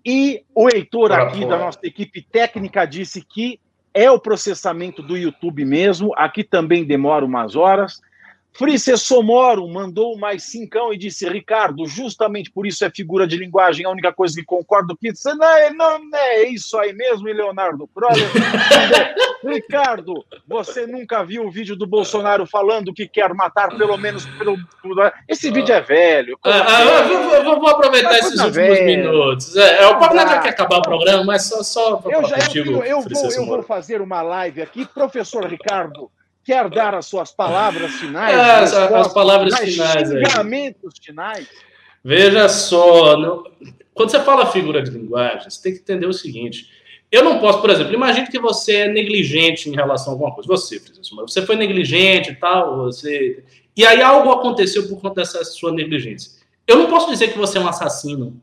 E o Heitor aqui da nossa equipe técnica disse que é o processamento do YouTube mesmo. Aqui também demora umas horas. Frice Somoro mandou mais cincão e disse: Ricardo, justamente por isso é figura de linguagem, a única coisa que concordo que não é, não, é isso aí mesmo, e Leonardo Kroller. Ricardo, você nunca viu o vídeo do Bolsonaro falando que quer matar pelo menos pelo. Esse vídeo é velho. Ah, ah, vou, vou, aproveitar é esses últimos velho. minutos. É, é o Pablo já quer acabar o programa, mas só, só eu, já, eu, eu, vou, eu vou fazer uma live aqui, professor Ricardo quer dar as suas palavras finais? É, as, as, palavras finais. Xingamentos finais. Veja só, não... quando você fala figura de linguagem, você tem que entender o seguinte. Eu não posso, por exemplo, imagine que você é negligente em relação a alguma coisa. Você, você foi negligente e tal, você. E aí algo aconteceu por conta dessa sua negligência. Eu não posso dizer que você é um assassino.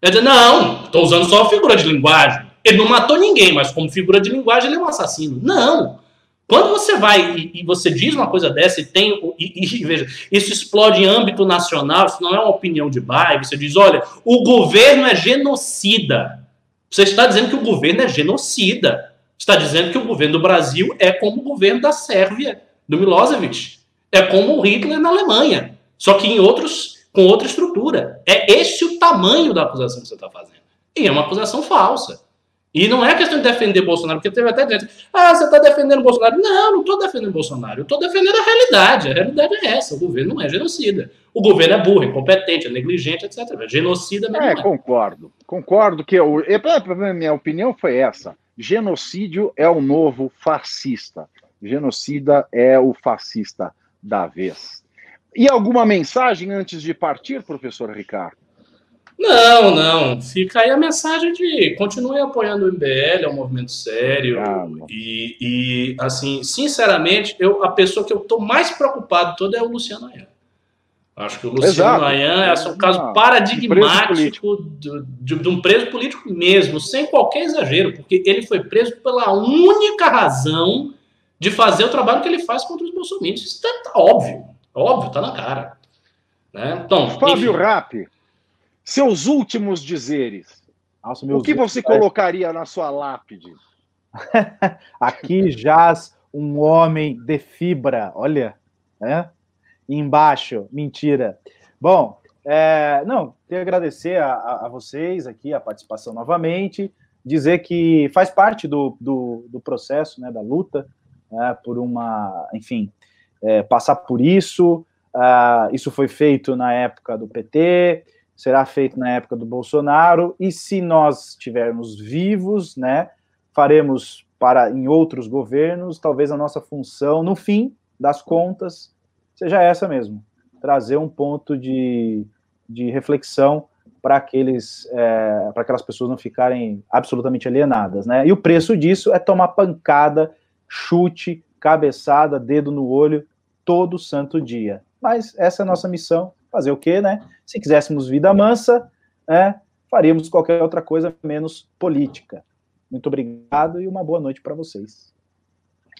Eu não, estou usando só a figura de linguagem. Ele não matou ninguém, mas como figura de linguagem ele é um assassino. Não. Quando você vai e, e, você diz uma coisa dessa e tem. E, e, veja, isso explode em âmbito nacional, isso não é uma opinião de bairro. Você diz: olha, o governo é genocida. Você está dizendo que o governo é genocida. Está dizendo que o governo do Brasil é como o governo da Sérvia, do Milosevic. É como o Hitler na Alemanha. Só que em outros, com outra estrutura. É esse o tamanho da acusação que você está fazendo. E é uma acusação falsa. E não é questão de defender Bolsonaro, porque teve até gente, ah, você está defendendo Bolsonaro. Não, não estou defendendo Bolsonaro. Eu estou defendendo a realidade. A realidade é essa. O governo não é genocida. O governo é burro, incompetente, é negligente, etc. Genocida mesmo. É, é. concordo. Concordo que eu, a minha opinião foi essa. Genocídio é o novo fascista. Genocida é o fascista da vez. E alguma mensagem antes de partir, professor Ricardo? Não, não. Fica aí a mensagem de continue apoiando o MBL, é um movimento sério. E, e, assim, sinceramente, eu, a pessoa que eu estou mais preocupado todo é o Luciano Ayan. Acho que o Luciano Ayan é assim, um caso paradigmático de, de, de, um preso político mesmo, sem qualquer exagero, porque ele foi preso pela única razão de fazer o trabalho que ele faz contra os bolsonaristas. Isso tá, tá óbvio, óbvio, tá na cara. Né? Então, Fábio Rapp seus últimos dizeres. Nossa, o que você colocaria na sua lápide? Aqui jaz um homem de fibra, olha, né? Embaixo, mentira. Bom, é, não, queria agradecer a, a, vocês aqui a participação novamente, dizer que faz parte do, do, do processo, né, da luta, né, por uma, enfim, é, passar por isso. Uh, isso foi feito na época do PT, será feito na época do Bolsonaro, e se nós estivermos vivos, né, faremos para em outros governos, talvez a nossa função, no fim das contas, seja essa mesmo, trazer um ponto de, de reflexão para aqueles é, para aquelas pessoas não ficarem absolutamente alienadas, né? E o preço disso é tomar pancada, chute, cabeçada, dedo no olho todo santo dia. Mas essa é a nossa missão Fazer o quê, né? Se quiséssemos vida mansa, né, faríamos qualquer outra coisa menos política. Muito obrigado e uma boa noite para vocês.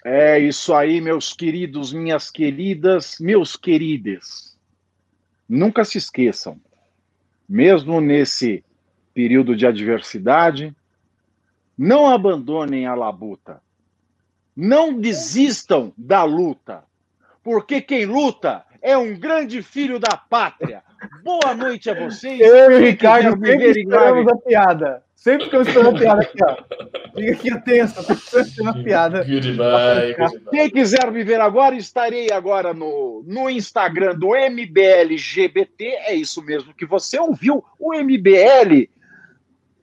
É isso aí, meus queridos, minhas queridas, meus queridos. Nunca se esqueçam, mesmo nesse período de adversidade, não abandonem a labuta. Não desistam da luta. Porque quem luta é um grande filho da pátria. Boa noite a vocês. Eu e o Ricardo sempre esperamos a piada. Sempre ficamos esperando a piada aqui, ó. Fica aqui atento, esperando a piada. Goodbye, goodbye. Quem quiser me ver agora, estarei agora no, no Instagram do MBLGBT. É isso mesmo que você ouviu, o MBL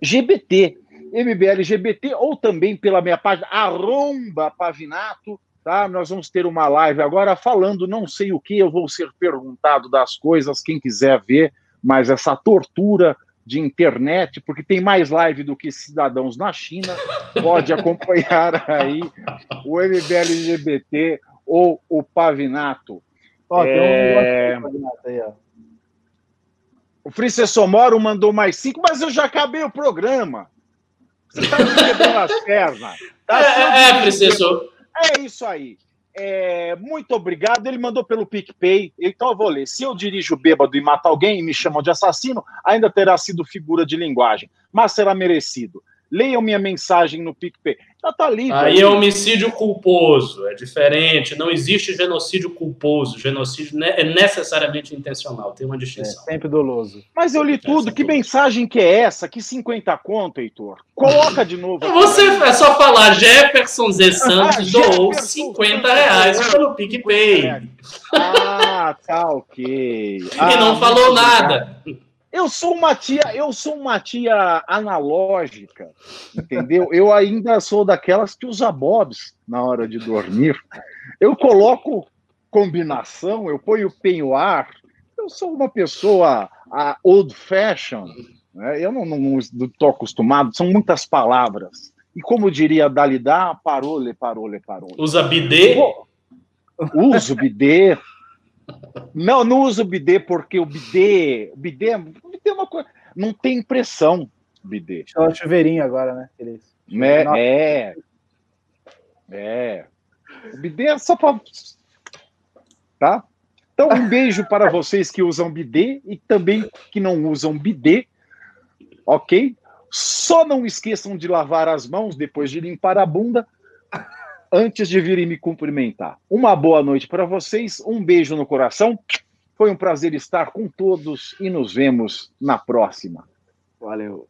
GBT. MBLGBT, ou também pela minha página, arromba Pavinato, Tá? Nós vamos ter uma live agora falando não sei o que, eu vou ser perguntado das coisas, quem quiser ver, mas essa tortura de internet, porque tem mais live do que cidadãos na China, pode acompanhar aí o MBL LGBT, ou o Pavinato? Ó, tem um é... Pavinato aí, ó. O Francisco Moro mandou mais cinco, mas eu já acabei o programa. Você está me quebrando as pernas. Tá é, é, Francisco. É isso aí. É, muito obrigado. Ele mandou pelo PicPay. Então eu vou ler. Se eu dirijo bêbado e mato alguém e me chamam de assassino, ainda terá sido figura de linguagem, mas será merecido. Leiam minha mensagem no PicPay. Já tá livre. Aí, aí é homicídio culposo, é diferente. Não existe genocídio culposo. Genocídio é necessariamente intencional, tem uma distinção. É, sempre doloso. Mas eu li tudo. Que mensagem que é essa? Que 50 conto, Heitor? Coloca de novo. Você é só falar Jefferson Z Santos doou 50 reais pelo PicPay. Ah, tá ok. Ah, e não falou nada. Eu sou uma tia, eu sou uma tia analógica, entendeu? Eu ainda sou daquelas que usa bobs na hora de dormir. Eu coloco combinação, eu ponho penhoar. Eu sou uma pessoa old fashion. Né? Eu não, estou acostumado, são muitas palavras. E como diria Dalida, parole, parole, parole. Usa bidê? Uso bidê, não, não uso bidê porque o bidê, o bidê, é uma coisa, não tem impressão, bidê. É o chuveirinho agora, né? Eles... Né? É. É. O bidê é só para tá? Então, um beijo para vocês que usam bidê e também que não usam bidê, ok? Só não esqueçam de lavar as mãos depois de limpar a bunda antes de virem me cumprimentar. Uma boa noite para vocês, um beijo no coração. Foi um prazer estar com todos e nos vemos na próxima. Valeu.